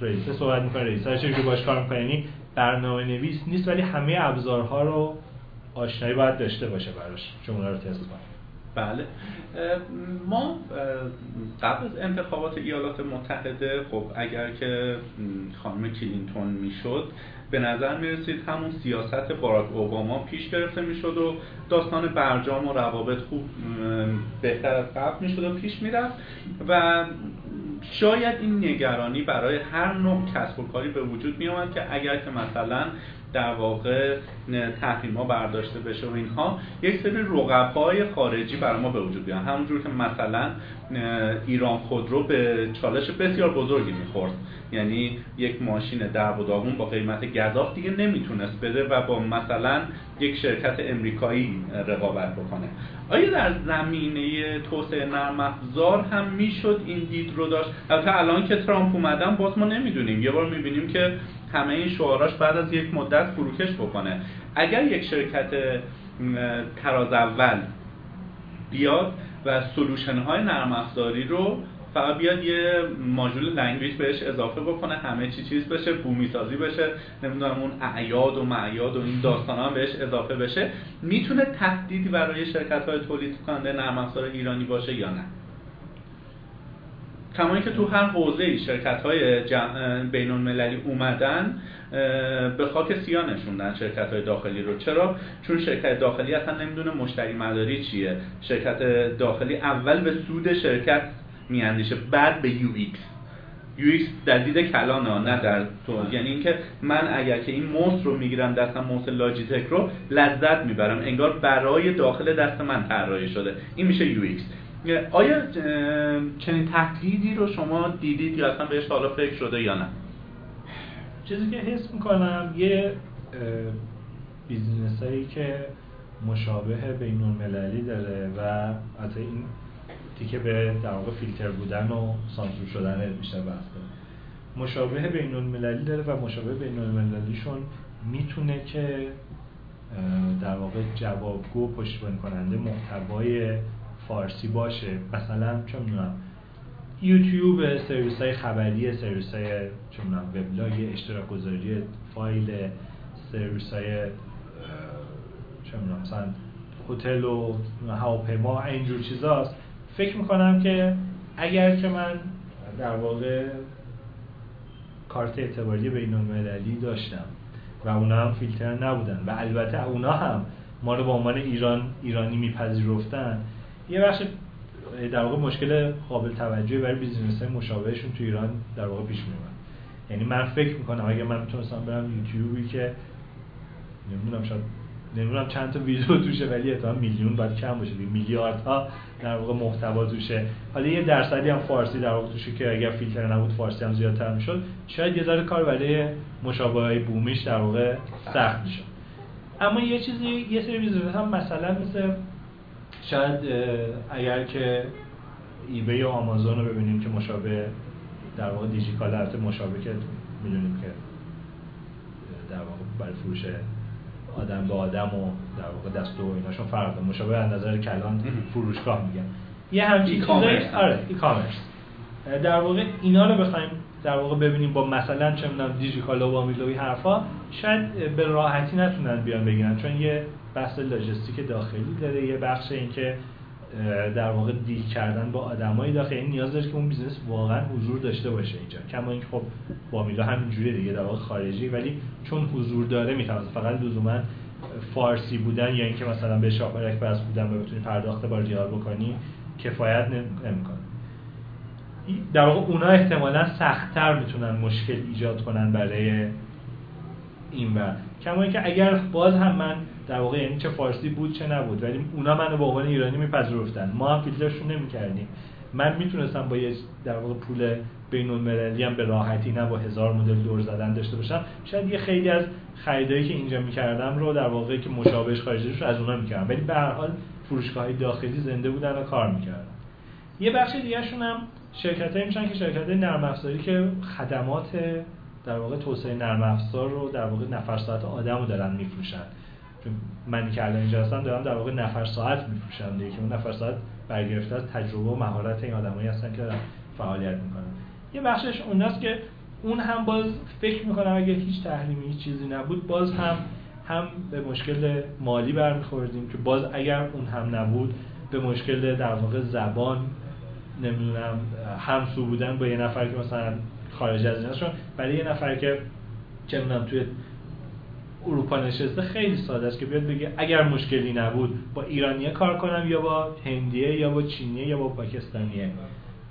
Redis صحبت می‌کنه. Redis چجوری باش کار می‌کنه؟ یعنی برنامه نویس نیست ولی همه ابزارها رو آشنایی باید داشته باشه براش چون رو تست کنه بله. ما قبل از انتخابات ایالات متحده خب اگر که خانم کلینتون می‌شد به نظر می رسید همون سیاست باراک اوباما پیش گرفته می‌شد و داستان برجام و روابط خوب بهتر از قبل می‌شد و پیش می‌رفت و شاید این نگرانی برای هر نوع کسب و کاری به وجود می آمد که اگر که مثلا در واقع تحریم ها برداشته بشه و اینها یک سری رقبای خارجی برای ما به وجود بیان. همونجور که مثلا ایران خودرو به چالش بسیار بزرگی می‌خورد. یعنی یک ماشین در و با قیمت گذاف دیگه نمی‌تونست بده و با مثلا یک شرکت امریکایی رقابت بکنه. آیا در زمینه توسعه نرم افزار هم می‌شد این دید رو داشت؟ البته الان که ترامپ اومدن باز ما نمی‌دونیم. یه بار می‌بینیم که همه این شعاراش بعد از یک مدت فروکش بکنه. اگر یک شرکت تراز اول بیاد و solution های نرم افزاری رو فقط بیاد یه ماژول language بهش اضافه بکنه همه چی چیز بشه بومی سازی بشه نمی‌دونم اون اعیاد و معیاد و این داستان ها بهش اضافه بشه می‌تونه تهدیدی برای شرکت های تولید کننده نرم افزار ایرانی باشه یا نه؟ کما اینکه تو هر حوزه شرکت های بین المللی اومدن به خاک سیا نشوندن شرکت های داخلی رو. چرا؟ چون شرکت داخلی اصلا نمی‌دونه مشتری مداری چیه. شرکت داخلی اول به سود شرکت میاندیشه بعد به یو ایکس. یو ایکس در دید کلان نه در تو. یعنی اینکه من اگر که این موس رو می‌گیرم دستم موس Logitech رو لذت می‌برم. انگار برای داخل دست من طراحی شده. این میشه UX. آیا چنین تهدیدی رو شما دیدید یا اصلا بهش حالا فکر شده یا نه؟ چیزی که حس می‌کنم یه business هایی که مشابه بین المللی داره و حتی این تیکه به در واقع فیلتر بودن و سانسور شدن بیشتر بحث مشابه بین المللی داره و مشابه بین المللیشون می‌تونه که در واقع جوابگو پشتیبانی کننده محتوای فارسی باشه. مثلا چه می‌دونم یوتیوب سرویس های خبری سرویس های چه می‌دونم وبلاگ اشتراک گذاری فایل سرویس های چه می‌دونم مثلا هتل و هواپیما اینجور چیزاست. فکر می‌کنم که اگر که من در واقع کارت اعتباری بین المللی داشتم و اونا هم فیلتر نبودن و البته اونا هم ما رو به عنوان ایران ایرانی میپذیرفتن یه بخش در واقع مشکل قابل توجهی برای بیزینس مشابهشون تو ایران در واقع پیش میومد یعنی من فکر می‌کنم اگه من می‌تونستم برم یوتیوبی که نمی‌دونم شاید نمی‌دونم چند تا ویدیو توشه ولی احتمال میلیون باید کم باشه میلیاردها در واقع محتوا توشه. حالا یه درصدی هم فارسی در واقع توشه که اگر فیلتر نبود فارسی هم زیادتر می‌شد. شاید یه ذره کار برای مشابه های بومیش در واقع سخت میشه اما یه چیزی یه سری business هم مثلا مثل شاید اگر که eBay و آمازون رو ببینیم که مشابه در واقع دیجیکالا البته مشابه که می‌دونیم که در واقع برای فروش آدم به آدم و در واقع دست و ایناشون فرق داره. مشابه از نظر کلان فروشگاه میگن. یه همچین چیزایی آره e-commerce در واقع اینا رو بخوایم در واقع ببینیم با مثلا چه می‌دونم دیجیکالا و و این حرفا شاید به راحتی نتونن بیان بگیرن چون یه بحث لاجستیک داخلی داره. یه بخش اینکه در واقع deal کردن با آدمای داخلی این نیاز داره که اون بیزنس واقعا حضور داشته باشه اینجا. کما اینکه خب با میلا همینجوریه دیگه در واقع خارجی ولی چون حضور داره می‌تونه فقط لزوما فارسی بودن یا اینکه مثلا به شاپرک بس بودن و بتونی پرداخت با ریال بکنی کفایت نمی‌کنه. در واقع اونا احتمالا سختتر می‌تونن مشکل ایجاد کنن برای این و کما اینکه اگر باز هم من در واقع یعنی چه فارسی بود چه نبود ولی اونا منو به عنوان ایرانی میپذیرفتن. ما هم فیلترشون نمی‌کردیم. من می‌تونستم با یه در واقع پول بین المللی هم به راحتی نه با هزار مدل دور زدن داشته باشم. شاید یه خیلی از خریدایی که اینجا می‌کردم رو در واقع که مشابهش خارجیش رو از اونا می‌کردم. ولی به هر حال فروشگاه داخلی زنده بودن و کار می‌کردن. یه بخش دیگه هم شرکت میشن که شرکت نرم افزاری که خدمات در واقع توسعه نرم افزار رو در واقع نفر ساعت آدم رو دارن میفروشن. من که الان اینجا هستم دارم در واقع نفر ساعت میفروشم دیگه که اون نفر ساعت برگرفته از تجربه و مهارت این آدمایی هستن که دارن فعالیت می‌کنن. یه بخشش اوناست که اون هم باز فکر می‌کنم اگه هیچ تحریمی هیچ چیزی نبود باز هم هم به مشکل مالی برمیخوردیم که باز اگر اون هم نبود به مشکل در واقع زبان نمی‌دونم همسو بودن با یه نفر که مثلا خارج از این چون برای یه نفر که چه توی اروپا نشسته خیلی ساده است که بیاد بگه اگر مشکلی نبود با ایرانیه کار کنم یا با هندیه یا با چینیه یا با پاکستانیه.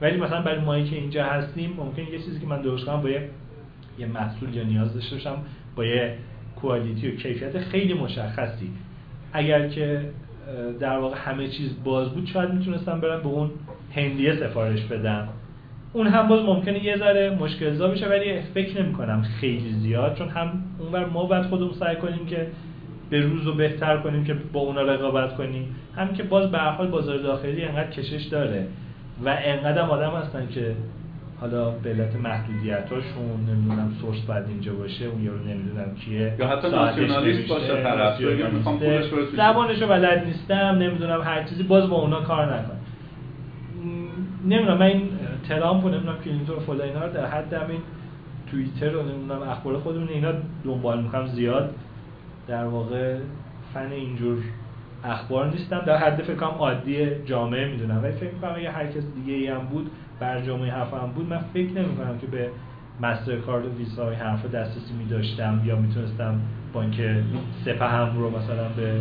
ولی مثلا برای مایی که اینجا هستیم ممکن یه چیزی که من درست کنم با یه یه محصول یا نیاز داشته باشم با یه کوالیتی و کیفیت خیلی مشخصی. اگر که در واقع همه چیز باز بود شاید می‌تونستم برم به اون هندیه سفارش بدم. اون هم باز ممکنه یه ذره مشکل زا بشه ولی فکر نمی کنم خیلی زیاد چون هم اونور ما باید خودمون سعی کنیم که به روز رو بهتر کنیم که با اونا رقابت کنیم. هم که باز به حال بازار داخلی انقدر کشش داره و انقدر آدم هستن که حالا به علت محدودیتاشون نمی‌دونم سورس باید اینجا باشه اون یارو نمی‌دونم کیه یا حتی ناسیونالیست باشه طرف می‌خوام زبانشو بلد نیستم نمی‌دونم هر چیزی باز با اونا کار نکن. نمی‌دونم من این ترامپ و نمی‌دونم کلینتون و فلان اینا رو در حد همین توییتر و نمی‌دونم اخبار خودمون اینا دنبال می‌کنم. زیاد در واقع فن اینجور اخبار نیستم. در حد فکر کنم عادی جامعه می‌دونم. ولی فکر می‌کنم اگه هر کس دیگه ای هم بود بر جامعه حرف هم بود من فکر نمی‌کنم که به MasterCard و ویزا های حرف دسترسی میداشتم یا می‌تونستم بانک سپهم رو مثلا به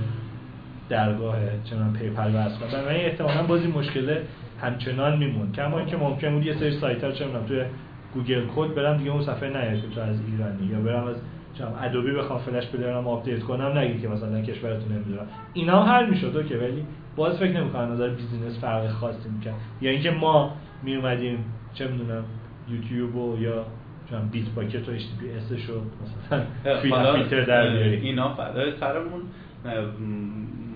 درگاه چنان PayPal وصل کنم. من احتمالا باز این مشکل همچنان میمون کما اینکه ممکن بود یه سری سایت ها چه توی Google Code برم دیگه اون صفحه نیاد که تو از ایرانی. یا برم از چم Adobe بخوام Flash Player م update کنم نگه که مثلا کشورتون نمی‌دونم اینا هم حل می‌شد که ولی باز فکر نمی‌کنم نظر business فرق خاصی می‌کنه یا اینکه ما می اومدیم چه می‌دونم یوتیوب و یا چون Bitbucket و HTTPS شو مثلا فیلتر در اینا فدای سرمون.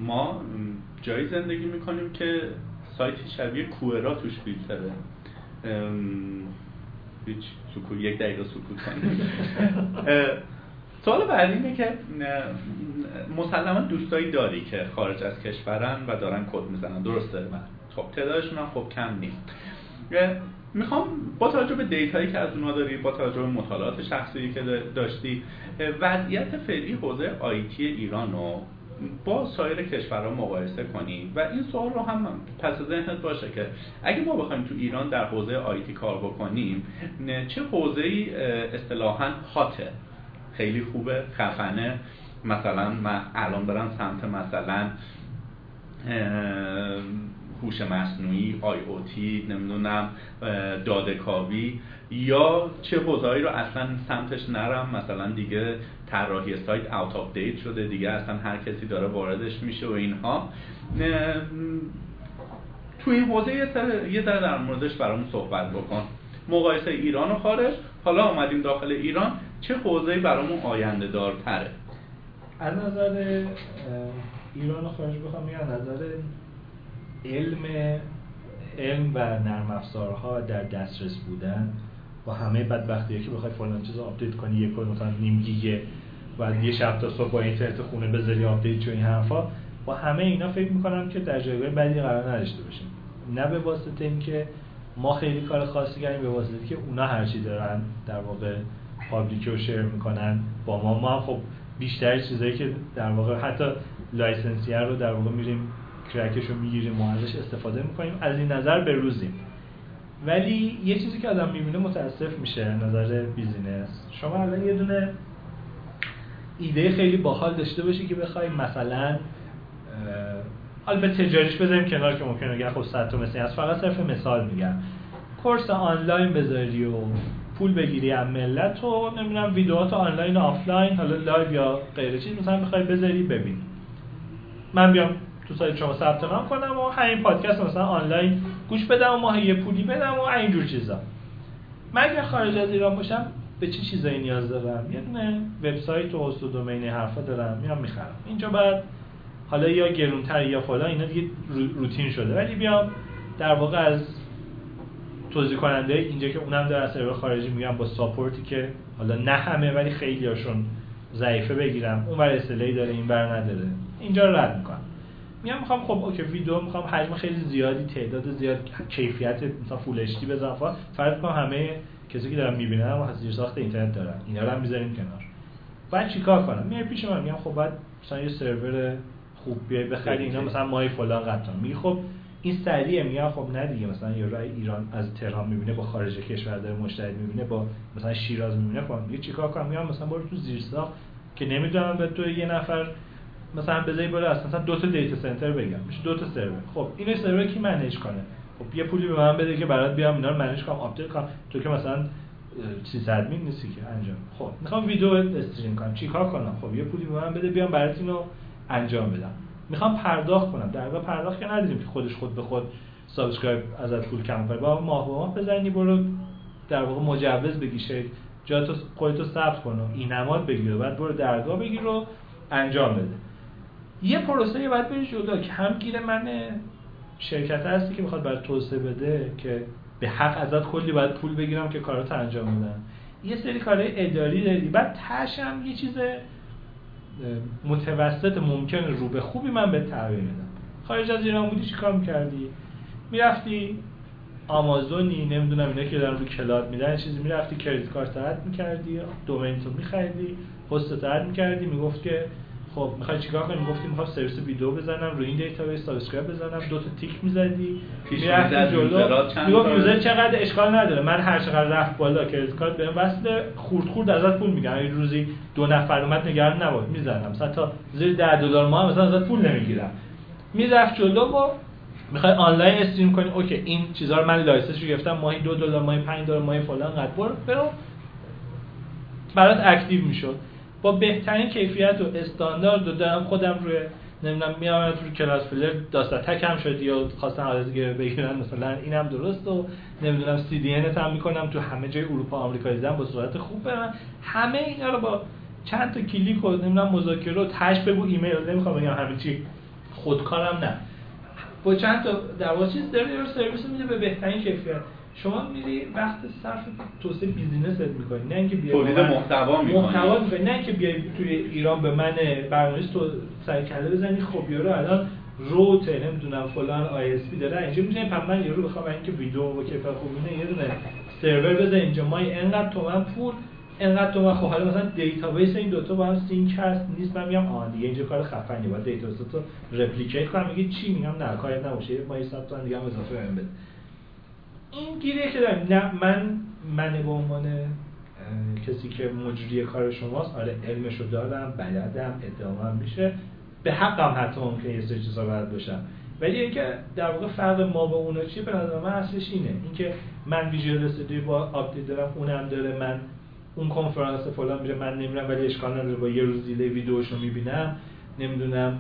ما جایی زندگی می‌کنیم که سایتی شبیه Quora توش فیلتره هیچ سکوت یک دقیقه سکوت سوال بعدی اینه که مسلما دوستایی داری که خارج از کشورن و دارن کد می‌زنن. درسته من خب تعدادشون هم خب کم نیست. می‌خوام با توجه به دیتایی که از اونها داری با توجه به مطالعات شخصی که داشتی وضعیت فعلی حوزه آیتی ایران رو با سایر کشورها مقایسه کنی و این سوال رو هم پس ذهنت باشه که اگه ما بخوایم تو ایران در حوزه IT کار بکنیم چه حوزه ای اصطلاحا hot ه خیلی خوبه خفنه. مثلا من الان برم سمت مثلا هوش مصنوعی IoT نمی‌دونم دادکاوی یا چه حوزه‌ای رو اصلا سمتش نرم. مثلا دیگه طراحی سایت out of date شده دیگه اصلا هر کسی داره واردش میشه و اینها. تو این حوزه یه در, در موردش برامون صحبت بکن. مقایسه ایران و خارج. حالا آمدیم داخل ایران. چه حوزه‌ای برامون آینده دارتره از نظر ایران و خارج بخوام میگم نظر علم علم و نرم افزارها در دسترس بودن با همه بدبختی که بخوای فلان چیز update کنی یک مثلا نیم گیگه و یه شب تا صبح با اینترنت خونه بذاری update چون این حرفا. با همه اینا فکر می‌کنم که در جایگاه بدی قرار نداشته باشیم. نه به واسطه اینکه ما خیلی کار خاصی کردیم به واسطه که اونا هرچی دارن در واقع public رو share می‌کنن با ما. ما خب بیشتر چیزایی که در واقع حتی license یه رو در واقع میریم crack ش رو می‌گیریم و ازش استفاده می‌کنیم. از این نظر به روزیم. ولی یه چیزی که آدم می‌بینه متاسف میشه نظر business. شما الان یه دونه ایده خیلی باحال داشته باشی که بخوای مثلا حالا به تجاریش بذاریم کنار که ممکنه بگن خب صد تا مثلی از فقط صرف مثال میگم. course آنلاین بذاری و پول بگیری از ملت و نمی‌دونم ویدیوهات آنلاین و آفلاین حالا live یا غیر چیز مثلا بخوای بذاری ببین. من بیام تو سایت شما ثبت نام کنم و همین پادکست مثلا آنلاین گوش بدم و ماهی یه پولی بدم و اینجور چیزا. من اگر خارج از ایران باشم به چه چی چیزایی نیاز دارم؟ یه دونه وبسایت و host و domain حرفا دارم میام می‌خرم. اینجا بعد حالا یا گرونتر یا فلان اینا دیگه روتین شده. ولی بیام در واقع از توزیع کننده اینجا که اونم در سرور خارجی میگم با support ی که حالا نه همه ولی خیلی هاشون ضعیفه بگیرم. اون ور داره این بر نداره. اینجا رد می‌کنم. میام می‌خوام خب اوکی ویدیو می‌خوام حجم خیلی زیادی تعداد زیاد کیفیت مثلا full HD بزنم فرض کنم همه کسی که دارن می‌بینن و زیر ساخت اینترنت دارن اینا رو هم می‌ذاریم کنار. بعد چیکار کنم؟ میای پیش من میگم خب بعد مثلا یه سرور خوب بیای بخری اینا مثلا مای فلان قطعا میگه خب این سریعه. میگه خب نه دیگه مثلا یه رای ایران از تهران می‌بینه با خارج کشور داره مشتری می‌بینه با مثلا شیراز می‌بینه. خب میگه چیکار کنم؟ میگم مثلا برو تو زیر ساخت که نمی‌دونم به تو یه نفر مثلا بذاری بالا مثلا دو تا دیتا سنتر بگم. میشه دو تا سرور. خب این سرور کی منیج کنه؟ خب یه پولی به من بده که برات بیام اینا رو manage کنم آپدیت کنم. تو که مثلا sysadmin نیستی که انجام. خب می‌خوام ویدیو stream کنم. چیکار کنم؟ خب یه پولی به من بده بیام برات اینو انجام بدم. می‌خوام پرداخت کنم. در واقع پرداخت که ندیدیم که خودش خود به خود subscribe ازت پول کم کنه. با ماه به ماه بزنی برو در واقع مجوز بگی جا تو ثبت کن و اینماد بگیر بعد برو درگاه بگیر انجام بده. یه پروسه باید بری جدا که هم گیر من شرکت هستی که می‌خواد برای توسعه بده که به حق ازت کلی باید پول بگیرم که کارات انجام بدم یه سری کارهای اداری داری. بعد تشم یه چیز متوسط ممکن رو به خوبی من به تغییر میدم خارج از ایران بودی چی کار می‌کردی؟ می‌رفتی آمازونی نمی‌دونم اینا که دارن رو کلاد میدن چیزی می‌رفتی کریدیت کارت رد می‌کردی domain تو میخریدی پست رد می‌کردی می‌گفت که خب می‌خوای چیکار کنی؟ گفتیم می‌خوام سرویس ویدیو بزنم روی این database subscribe بزنم دو تا تیک می‌زدی می‌رفتی جلو. می‌گفت user چقدر اشکال نداره. من هر چقدر رفت بالا credit card بهم وصل خورد خورد ازت پول میگیرم این روزی دو نفر اومد نگران نباش می‌زنم. مثلا تا زیر 10 دلار ماه مثلا ازت پول نمی‌گیرم. می‌رفت جلو و می‌خوای آنلاین stream کنی. اوکی این چیزا رو من license رو گرفتم. ماهی دو دلار ماهی 5 دلار ماهی فلان قد برو. برات اکتیو می‌شد. با بهترین کیفیت و استاندارد و دارم خودم روی نمی‌دونم میام رو کلاس فیلر داستا تک هم شدی یا خواستن حالت بگیرن مثلا اینم درست و نمی‌دونم سی دی هم می‌کنم. تو همه جای اروپا آمریکا دیدم با صورت خوب برن همه اینا رو با چند تا کلیک و نمی‌دونم مذاکره و تش بگو ایمیل. نمی‌خوام بگم همه چی خودکارم نه. با چند تا در چیز داره سرویس میده به بهترین کیفیت. شما میری وقت صرف توسعه business ت می‌کنی. نه اینکه بیای تولید محتوا می‌کنی. محتوا می‌کنی. نه اینکه بیای توی ایران به من برنامه‌نویس تو سر کله بزنی. خب یارو الان روت نمی‌دونم فلان ISP داره. اینجا میشه پس من یارو بخوام اینکه ویدیو و کیفیت خوب اینه یه دونه سرور بزن اینجا. ما اینقدر تومن پول اینقدر تومن خب. حالا مثلا database این دوتا با هم sync هست نیست. من میگم آن دیگه اینجا کار خفنی باید database تو replicate کنم. میگه چی؟ میگم نه کاری نباشه. ما یه ساعت دیگه هم اضافه بده. این گیره که دارم نه من من به عنوان کسی که مجری کار شماست آره علمشو دارم بلدم ادامه میشه. به حقم حتی ممکنه یه سری چیزا باید باشم ولی اینکه در واقع فرق ما با اونا چیه به نظر من اصلش اینه. اینکه من Visual Studio با آپدیت دارم اونم داره من اون کنفرانس فلان میره من نمیرم ولی اشکال نداره با یه روز delay ویدیوشو می‌بینم. نمی‌دونم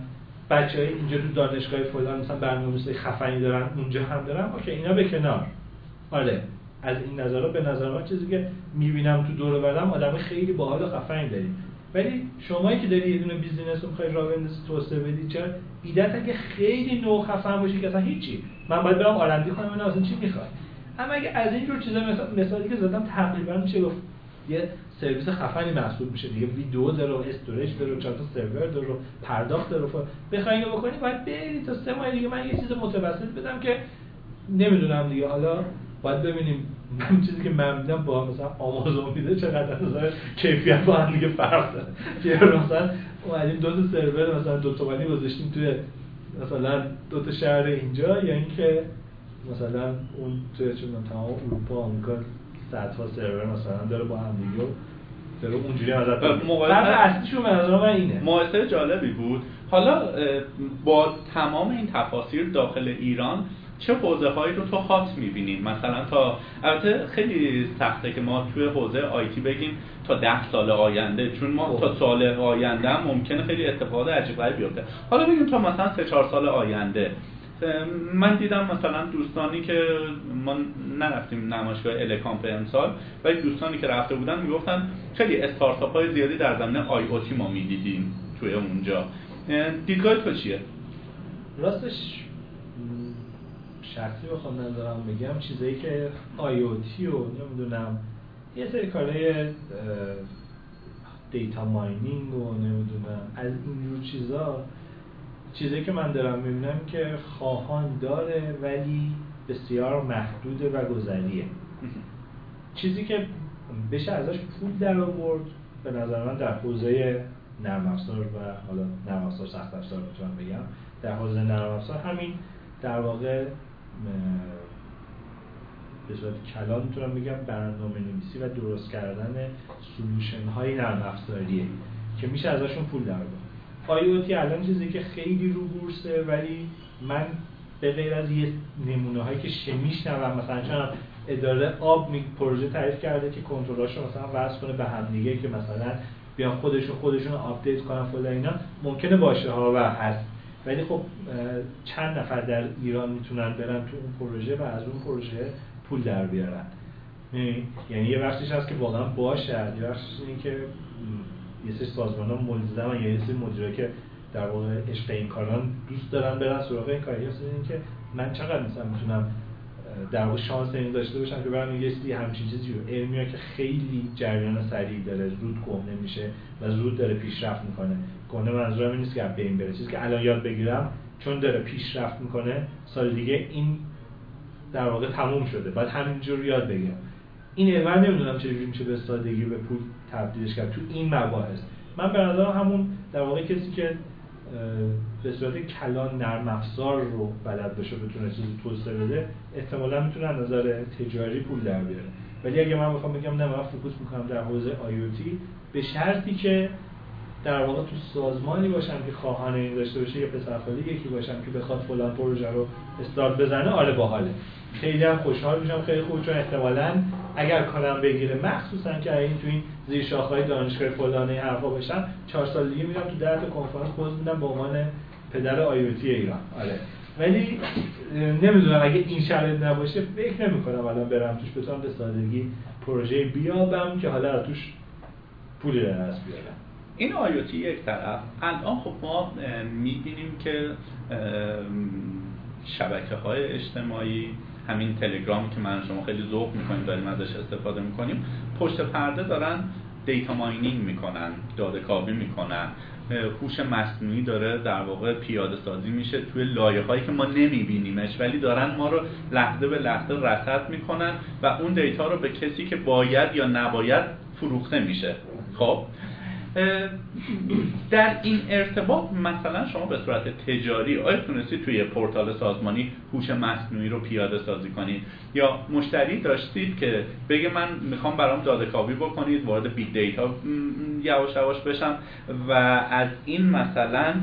بچه های اینجا تو دانشگاه فلان مثلا برنامه‌نویسی خفنی دارن اونجا هم دارن. اوکی اینا به کنار. آره. از این نظرها به نظر من چیزی که می‌بینم تو دور برم آدم خیلی باحال و خفنی داریم ولی شمایی که داری یه دونه business رو می‌خوای راه بندازی توسعه بدی چرا؟ ایدت اگه خیلی نو خفن باشی که اصلا هیچی. من باید برم R&D کنم اینا اصلا چی می‌خواد اما اگه از این جور چیزا مثالی که زدم تقریبا میشه گفت؟ یه سرویس خفنی محسوب میشه. دیگه ویدیو داره و storage داره و چهار تا سرور داره و پرداخت داره. بخوای اینو بکنی باید بری تا سه ماه دیگه من یه چیز متوسط بدم که نمی‌دونم دیگه. حالا باید ببینیم من چیزی که من میدم با مثلا آمازون میده چقدر مثلا کیفیت با هم دیگه فرق داره. که مثلا اومدیم دو تا سرور مثلا دو تومانی گذاشتیم توی مثلا دو تا شهر اینجا یا اینکه مثلا اون توی چون تمام اروپا آمریکا صدها سرور مثلا داره با هم دیگه داره اونجوری ازت اصلیشون نظر من اینه. مقایسه جالبی بود. حالا با تمام این تفاصیل داخل ایران چه حوزه هایی رو تو هات می‌بینیم مثلا تا البته خیلی سخته که ما توی حوزه آیتی بگیم تا ده سال آینده چون ما تا سال آینده هم ممکنه خیلی اتفاقات عجیب غریب بیفته. حالا بگیم تا مثلا سه چهار سال آینده. من دیدم مثلا دوستانی که ما نرفتیم نمایشگاه الکامپ امسال ولی دوستانی که رفته بودن می‌گفتن خیلی استارتاپ های زیادی در زمینه آی او تی ما می‌دیدیم توی اونجا. دیدگاه تو چیه؟ راستش شخصی بخوام نظرم بگم چیزایی که تی و نمی‌دونم یه سری کارهای دیتا ماینینگ و نمی‌دونم از اینجور چیزا چیزایی که من دارم می‌بینم که خواهان داره ولی بسیار محدوده و گذریه. چیزی که بشه ازش پول در آورد به نظر من در حوزه نرم افزار و حالا نرم افزار سخت افزار می‌تونم بگم در حوزه نرم افزار همین در واقع به صورت کلان می‌تونم بگم برنامه نویسی و درست کردن سلوشن های نرم افزاریه که میشه ازشون پول در آی الان چیزی که خیلی رو بورسه ولی من به غیر از یه نمونه هایی که میشنوم مثلا چون اداره آب می پروژه تعریف کرده که کنترلاشو مثلا وصل کنه به هم دیگه که مثلا بیان خودشون خودشون آپدیت کنن فلان اینا ممکنه باشه ها و هست. ولی خب چند نفر در ایران می‌تونن برن تو اون پروژه و از اون پروژه پول در بیارن. یعنی یه بخشش هست که واقعا باشه. یه بخشش اینه که یه سری سازمان ها ملزم یا یه سری مدیره که در واقع عشق این کاران دوست دارن برن سراغ این کاری. هست این که من چقدر مثلا می‌تونم در واقع شانس این داشته باشم که برم یه سری همچین چیزی رو. علمی که خیلی جریان سریع داره زود کهنه میشه و زود داره پیشرفت می‌کنه. کهنه منظورم این نیست که به این بره. چیزی که الان یاد بگیرم چون داره پیشرفت می‌کنه سال دیگه این در واقع تموم شده. بعد همینجور یاد بگیرم. این علم نمی‌دونم چجوری میشه به سادگی به پول تبدیلش کرد. تو این مباحث. من به نظر همون در واقع کسی که به صورت کلان نرم افزار رو بلد بشه بتونه چیزی توسعه بده احتمالا می‌تونه از نظر تجاری پول در بیاره. ولی اگه من بخوام بگم نه من فوکوس می‌کنم در حوزه آیوتی به شرطی که در واقع تو سازمانی باشم که خواهان این داشته باشه یا پسرخالی یکی باشم که بخواد فلان پروژه رو استارت بزنه آره باحاله. خیلی هم خوشحال میشم خیلی خوب چون احتمالا اگر کارم بگیره مخصوصا که این تو این زیر شاخهای دانشگاه فلانه حرفا بشن چهار سال دیگه میرم تو ده تا کنفرانس پوز میدم به عنوان پدر آیوتی ایران. آره. ولی نمی‌دونم اگه این شرایط نباشه فکر نمی‌کنم الان برم توش بتونم به سادگی پروژه بیابم که حالا توش پولی در بیارم. این آیوتی یک طرف. الان خب ما می‌بینیم که شبکه های اجتماعی همین تلگرامی که من شما خیلی ذوق می‌کنیم داریم ازش استفاده می‌کنیم پشت پرده دارن دیتا ماینینگ می‌کنن داده کاوی می‌کنن. هوش مصنوعی داره در واقع پیاده سازی میشه توی لایه هایی که ما نمیبینیمش ولی دارن ما رو لحظه به لحظه رصد می‌کنن و اون دیتا رو به کسی که باید یا نباید فروخته میشه. خب؟ در این ارتباط مثلا شما به صورت تجاری آیا تونستید توی پورتال سازمانی هوش مصنوعی رو پیاده سازی کنید یا مشتری داشتید که بگه من می‌خوام برام داده کاوی بکنید وارد big data یواش یواش بشم و از این مثلا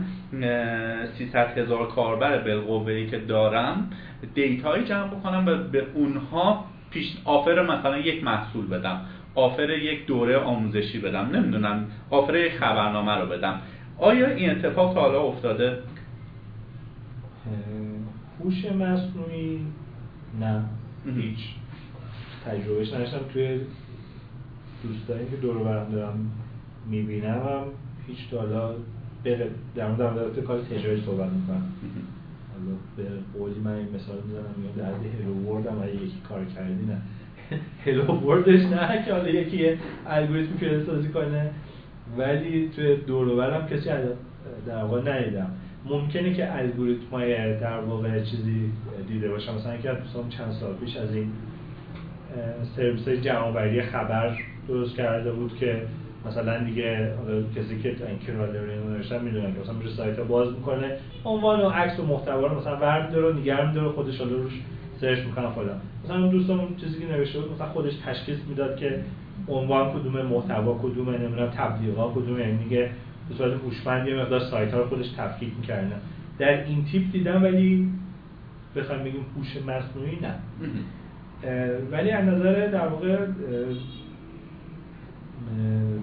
300 هزار کاربر بالقوه ای که دارم data یی جمع بکنم و به اونها پیش offer مثلا یک محصول بدم. آفر یک دوره آموزشی بدم. نمی‌دونم آفر یک خبرنامه رو بدم. آیا این اتفاق تا حالا افتاده؟ هوش مصنوعی؟ نه. هیچ. تجربهش نشتم توی دوستانی که دور برم دارم می‌بینم هم هیچ تا حالا در مورد کار تجربه صحبت می‌کنم حالا به قولی من این مثال می‌زنم میگم در هلو ورد هم یکی کار کردی نه. هلو وردش نه که حالا یکی الگوریتم پیاده سازی کنه. ولی توی دور هم کسی در واقع ندیدم. ممکنه که الگوریتم های در واقع چیزی دیده باشم. مثلا که چند سال پیش از این سرویس جمعآوری خبر درست کرده بود که مثلا دیگه کسی که این رو نوشتن می‌دونن که مثلا میشه سایت باز می‌کنه. عنوان و عکس و محتوا رو مثلا ورد داره و نگه میداره خودش حالا روش سرچ می‌کنم خودم. مثلا اون دوستم چیزی که نوشته بود مثلا خودش تشخیص می‌داد که عنوان کدوم محتوا کدوم نمی‌دونم تبلیغات کدوم یعنی میگه به صورت هوشمند یه مقدار سایت ها رو خودش تفکیک می‌کردن در این تیپ دیدم ولی بخوایم بگیم هوش مصنوعی نه. ولی از نظر در واقع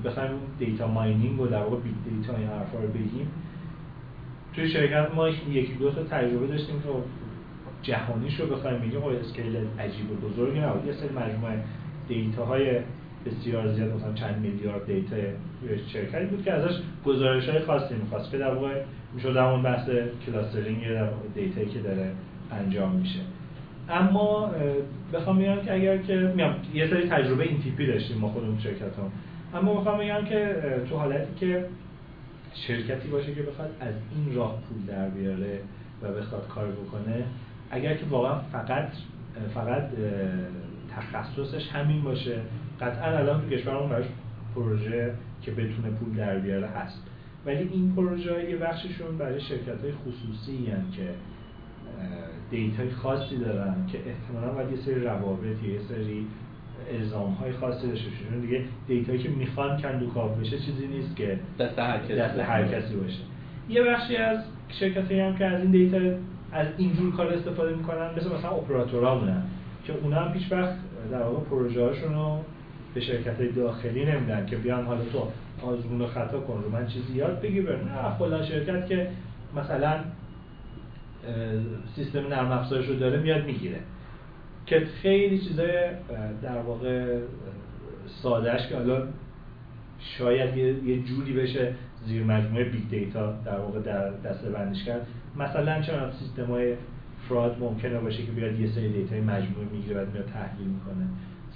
بخوایم data mining و در واقع big data این حرفا رو بگیم. توی شرکت ما یکی دو تا تجربه داشتیم که جهانیش رو بخوایم بگیم. خب scale عجیب و بزرگی نبود. یه سری مجموعه data های بسیار زیاد مثلا چند میلیارد data شرکتی بود که ازش گزارش های خاصی می‌خواست. که در واقع می‌شد همون بحث clustering data یی که داره انجام میشه. اما بخوام بگم که اگر که میام یه سری تجربه این تیپی داشتیم ما خودمون شرکت هم اما بخوام بگم که تو حالتی که شرکتی باشه که بخواد از این راه پول در بیاره و بخواد کار بکنه اگر که واقعا فقط فقط تخصصش همین باشه قطعا الان تو کشورمون براش پروژه که بتونه پول در بیاره هست. ولی این پروژه یه بخششون برای شرکت های خصوصی هن که دیتای خاصی دارن که احتمالا باید یه سری روابط یه سری الزام های خاصی داشته دیگه دیتایی که می‌خوان کندوکاو بشه چیزی نیست که دست هر کسی, دست هر کسی باشه. یه بخشی از شرکت هم که از این دیتا از اینجور کار استفاده می‌کنن مثل مثلا اپراتورها بودن که اونا هم پیش وقت در واقع پروژه رو به شرکت های داخلی نمیدن که بیان حالا تو آزمون و خطا کن رو من چیزی یاد بگیر نه فلان شرکت که مثلا سیستم نرم افزارش رو داره میاد می‌گیره. که خیلی چیزای در واقع سادهش که حالا شاید یه جوری بشه زیر مجموعه big data در واقع در دسته بندش کرد. مثلا چرا سیستم های fraud ممکنه باشه که بیاد یه سری data ی مجموعه می‌گیره و میاد تحلیل می‌کنه.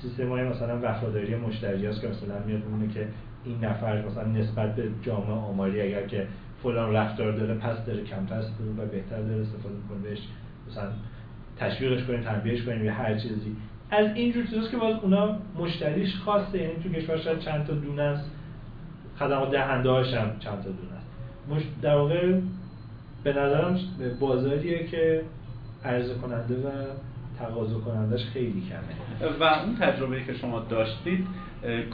سیستم های مثلا وفاداری مشتری هست که مثلا میاد میونه که این نفر مثلا نسبت به جامعه آماری اگر که فلان رفتار داره پس داره کمتر استفاده و بهتر داره استفاده کنه بهش مثلا تشویقش کنیم تربیهش کنیم یا هر چیزی. از اینجور چیزاست که باز اونا مشتریش خاصه یعنی تو کشور شاید چند تا دونه است. خدمات دهنده هاش هم چند تا دونه است. در واقع به نظرم بازاریه که عرضه کننده و تقاضا کنندش خیلی کمه. و اون تجربه که شما داشتید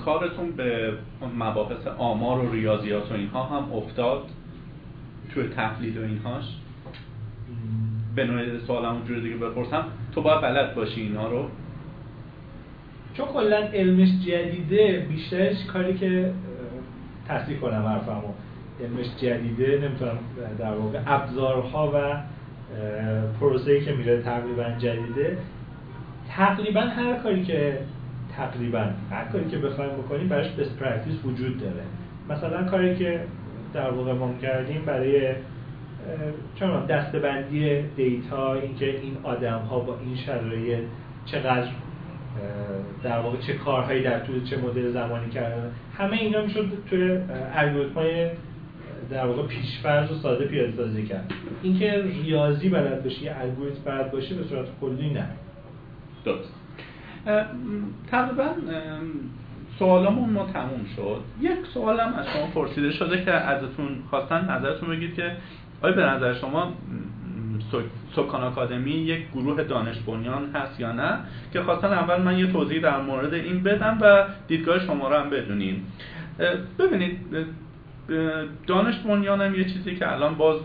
کارتون به مباحث آمار و ریاضیات و اینها هم افتاد توی تحلیل و اینهاش؟ به نوع سوالم اونجوری دیگه بپرسم تو باید بلد باشی اینا رو؟ چون کلا علمش جدیده بیشترش کاری که تصدیق کنم حرفمو. علمش جدیده نمی‌تونم در واقع ابزارها و پروسه‌ای که میره تقریبا جدیده. تقریبا هر کاری که تقریبا هر کاری که بخوایم بکنیم براش best practice وجود داره. مثلا کاری که در واقع ما کردیم برای چون دسته‌بندی data اینکه این آدم ها با این شرایط چقدر در واقع چه کارهایی در طول چه مدل زمانی کردن همه اینا می‌شد توی الگوریتم های در واقع پیشفرض و ساده پیاده سازی کرد. اینکه ریاضی بلد باشی یه الگوریتم بلد باشه به صورت کلی نه. درست. تقریبا سوالمون ما تموم شد. یک سوالم از شما پرسیده شده که ازتون خواستن نظرتون بگید که آیا به نظر شما سکان آکادمی یک گروه دانش بنیان هست یا نه؟ که خواستن اول من یه توضیح در مورد این بدم و دیدگاه شما رو هم بدونیم. ببینید دانش بنیان هم یه چیزی که الان باز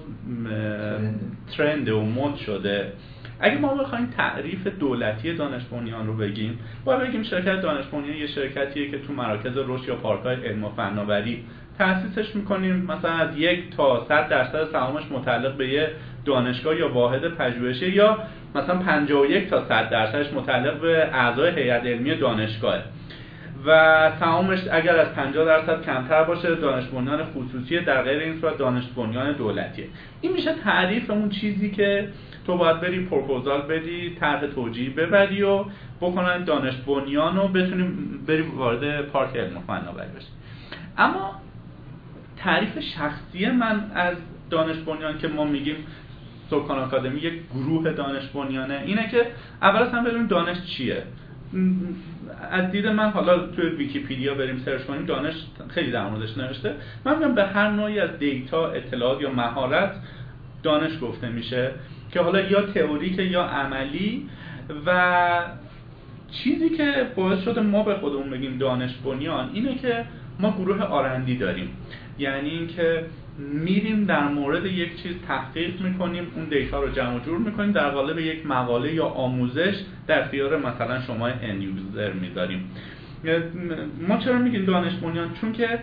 ترند و مد شده. اگه ما بخوایم تعریف دولتی دانش بنیان رو بگیم باید بگیم شرکت دانش بنیان یه شرکتیه که تو مراکز رشد یا پارک‌های علم و فناوری تأسیسش می‌کنیم. مثلا از یک تا صد درصد سهامش متعلق به یه دانشگاه یا واحد پژوهشی یا مثلا 51 تا 100 درصدش متعلق به اعضای هیئت علمی دانشگاه و سهامش اگر از 50 درصد کمتر باشه دانش بنیان خصوصی در غیر این صورت دانش بنیان دولتیه. این میشه تعریف اون چیزی که تو باید بری پروپوزال بدی طرح توجیه ببری و بکنن دانش بنیان رو بتونیم بری وارد پارک علم و فناوری بشی. اما تعریف شخصی من از دانش بنیان که ما میگیم سوکان آکادمی یک گروه دانش بنیانه اینه که اول از همه بدونیم دانش چیه. از دید من حالا توی ویکیپیدیا بریم سرچ کنیم دانش خیلی در موردش نوشته. من میگم به هر نوعی از data اطلاعات یا مهارت دانش گفته میشه که حالا یا تئوریک یا عملی و چیزی که باعث شده ما به خودمون بگیم دانش بنیان اینه که ما گروه R&D داریم. یعنی اینکه میریم در مورد یک چیز تحقیق می‌کنیم اون data رو جمع جور می‌کنیم در قالب یک مقاله یا آموزش در اختیار مثلا شما end user می‌ذاریم. ما چرا میگیم دانش بنیان؟ چون که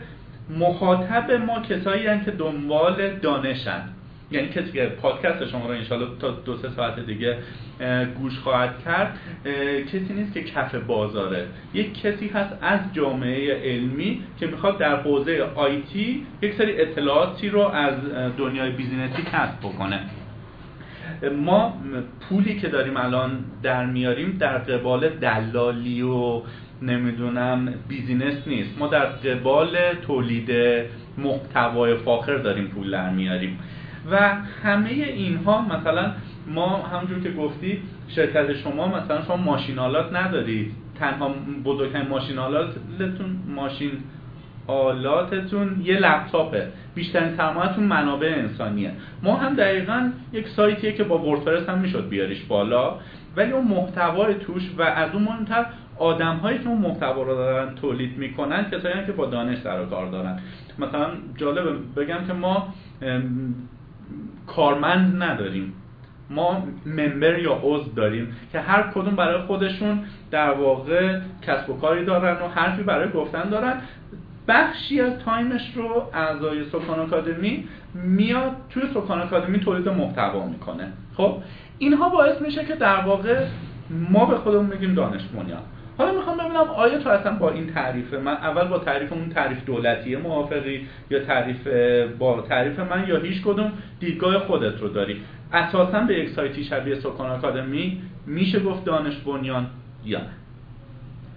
مخاطب ما کسایی که دنبال دانشن یعنی کسی که پادکست شما رو انشالله تا دو سه ساعت دیگه گوش خواهد کرد کسی نیست که کف بازاره. یک کسی هست از جامعه علمی که می‌خواد در حوزه IT یک سری اطلاعاتی رو از دنیای business ی کسب بکنه. ما پولی که داریم الان در میاریم در قبال دلالی و نمی‌دونم بیزینس نیست. ما در قبال تولید محتوای فاخر داریم پول در میاریم. و همه اینها مثلا ما همونجور که گفتی شرکت شما مثلا شما ماشینالات ندارید. تنها بزرگترین ماشینالاتتون ماشین آلاتتون یه لپتاپه. بیشترین سرمایه‌تون منابع انسانیه. ما هم دقیقا یک سایتیه که با وردپرس هم می‌شد بیاریش بالا. ولی اون محتوای توش و از اون مهمتر آدم هایی که اون محتوا رو دارن تولید می‌کنن کسایی که با دانش سر کار دارن. مثلا جالبه بگم که ما کارمند نداریم. ما ممبر یا عضو داریم که هر کدوم برای خودشون در واقع کسب و کاری دارن و حرفی برای گفتن دارن. بخشی از time ش رو اعضای سکان آکادمی میاد توی سکان آکادمی تولید محتوا می‌کنه. خب اینها باعث میشه که در واقع ما به خودمون میگیم دانش بنیان حالا می‌خوام ببینم آیا تو اصلا با این تعریف من اول با تعریف اون تعریف دولتی موافقی یا تعریف با تعریف من یا هیچ کدوم دیدگاه خودت رو داری؟ اساسا به یک سایتی شبیه سکان آکادمی میشه گفت دانش بنیان یا نه؟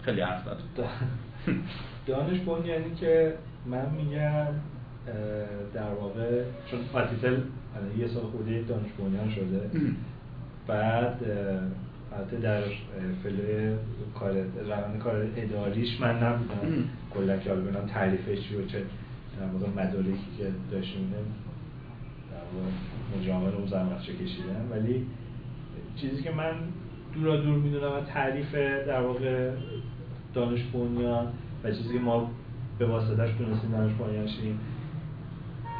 خیلی حرف دانش بنیانی که من میگم در واقع چون پاتیتل یه سال خودی دانش بنیان شده. بعد البته در فلوی کار روند کار اداریش من نبودم. کلا که حالا ببینم تعریفش چی و چه در واقع مدارکی که داشتیم در مجامل اون زحمتشو کشیدم ولی چیزی که من دورا دور می‌دونم و تعریف در واقع دانش بنیان و چیزی که ما به واسطهش تونستیم دانش بنیان شیم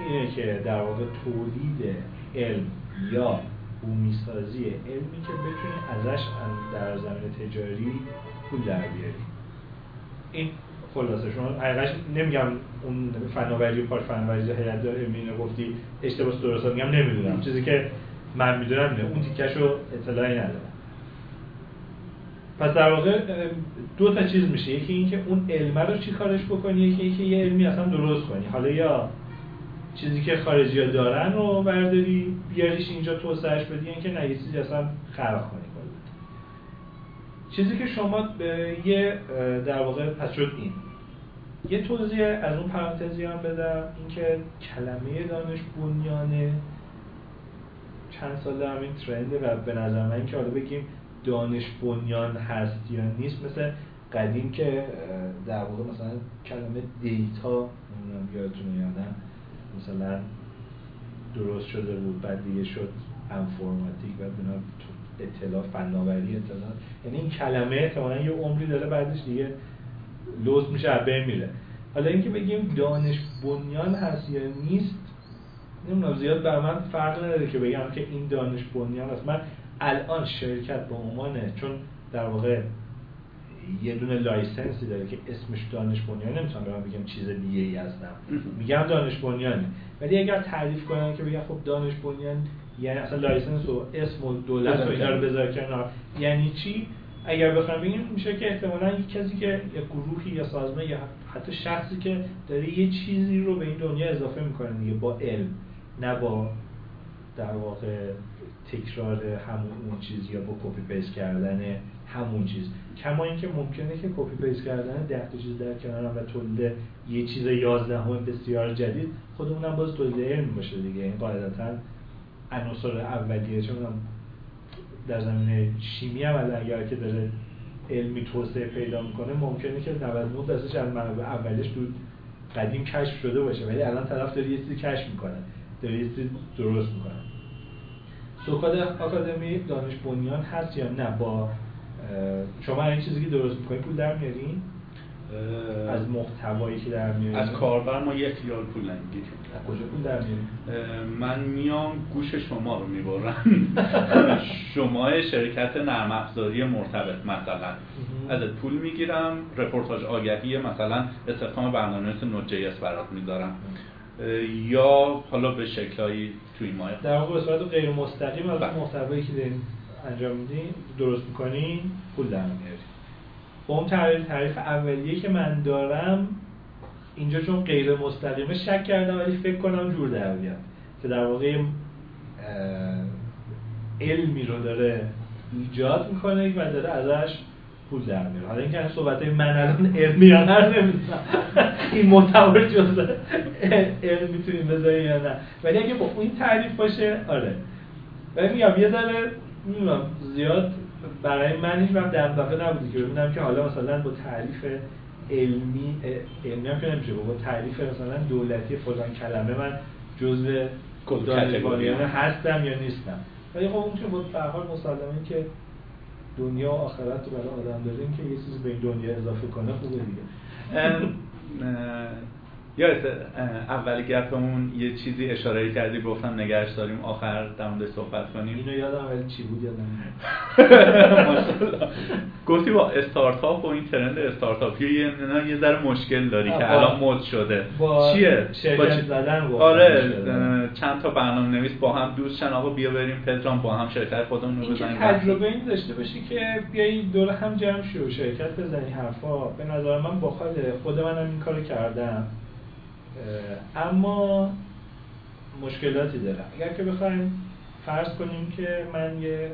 اینه که در واقع تولید علم یا بومی سازی علمی که بتونی ازش در زمین تجاری پول در بیاری. این خلاصه شما حقیقش نمیگم اون فناوری و پارک فناوری هیئت علمی رو گفتی اشتباه درست میگم نمی‌دونم. چیزی که من می‌دونم اون تیکش رو اطلاعی ندارم. پس در واقع دو تا چیز میشه. یکی اینکه اون علم رو چی کارش بکنی یکی اینکه یه علمی اصلا درست کنی. حالا یا چیزی که خارجی ها دارن رو برداری بیاریش اینجا توسعهش بدی اینکه نه یه چیزی اصلا خراب کنی. چیزی که شما یه در واقع پس شد این. یه توضیح از اون پرانتزی هم بدم اینکه کلمه دانش بنیانه چند سال در این ترنده و به نظر من که حالا بگیم دانش بنیان هست یا نیست مثل قدیم که در واقع مثلا کلمه دیتا یادتونه یادم مثلا درست شده بود بعد دیگه شد انفورماتیک و بنا اطلاع فناوری اطلاع. یعنی این کلمه احتمالا یه عمری داره بعدش دیگه لوس میشه از میره. حالا اینکه بگیم دانش بنیان هست یا نیست نمی‌دونم زیاد بر من فرق نداره که بگم که این دانش بنیان هست. من الان شرکت به عنوان چون در واقع یه دونه license ی داره که اسمش دانش بنیان نمی‌تونم برم بگم چیز دیگه ای هستم میگم دانش بنیانه ولی اگر تعریف کنن که بگم خب دانش بنیان یعنی اصلا license و اسم و دولت و اینا رو بذار کنار. یعنی چی؟ اگر بخوام بگیم میشه که احتمالا یک کسی که یک گروهی یا سازمان یا حتی شخصی که داره یه چیزی رو به این دنیا اضافه می‌کنه دیگه با علم نه با در واقع تکرار همون اون چیز یا با copy paste کردن همون چیز. کما اینکه ممکنه که copy paste کردن ده تا چیز در کنار و تولید یه چیز یازدهم بسیار جدید خودمونم باز تولید علم باشه دیگه. این قاعدتا عناصر اولیه چون در زمینه شیمی هم اگر که داره علمی توسعه پیدا می‌کنه ممکنه که 99 درصدش از منابع اولش تو قدیم کشف شده باشه. ولی الان طرف داره یه چیزی کشف می‌کنه داره یه چیزی درست می‌کنه. سوکاد آکادمی دانش بنیان هست یا نه؟ با شما این چیزی که درست می‌کنید پول در میارین؟ از محتوایی که در میارین؟ از کاربر ما یک ریال پول نمی‌گیریم. از کجا پول در من میام گوش شما رو می‌برم. شما شرکت نرم افزاری مرتبط مثلا. ازت پول می‌گیرم رپورتاج آگهی مثلا استخدام برنامه‌نویس Node.js برات می‌ذارم یا حالا به شکلهایی توی ماه. در واقع به صورت غیر مستقیم از بله. محتوایی که دارین. انجام میدین؟ درست می‌کنین پول در میارین با اون تعریف تعریف اولیه که من دارم اینجا چون غیر مستقیمه شک کردم ولی فکر کنم جور در بیاد. که در واقع علمی رو داره ایجاد می‌کنه و داره ازش پول در میاره. حالا اینکه صحبت من الان علمی هر نمی‌دونم. این محتوا جز علم می‌تونیم بذاریم یا نه. ولی اگه با این تعریف باشه آره. ولی میگم یه ذره می‌دونم زیاد برای من هیچ وقت دغدغه نبودی که ببینم که حالا مثلا با تعریف علمی علمی هم که نمیشه با تعریف مثلا دولتی فلان کلمه من جزء دانشگاهیانه هستم یا نیستم. ولی خب اون که با فرحال مسلمه که دنیا و آخرت رو برای آدم داریم که یه چیزی به این دنیا اضافه کنه خوبه دیگه. یادت اول گپمون یه چیزی اشاره کردی گفتم نگهش داریم آخر در صحبت کنیم. اینو یادم ولی چی بود یادم گفتی با استارتاپ و این ترند استارتاپی یه نه یه ذره مشکل داری که الان مد شده. با چیه؟ با چی... زدن آره چند تا برنامه نویس با هم دوست شن آقا بیا بریم پدرام با هم شرکت خودمون رو بزنیم. تجربه این داشته باشی که بیای دور هم جمع شی و شرکت بزنی حرفا. به نظر من با خود منم این کارو کردم. اما مشکلاتی دارم. اگر که بخوایم فرض کنیم که من یه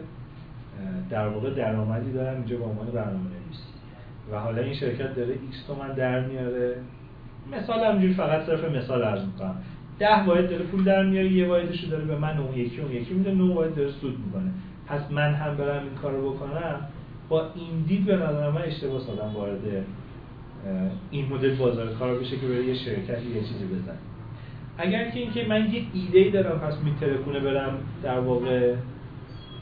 در واقع درآمدی دارم اینجا به عنوان برنامه نویس و حالا این شرکت داره x تومن در میاره. مثال همجوری فقط صرف مثال عرض می‌کنم. ده واحد داره پول در میاره یه واحدش داره به من اون یکی اون یکی میده نه واحد داره سود می‌کنه. پس من هم برم این کار رو بکنم؟ با این دید به نظر من اشتباه سادم وارد این مدل بازار کار بشه که برای یه شرکتی یه چیزی بزن اگر که اینکه من یه ایده دارم پس میترکونه برم در واقع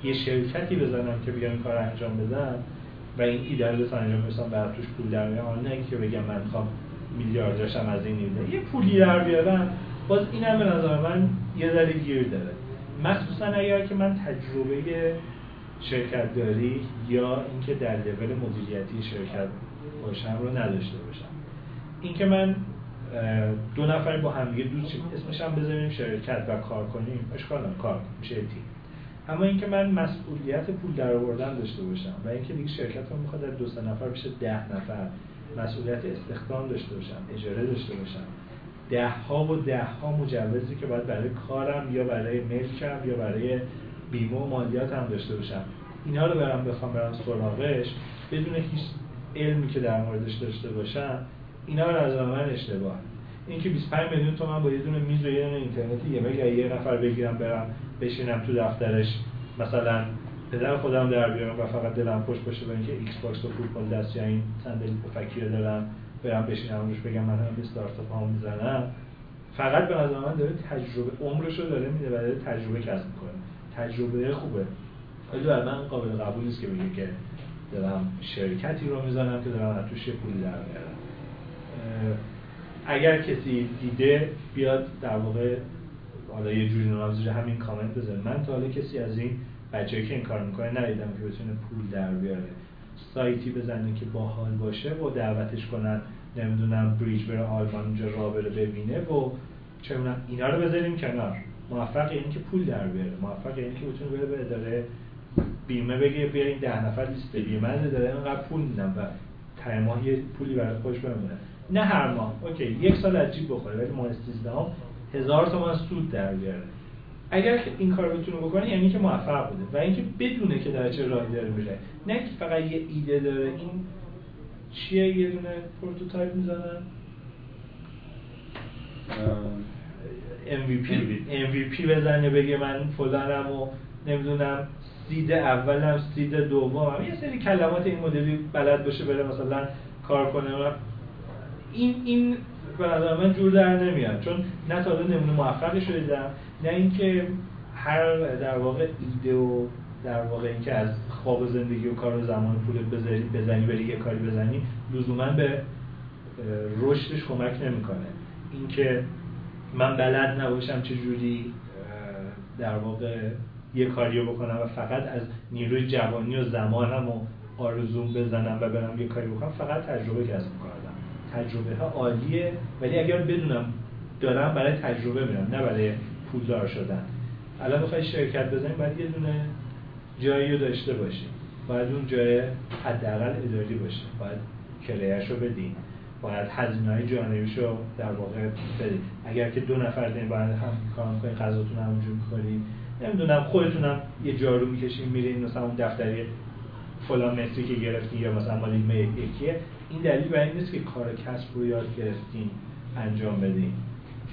یه شرکتی بزنم که بگم این کار انجام بدم و این ایده رو بسن انجام بدم بعد توش پول در میارم نه اینکه بگم من می‌خوام میلیاردرشم از این ایده. یه پولی در بیارم باز اینم به نظر من یه ذره گیر داره. مخصوصا اگر که من تجربه شرکت داری یا اینکه در لول مدیریتی شرکت باشم رو نداشته باشم. اینکه من دو نفر با هم دیگه دوست اسمش هم بذاریم شرکت و کار کنیم اشکال کار میشه تیم. اما اینکه من مسئولیت پول در آوردن داشته باشم و اینکه دیگه شرکت رو می‌خواد در دو سه نفر بشه ده نفر مسئولیت استخدام داشته باشم اجاره داشته باشم. ده ها و ده ها مجوزی که باید برای کارم یا برای ملکم یا برای بیمه و مالیات هم داشته باشم. اینا رو برم بخوام برم سراغش بدون هیچ علمی که در موردش داشته باشم اینا رو از من اشتباه. اینکه 25 میلیون تومن با یه دونه میز و یه دونه اینترنت یه مگه یه نفر بگیرم برم بشینم تو دفترش مثلا پدر خودم در بیارم و فقط دلم خوش باشه با اینکه Xbox و فوتبال دستی یا این صندلی فکیه دارم برم بشینم روش بگم من هم استارتاپ ها می‌زنم. فقط به نظر من داره تجربه عمرش رو داره میده و داره تجربه کسب می‌کنه. تجربه خوبه. ولی برای من قابل قبول نیست که بگه که دارم شرکتی رو می‌زنم که دارم از توش پولی در میارم. اگر کسی دیده بیاد در واقع حالا یه جوری نمازی همین کامنت بزنه من تا حالا کسی از این بچه‌ای که این کار می‌کنه ندیدم که بتونه پول در بیاره. سایتی بزنه که باحال باشه و دعوتش کنن نمی‌دونم بریج بره آلمان اونجا راه بره ببینه و چه اینا رو بذاریم کنار. موفق این که پول در بیاره. موفق این که بتونه بره به اداره بیمه بگه بیا این ده نفر لیست بیمه از اداره اینقدر پول میدم و ته ماه یه پولی برای خوش بمونه. نه هر ماه. اوکی یک سال عجیب بخوره ولی ماه 13 هزار تومان سود در بیاره. اگر این کار بتونه بکنه یعنی که موفق بوده و اینکه بدونه که در چه راهی داره میره. نه که فقط یه ایده داره. این چیه یه دونه prototype می‌زنن MVP MVP بزنه بگه من فلانم و نمی‌دونم seed اولم seed دومم یه سری کلمات این مدلی بلد باشه بره مثلا کار کنه. این این به نظر من جور در نمیاد. چون نه تا نمونه موفقی شده دیدم نه اینکه هر در واقع ایده و در واقع اینکه از خواب زندگی و کار و زمان پول بزنی بزنی بری یه کاری بزنی لزوما به رشدش کمک نمی‌کنه. اینکه من بلد نباشم چه جوری در واقع یه کاریو بکنم و فقط از نیروی جوانی و زمانم و آرزوم بزنم و برم یه کاری بکنم فقط تجربه کسب می‌کنم تجربه ها عالیه ولی اگر بدونم دارم برای تجربه میرم نه برای پولدار شدن. الان بخوای شرکت بزنیم باید یه دونه جایی رو داشته باشیم باید اون جای حداقل اداری باشه. باید کرایه‌اش رو بدیم باید هزینه های جانبیش رو در واقع بدیم اگر که دو نفر داریم باید هم کار کنیم غذاتون همونجور می‌خوریم نمی‌دونم خودتونم یه جارو می‌کشیم میرین مثلا اون دفتری فلان متری که گرفتی یا مثلا مال یکیه. این دلیل برای این نیست که کار کسب رو یاد گرفتیم انجام بدیم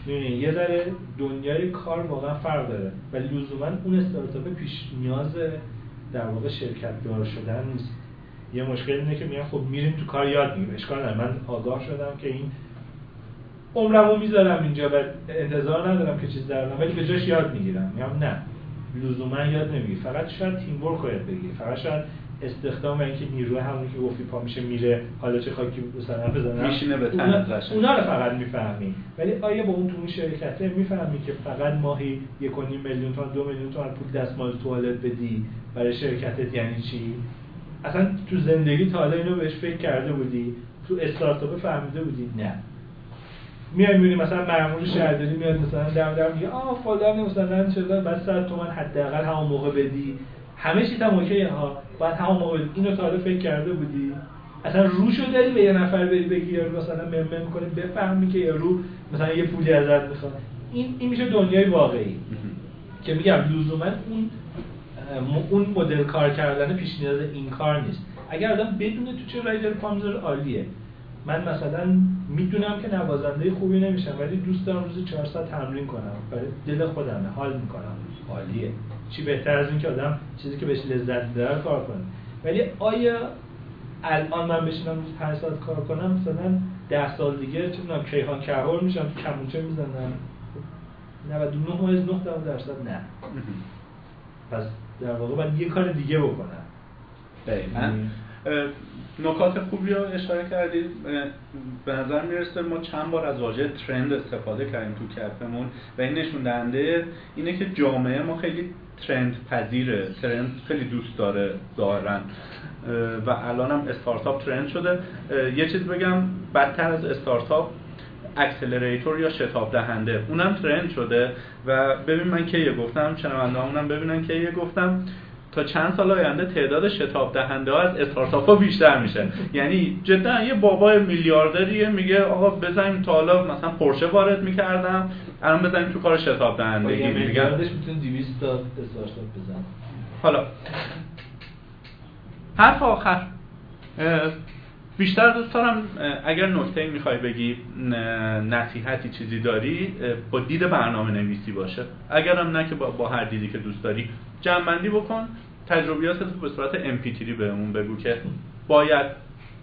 می‌دونی یه ذره دنیای کار واقعا فرق داره و لزوما اون استارتاپ پیش نیاز در واقع شرکت دار شدن نیست. یه مشکل اینه که میگن خب میریم تو کار یاد می‌گیریم. اشکال نداره. من آگاه شدم که این عمرمو می‌ذارم اینجا و انتظار ندارم که چیز در ولی به جاش یاد می‌گیرم. میگم نه. لزوما یاد نمی‌گیری. فقط شاید تیم ورک باید بگیری. فقط شاید استخدام اینکه نیروی همونی که گفتی پا میشه میره. حالا چه خاکی مثلا بزنن میشینه به اونا رو فقط می‌فهمی. ولی آیا با اون تو اون شرکته می‌فهمی که فقط ماهی یک میلیون تومان دو میلیون تومان پول دستمال توالت بدی برای شرکتت یعنی چی؟ اصلا تو زندگی تا حالا اینو بهش فکر کرده بودی؟ تو استارتاپ فهمیده بودی؟ نه. میای می‌بینی مثلا مأمور شهرداری میاد مثلا در در میگه آ فلان مثلا چرا بعد 100 تومن حداقل همون موقع بدی. همه چیز هم اوکیه ها. بعد همون موقع اینو تا فکر کرده بودی؟ اصلا روشو داری به یه نفر بری بگی یا مثلا ممم کنی بفهمی که رو مثلا یه پولی ازت می‌خواد. این این میشه دنیای واقعی. که میگم لزوما اون اون مدل کار کردن پیش نیاز این کار نیست. اگر آدم بدونه تو چه رایدر پامزر عالیه. من مثلا می‌دونم که نوازنده خوبی نمیشم ولی دوست دارم روزی 400 تمرین کنم. برای دل خودمه حال می‌کنم. عالیه. چی بهتر از این که آدم چیزی که بهش لذت داره کار کنه. ولی آیا الان من بشینم روز 5 ساعت کار کنم؟ مثلا 10 سال دیگه می‌دونم کیهان کهور میشم کمونچه می‌زنم. 99.9 درصد نه. پس در واقع باید یه کار دیگه بکنم. دقیقا. نکات خوبی رو اشاره کردید. به نظر می‌رسه ما چند بار از واژه ترند استفاده کردیم تو کفمون و این نشون دهنده اینه که جامعه ما خیلی ترند پذیره. ترند خیلی دوست داره ظاهرا. و الان هم استارتاپ ترند شده. یه چیز بگم بدتر از استارتاپ اکسلراتور یا شتاب دهنده اونم ترند شده. و ببین من کیه گفتم اونم ببینن کیه گفتم. تا چند سال آینده تعداد شتاب دهنده ها از استارتاپ ها بیشتر میشه. یعنی جدا یه بابای میلیاردریه میگه آقا بزنیم تا حالا مثلا پرشه وارد می‌کردم الان بزنیم تو کار شتاب دهنده میلیاردش می‌تونه 200 تا استارتاپ بزن حالا. حرف آخر. بیشتر دوست دارم اگر نکته می‌خوای بگی نصیحتی چیزی داری با دید برنامه نویسی باشه. اگرم نه که با هر دیدی که دوست داری جمعبندی بکن. تجربیات تو به صورت MP3 بهمون بگو که باید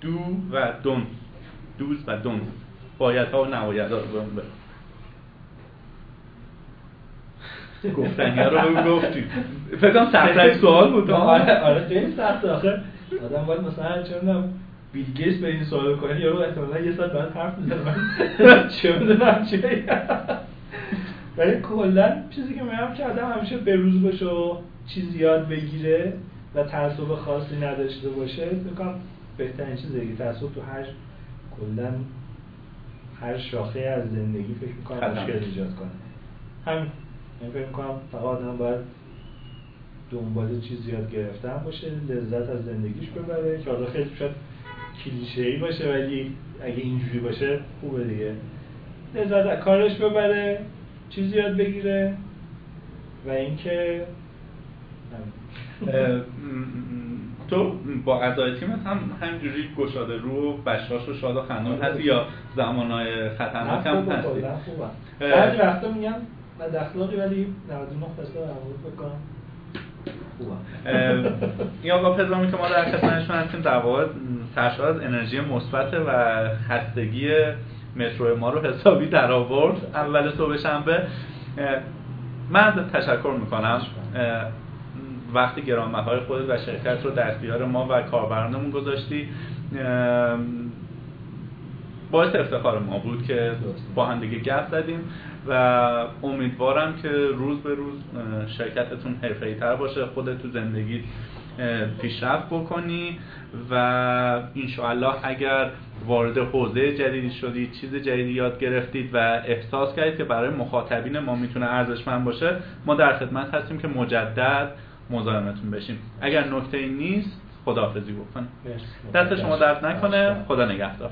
دو و دون. دوز و دون. باید ها و نباید ها رو بهمون بگو. گفتنی رو گفتی. فکر کنم سخت سوال بود آره آره خیلی سخت آخه. آدم باید مثلا چه بیل گیتس به این سوال کنی یارو احتمالاً یه ساعت بعد حرف می‌زنه. من چه می‌دونم چه؟ ولی کلا چیزی که میگم که آدم همیشه به روز باشه و چیز یاد بگیره و تعصب خاصی نداشته باشه میگم بهترین چیزه که تعصب تو هر کلا هر شاخه از زندگی فکر می‌کنم مشکل ایجاد کنه. همین. من فکر می‌کنم فقط آدم باید دنبال چیز یاد گرفتن باشه لذت از زندگیش ببره که حالا خیلی شاید کلیشه ای باشه ولی اگه اینجوری باشه خوبه دیگه. لذت کارش ببره چیزی یاد بگیره و اینکه تو با اعضای تیمت هم همینجوری گشاده رو و بشاش و شاد و خندان هستی یا زمانهای خطرناک هم هستی؟ بعضی وقتا میگم من دخلاقی ولی 99 درصد عمود بکنم این آقا پدرامی که ما در خدمتشون هستیم. در واقع سرشار از انرژی مثبت و خستگی مترو ما رو حسابی در آورد. اول صبح شنبه. من تشکر می‌کنم. وقتی گرانبهای خودت و شرکت رو در اختیار ما و کاربرانمون گذاشتی باعث افتخار ما بود که با هم دیگه گپ زدیم و امیدوارم که روز به روز شرکتتون حرفه‌ای تر باشه خودت تو زندگی پیشرفت بکنی و انشاءالله اگر وارد حوزه جدیدی شدید چیز جدیدی یاد گرفتید و احساس کردید که برای مخاطبین ما می‌تونه ارزشمند باشه ما در خدمت هستیم که مجدد مزاحمتون بشیم. اگر نکته ای نیست خداحافظی بکنیم دست شما درد نکنه. خدا نگهدار.